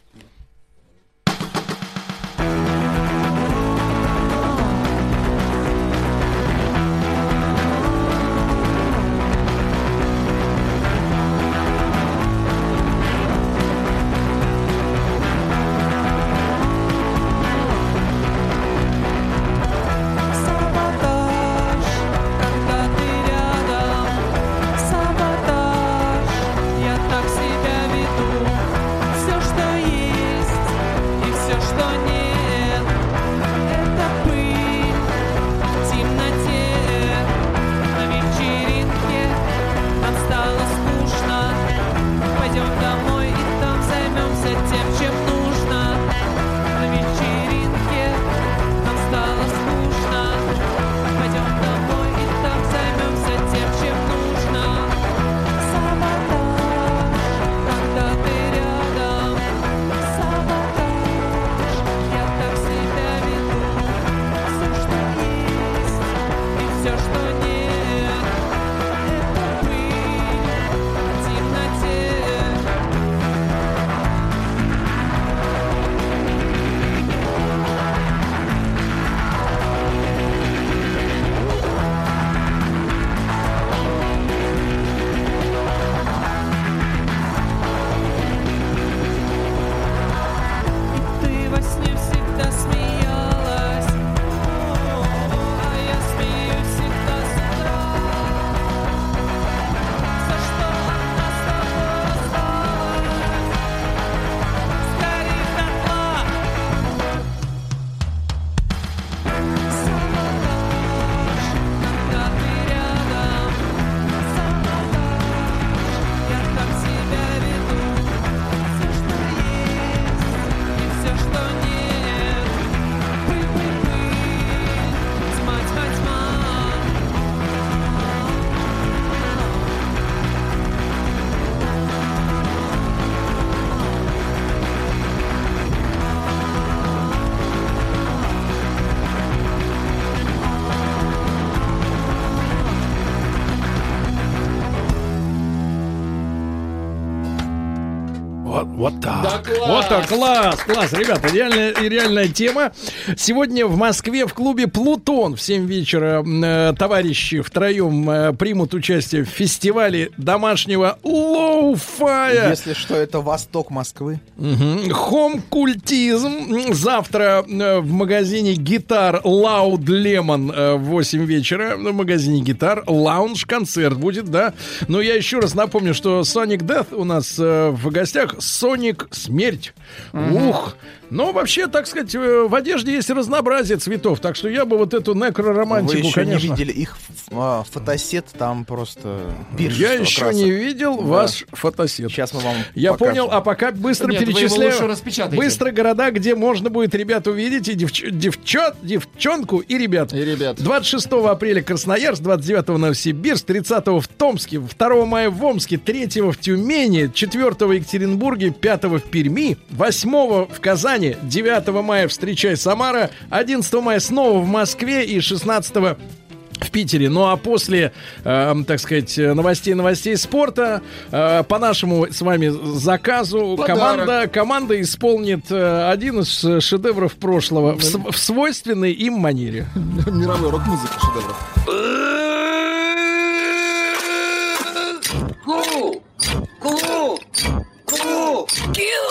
Так, класс, класс, ребята, реальная, реальная тема. Сегодня в Москве в клубе «Плутон» в 7 вечера э, товарищи втроем э, примут участие в фестивале домашнего лоу-фая. Если что, это восток Москвы. Home-культизм. Завтра э, в магазине гитар Loud Lemon э, в 8 вечера. В магазине гитар лаунж-концерт будет, да. Но я еще раз напомню, что Sonic Death у нас э, в гостях. Sonic Смерть. Мгм. Ух. Но вообще, так сказать, в одежде есть разнообразие цветов. Так что я бы вот эту некроромантику, Вы еще конечно... не видели их а, фотосет, там просто Я еще красок. не видел Да. ваш фотосет. Сейчас мы вам Я покажем. понял, а пока быстро Нет, вы его перечисляю. лучше распечатайте. Быстро города, где можно будет ребят увидеть, и девч... девчат, девчонку, и ребят. И ребят. 26 апреля Красноярск, 29 Новосибирск, 30 в Томске, 2 мая в Омске, 3 в Тюмени, 4 в Екатеринбурге, 5 в Перми, 8 в Казани, 9 мая встречай Самара, 11 мая снова в Москве и 16 в Питере. Ну а после, э, так сказать, новостей новостей спорта, э, по нашему с вами заказу Подарок. команда, команда исполнит э, один из э, шедевров прошлого в, в свойственной им манере. Мировой рок-музыки шедевров. Ку! Ку! Ку!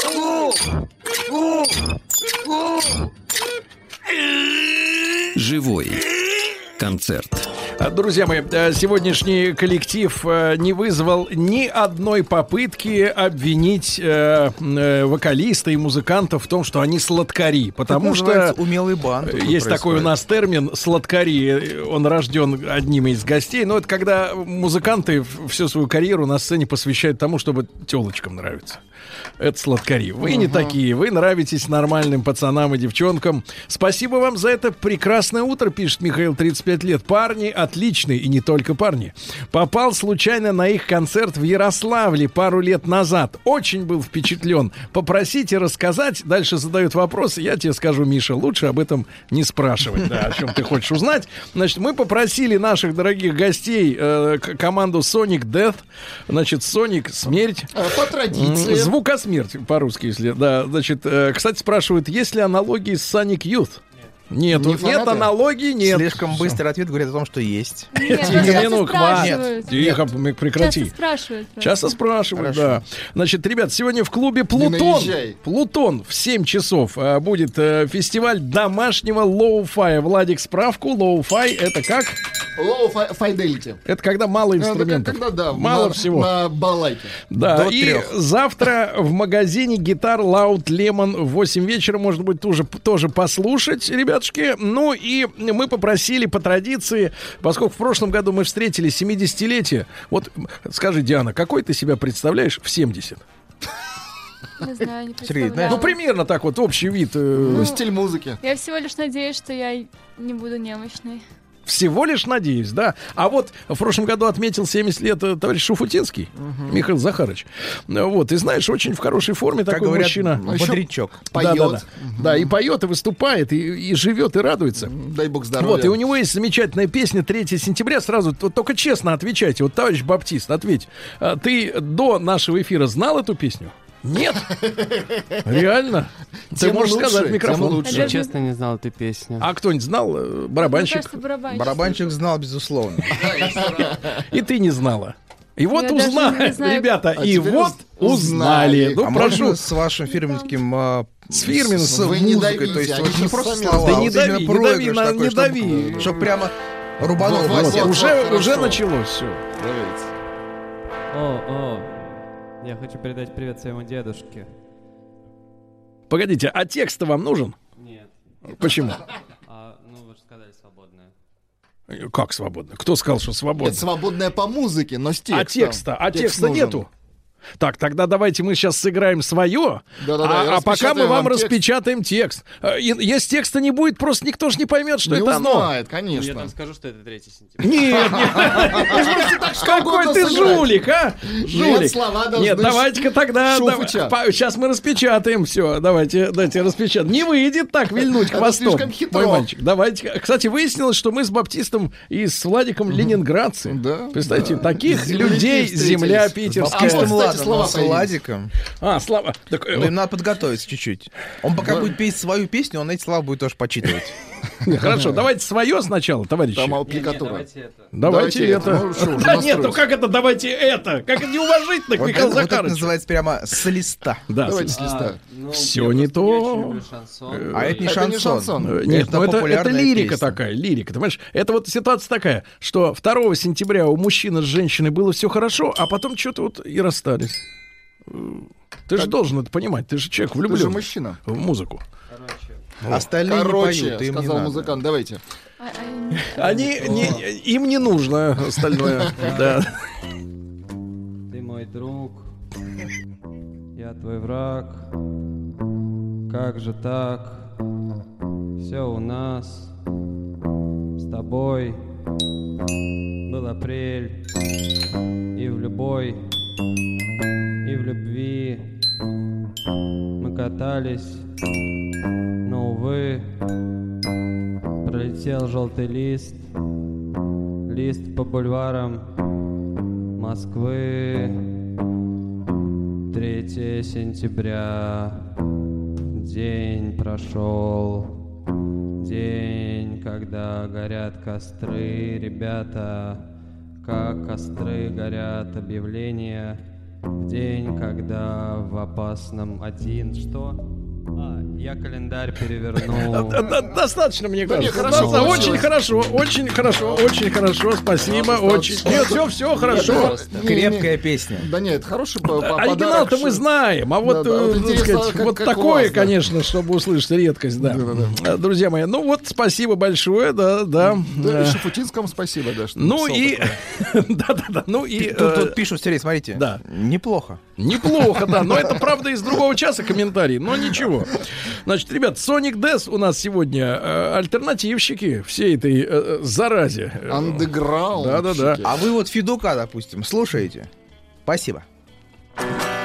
Ку! Ку! Живой концерт. А, Друзья мои, э, сегодняшний коллектив э, не вызвал ни одной попытки обвинить э, э, вокалиста и музыкантов в том, что они сладкари. Потому что умелый бан. есть такой у происходит. нас термин сладкари. Он рожден одним из гостей. Но это когда музыканты всю свою карьеру на сцене посвящают тому, чтобы телочкам нравиться. Это сладкари. Вы не Мгм. такие. Вы нравитесь нормальным пацанам и девчонкам. Спасибо вам за это прекрасное утро, пишет Михаил, 35 лет. Парни отличные, и не только парни. Попал случайно на их концерт в Ярославле пару лет назад. Очень был впечатлен. Попросите рассказать. Дальше задают вопросы. Я тебе скажу, Миша, лучше об этом не спрашивать. Да, о чем ты хочешь узнать. Значит, мы попросили наших дорогих гостей, э, команду Sonic Death. Значит, Sonic Смерть. А, По традиции. М, Звукосмерть по-русски, если. Да, значит, э, кстати, спрашивают, есть ли аналогии с Sonic Youth? Нет, Не нет аналогии, нет. Слишком быстрый ответ говорит о том, что есть. Нет, Тихо, часто Минук, спрашивают. Тихо, прекрати. Часто спрашивают. Часто спрашивают, да. Значит, ребят, сегодня в клубе Плутон. Плутон в 7 часов а, будет э, фестиваль домашнего лоу-фая. Владик, справку. Лоу-фай это как? Fidelity. Это когда мало Это инструментов. когда, да, мало на- всего. На балайке. Да, До и трех. завтра в магазине гитар Loud Lemon в 8 вечера, может быть, тоже, тоже послушать, ребятушки. Ну и мы попросили по традиции, поскольку в прошлом году мы встретили 70-летие. Вот скажи, Диана, какой ты себя представляешь в 70? Не знаю, не представляю. Ну, примерно так вот, общий вид. э, Ну, стиль музыки. Я всего лишь надеюсь, что я не буду немощной. Всего лишь надеюсь, да. А вот в прошлом году отметил 70 лет э, товарищ Шуфутинский, Михаил Захарович. Вот, и знаешь, очень в хорошей форме Как такой говорят, мужчина. бодрячок. Да, да, Поет. да. Да, и поет, и выступает, и, и живет, и радуется. Дай бог здоровья. Вот, и у него есть замечательная песня 3 сентября. Сразу, вот только честно отвечайте. Вот, товарищ Баптист, ответь. А Ты до нашего эфира знал эту песню? Нет? Реально? Ты можешь сказать микрофон. лучше. Я честно не знал эту песню. А кто-нибудь знал? Э, Мне Барабанщик? барабанщик. Знал, безусловно. И ты не знала. И вот Я узнали, ребята, А и вот уз- узнали. узнали. Ну, а прошу. с вашим фирменским... а, С фирменным. с Вы не музыкой, давите, то есть вот не просто слова, Да не дави, не дави на- такой, не чтоб- дави. Чтоб прямо рубанул. Вот, вот, уже, хорошо. уже началось все. Давайте. О, о, я хочу передать привет своему дедушке. Погодите, а текст вам нужен? Нет. Почему? А, ну, вы же сказали свободное. Как свободно? Кто сказал, что свободно? Это свободная по музыке, но с текстом. А текста? А Текст текста нужен. нету? Так, тогда давайте мы сейчас сыграем свое, Да-да-да, и а, а пока мы вам вам текст. распечатаем текст. И Если текста не будет, просто никто же не поймет, что Не это оно. узнает, Ну, Я конечно. там скажу, что это 3 сентября. Нет, нет. Какой ты жулик, а? Жулик. Нет, давайте-ка тогда... Сейчас мы распечатаем все. Давайте, дайте распечатаем. Не выйдет так вильнуть Это хвостом, слишком хитро. мой мальчик. Давайте. Кстати, выяснилось, что мы с Баптистом и с Владиком ленинградцы. Да, Представьте, да. таких людей земля питерская. Ладно, слова с. Владиком. А, Слава. так, э, Ну, им надо подготовиться чуть-чуть. Он пока будет петь свою песню, он эти слова будет тоже почитывать. Хорошо, давайте свое сначала, товарищи. Там аппликатура. давайте это. Давайте давайте. Ну, уже Да нет, ну как это давайте это? Как это неуважительно к Михаилу это вот это Захаровичу. называется прямо с листа. Да, Давайте с- листа. ну, я не то. люблю шансон. А это не шансон. Нет, Это ну это, это популярная лирика такая, лирика. Ты понимаешь, это вот ситуация такая, что 2 сентября у мужчины с женщиной было все хорошо, а потом что-то вот и расстались. Э, Ты же должен это понимать, ты же человек Ты же влюблен мужчина. в музыку. Остальные не Короче, поют, им не сказал надо. музыкант, давайте. А- а- Они, не- им не нужно остальное. Да. Ты мой друг, я твой враг. Как же так? Все у нас с тобой был апрель и в любой, и в любви мы катались, но увы пролетел желтый лист, лист по бульварам Москвы. 3 сентября, день прошел, день, когда горят костры, ребята, как костры горят объявления, в день, когда в опасном один, что? Я календарь перевернул. Достаточно, мне кажется. хорошо Да, очень хорошо, очень хорошо, очень хорошо. Спасибо, очень. Нет, все, все хорошо. Крепкая песня. Да нет, хороший по- Оригинал-то мы знаем, а вот, вот э, такое, конечно, чтобы услышать редкость, да. Друзья мои, ну вот спасибо большое, да, да. Да, Э, и Шафутинскому спасибо, да, Ну и, да-да-да, ну и... Тут, э, тут пишут, Сергей, смотрите. Да. Неплохо. Неплохо, да, но это правда из другого часа комментарий, но ничего. Значит, ребят, Sonic Death у нас сегодня э, альтернативщики всей этой э, заразе. Андеграунд. Да-да-да. А вы вот Федука, допустим, слушаете? Спасибо. Каждый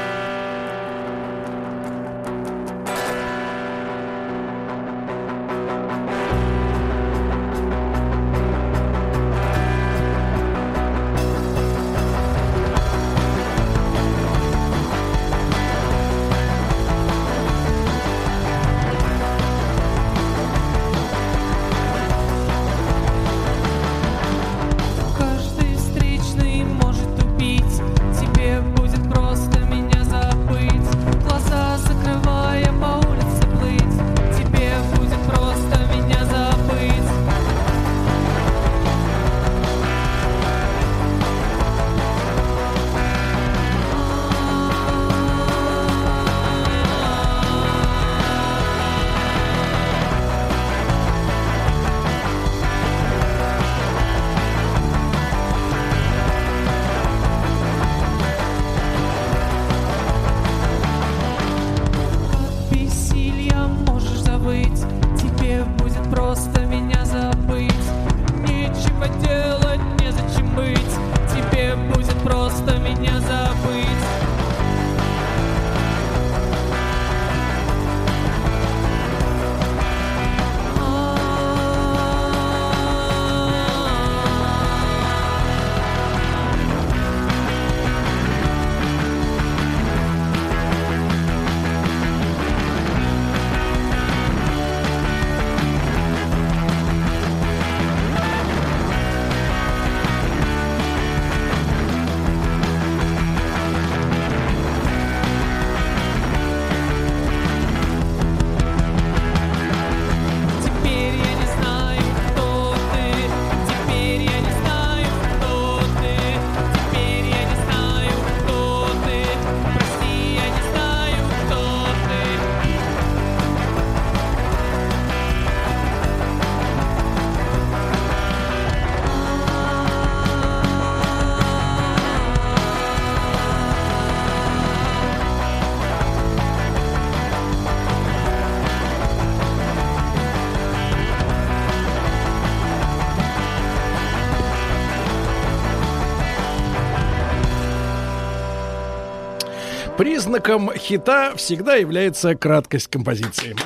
Признаком хита всегда является краткость композиции.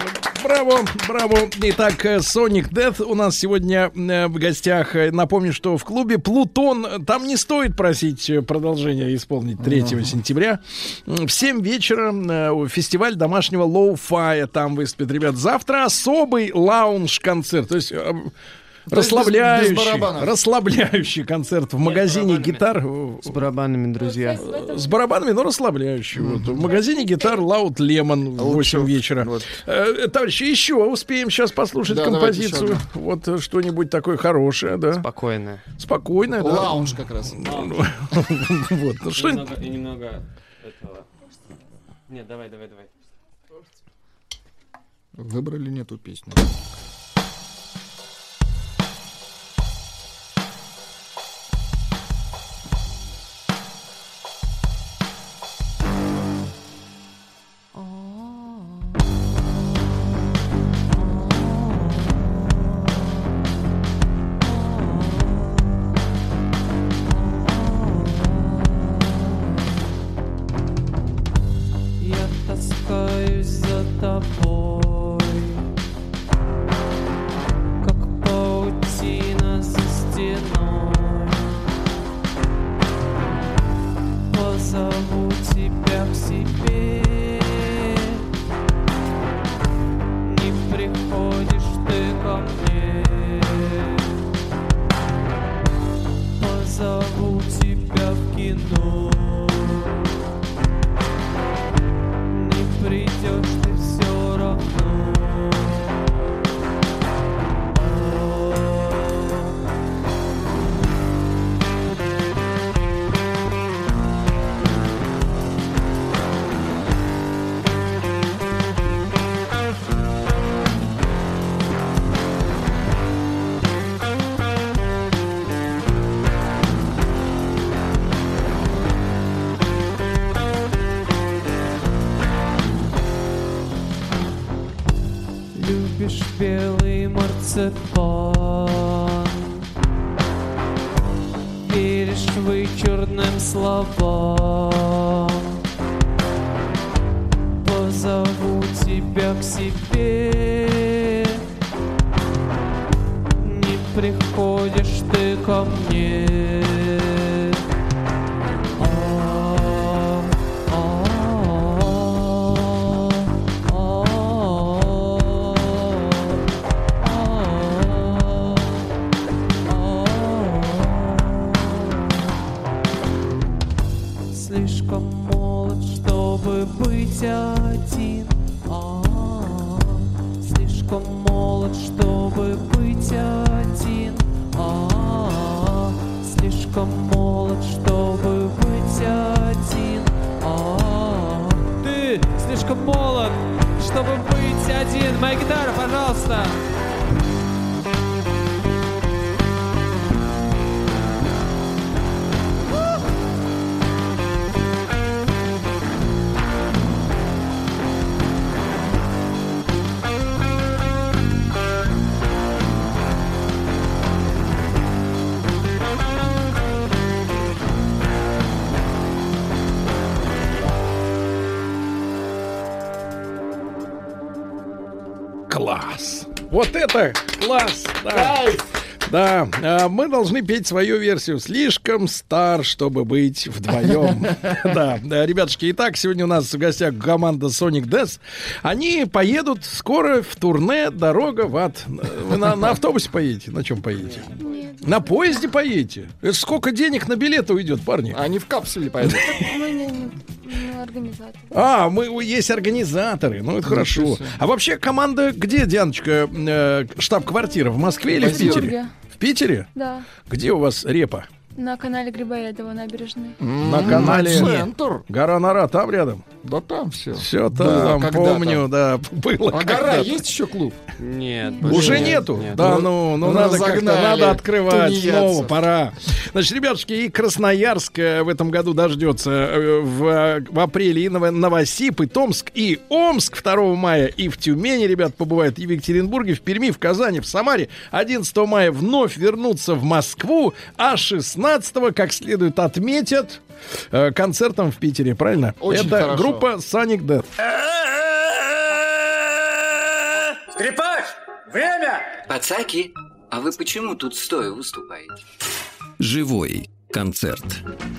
Браво, браво. Итак, э, Sonic Death у нас сегодня э, в гостях. Э, Напомню, что в клубе Плутон там не стоит просить продолжение исполнить 3 сентября. М, В 7 вечера фестиваль домашнего лоу-фая там выступит. Ребят, завтра особый лаунж-концерт. То есть... э, есть без- без Расслабляющий, расслабляющий концерт в магазине гитар. С барабанами, друзья. С барабанами, но расслабляющий. Вот. В магазине гитар Loud Lemon в 8 вечера. Э, товарищи, еще успеем сейчас послушать Да, композицию. еще Вот э, что-нибудь такое хорошее, да. Спокойное. Спокойное, да. Лаунж как раз. Вот. Ну, что немного, и немного этого. Нет, давай, давай, давай. Выбрали не ту песню. Вот это класс. Да. Да, а, мы должны петь свою версию. Слишком стар, чтобы быть вдвоем. Да, ребятушки, итак, сегодня у нас в гостях команда Sonic Death. Они поедут скоро в турне «Дорога в ад». Вы на, на автобусе поедете? На чем поедете? На поезде поедете? Это сколько денег на билеты уйдет, парни? Они в капсуле поедут. Мы А, мы есть организаторы. Ну, это хорошо. А вообще команда где, Дианочка, э, штаб-квартира? В Москве или в Питере? В Питере? Да, Где у вас репа? на канале Грибоедова набережной. На канале Центр. Гора Нора, там рядом? Да там все. Все там, помню, да, было. А гора есть еще клуб? Нет. Уже нет, нету? нет. Да, ну, ну надо как-то, надо открывать тунеядцев. снова, пора. Значит, ребятушки, и Красноярск в этом году дождется э, в, в апреле, и Ново- Новосиб, и Томск, и Омск 2 мая, и в Тюмени, ребят, побывают, и в Екатеринбурге, в Перми, в Казани, в Самаре. 11 мая вновь вернутся в Москву, а 16 как следует отметят э, концертом в Питере, правильно? Очень Это хорошо. группа Sonic Death. Скрипач, время! Пацаки, а вы почему тут стоя выступаете? Живой концерт.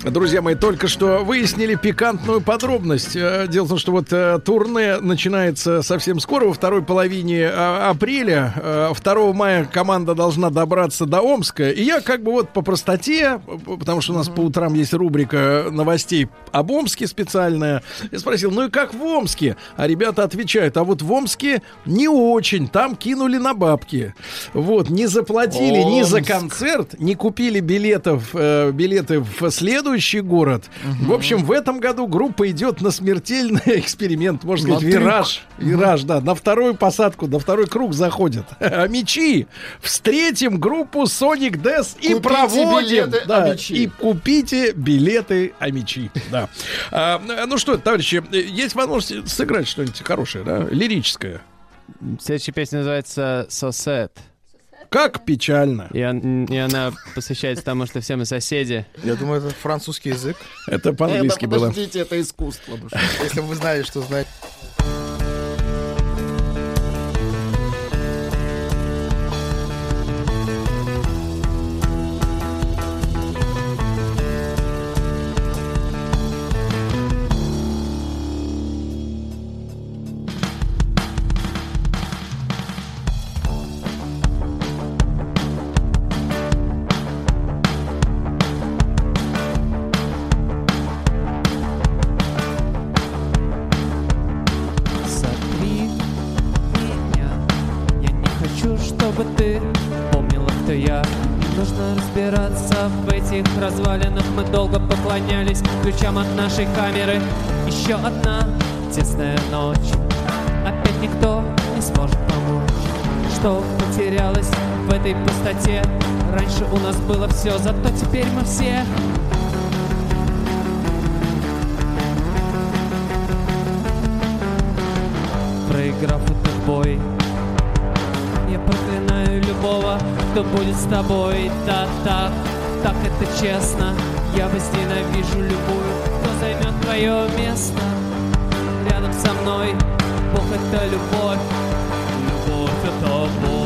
Друзья мои, только что выяснили пикантную подробность. Э, Дело в том, что вот э, турне начинается совсем скоро, во второй половине э, апреля. Э, 2 мая команда должна добраться до Омска. И я как бы вот по простоте, потому что у нас по утрам есть рубрика новостей об Омске специальная, я спросил, ну и как в Омске? А ребята отвечают, а вот в Омске не очень, там кинули на бабки. Вот, не заплатили ни за Омск. концерт, не купили билетов, э, билеты в следующий город. В общем, в этом году группа идет на смертельный эксперимент, можно На сказать, трюк. вираж. Вираж, да, на вторую посадку, на второй круг заходят. А мечи! Встретим группу Sonic Death и Купите проводим. билеты да, и купите билеты Амичи. Да. А, ну что, товарищи, есть возможность сыграть что-нибудь хорошее, да, лирическое. Следующая песня называется «So Sad». Как печально. И, он- и она посвящается тому, что все мы соседи. Я думаю, это французский язык. Это по-английски было. Подождите, это искусство. что. Если вы знали, что знать. камеры еще одна тесная ночь. Опять никто не сможет помочь. Что потерялось в этой пустоте? Раньше у нас было все, зато теперь мы все. Проиграв этот бой Я проклинаю любого, кто будет с тобой. Да, так, так это честно. Я возненавижу любую, кто займет твое место. Рядом со мной Бог — это любовь, любовь — это Бог.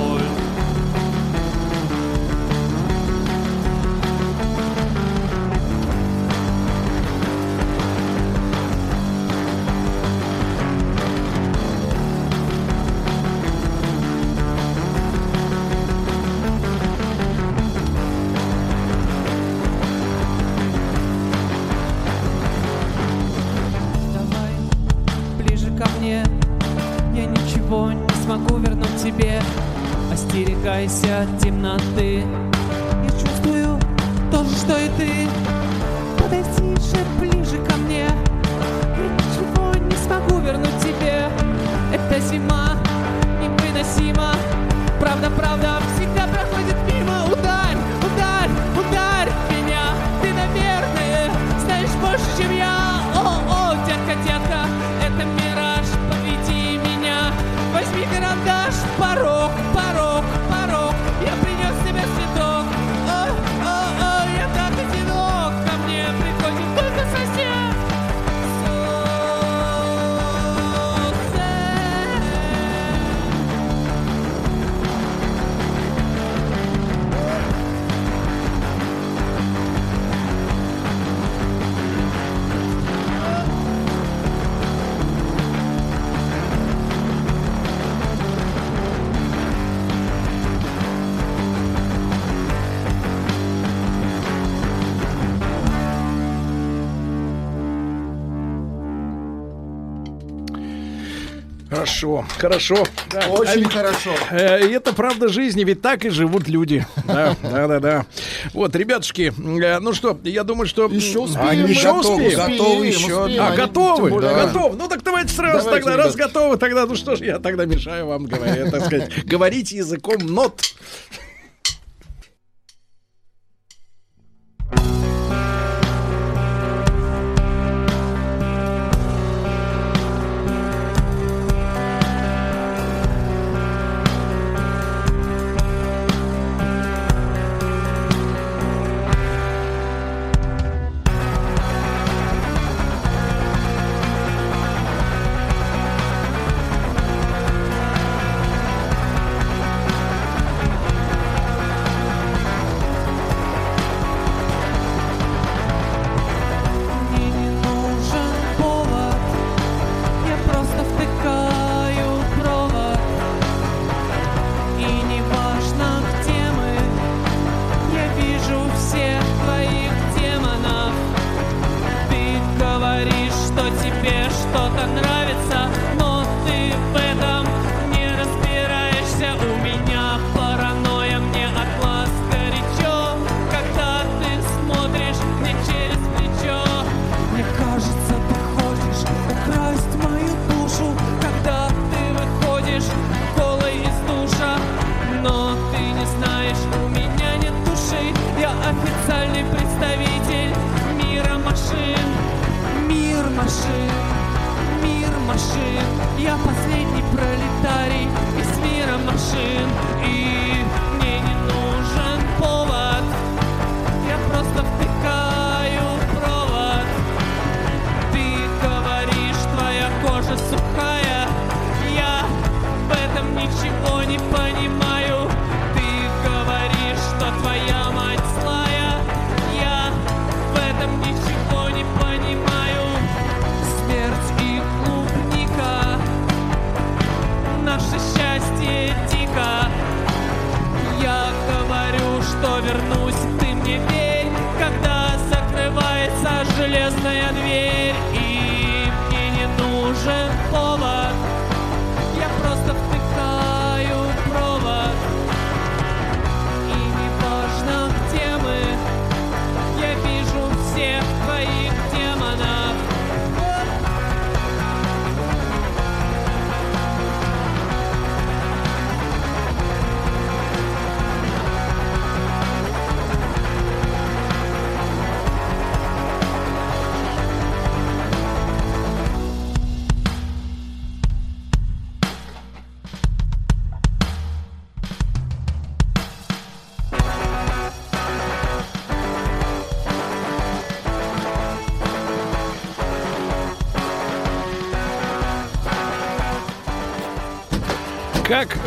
Хорошо, хорошо. Да. Очень а, хорошо. Э, это правда жизни, ведь так и живут люди. Да, да, да. Вот, ребятушки, э, ну что, я думаю, что... Еще успеем. Они еще готовы, успеем. готовы еще. А, готовы, да. готовы. Ну так давайте сразу тогда, раз готовы, тогда, ну что ж, я тогда мешаю вам говорить, так сказать, говорить языком нот.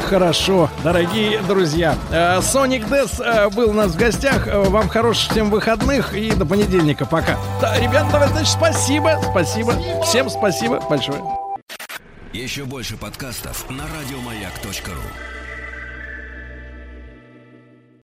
Хорошо, дорогие друзья. Э, Соник Дес э, был у нас в гостях. Э, Вам хороших всем выходных и до понедельника. Пока. Да, ребята, давай, значит, спасибо, спасибо. Всем спасибо большое. Еще больше подкастов на радиомаяк.ру.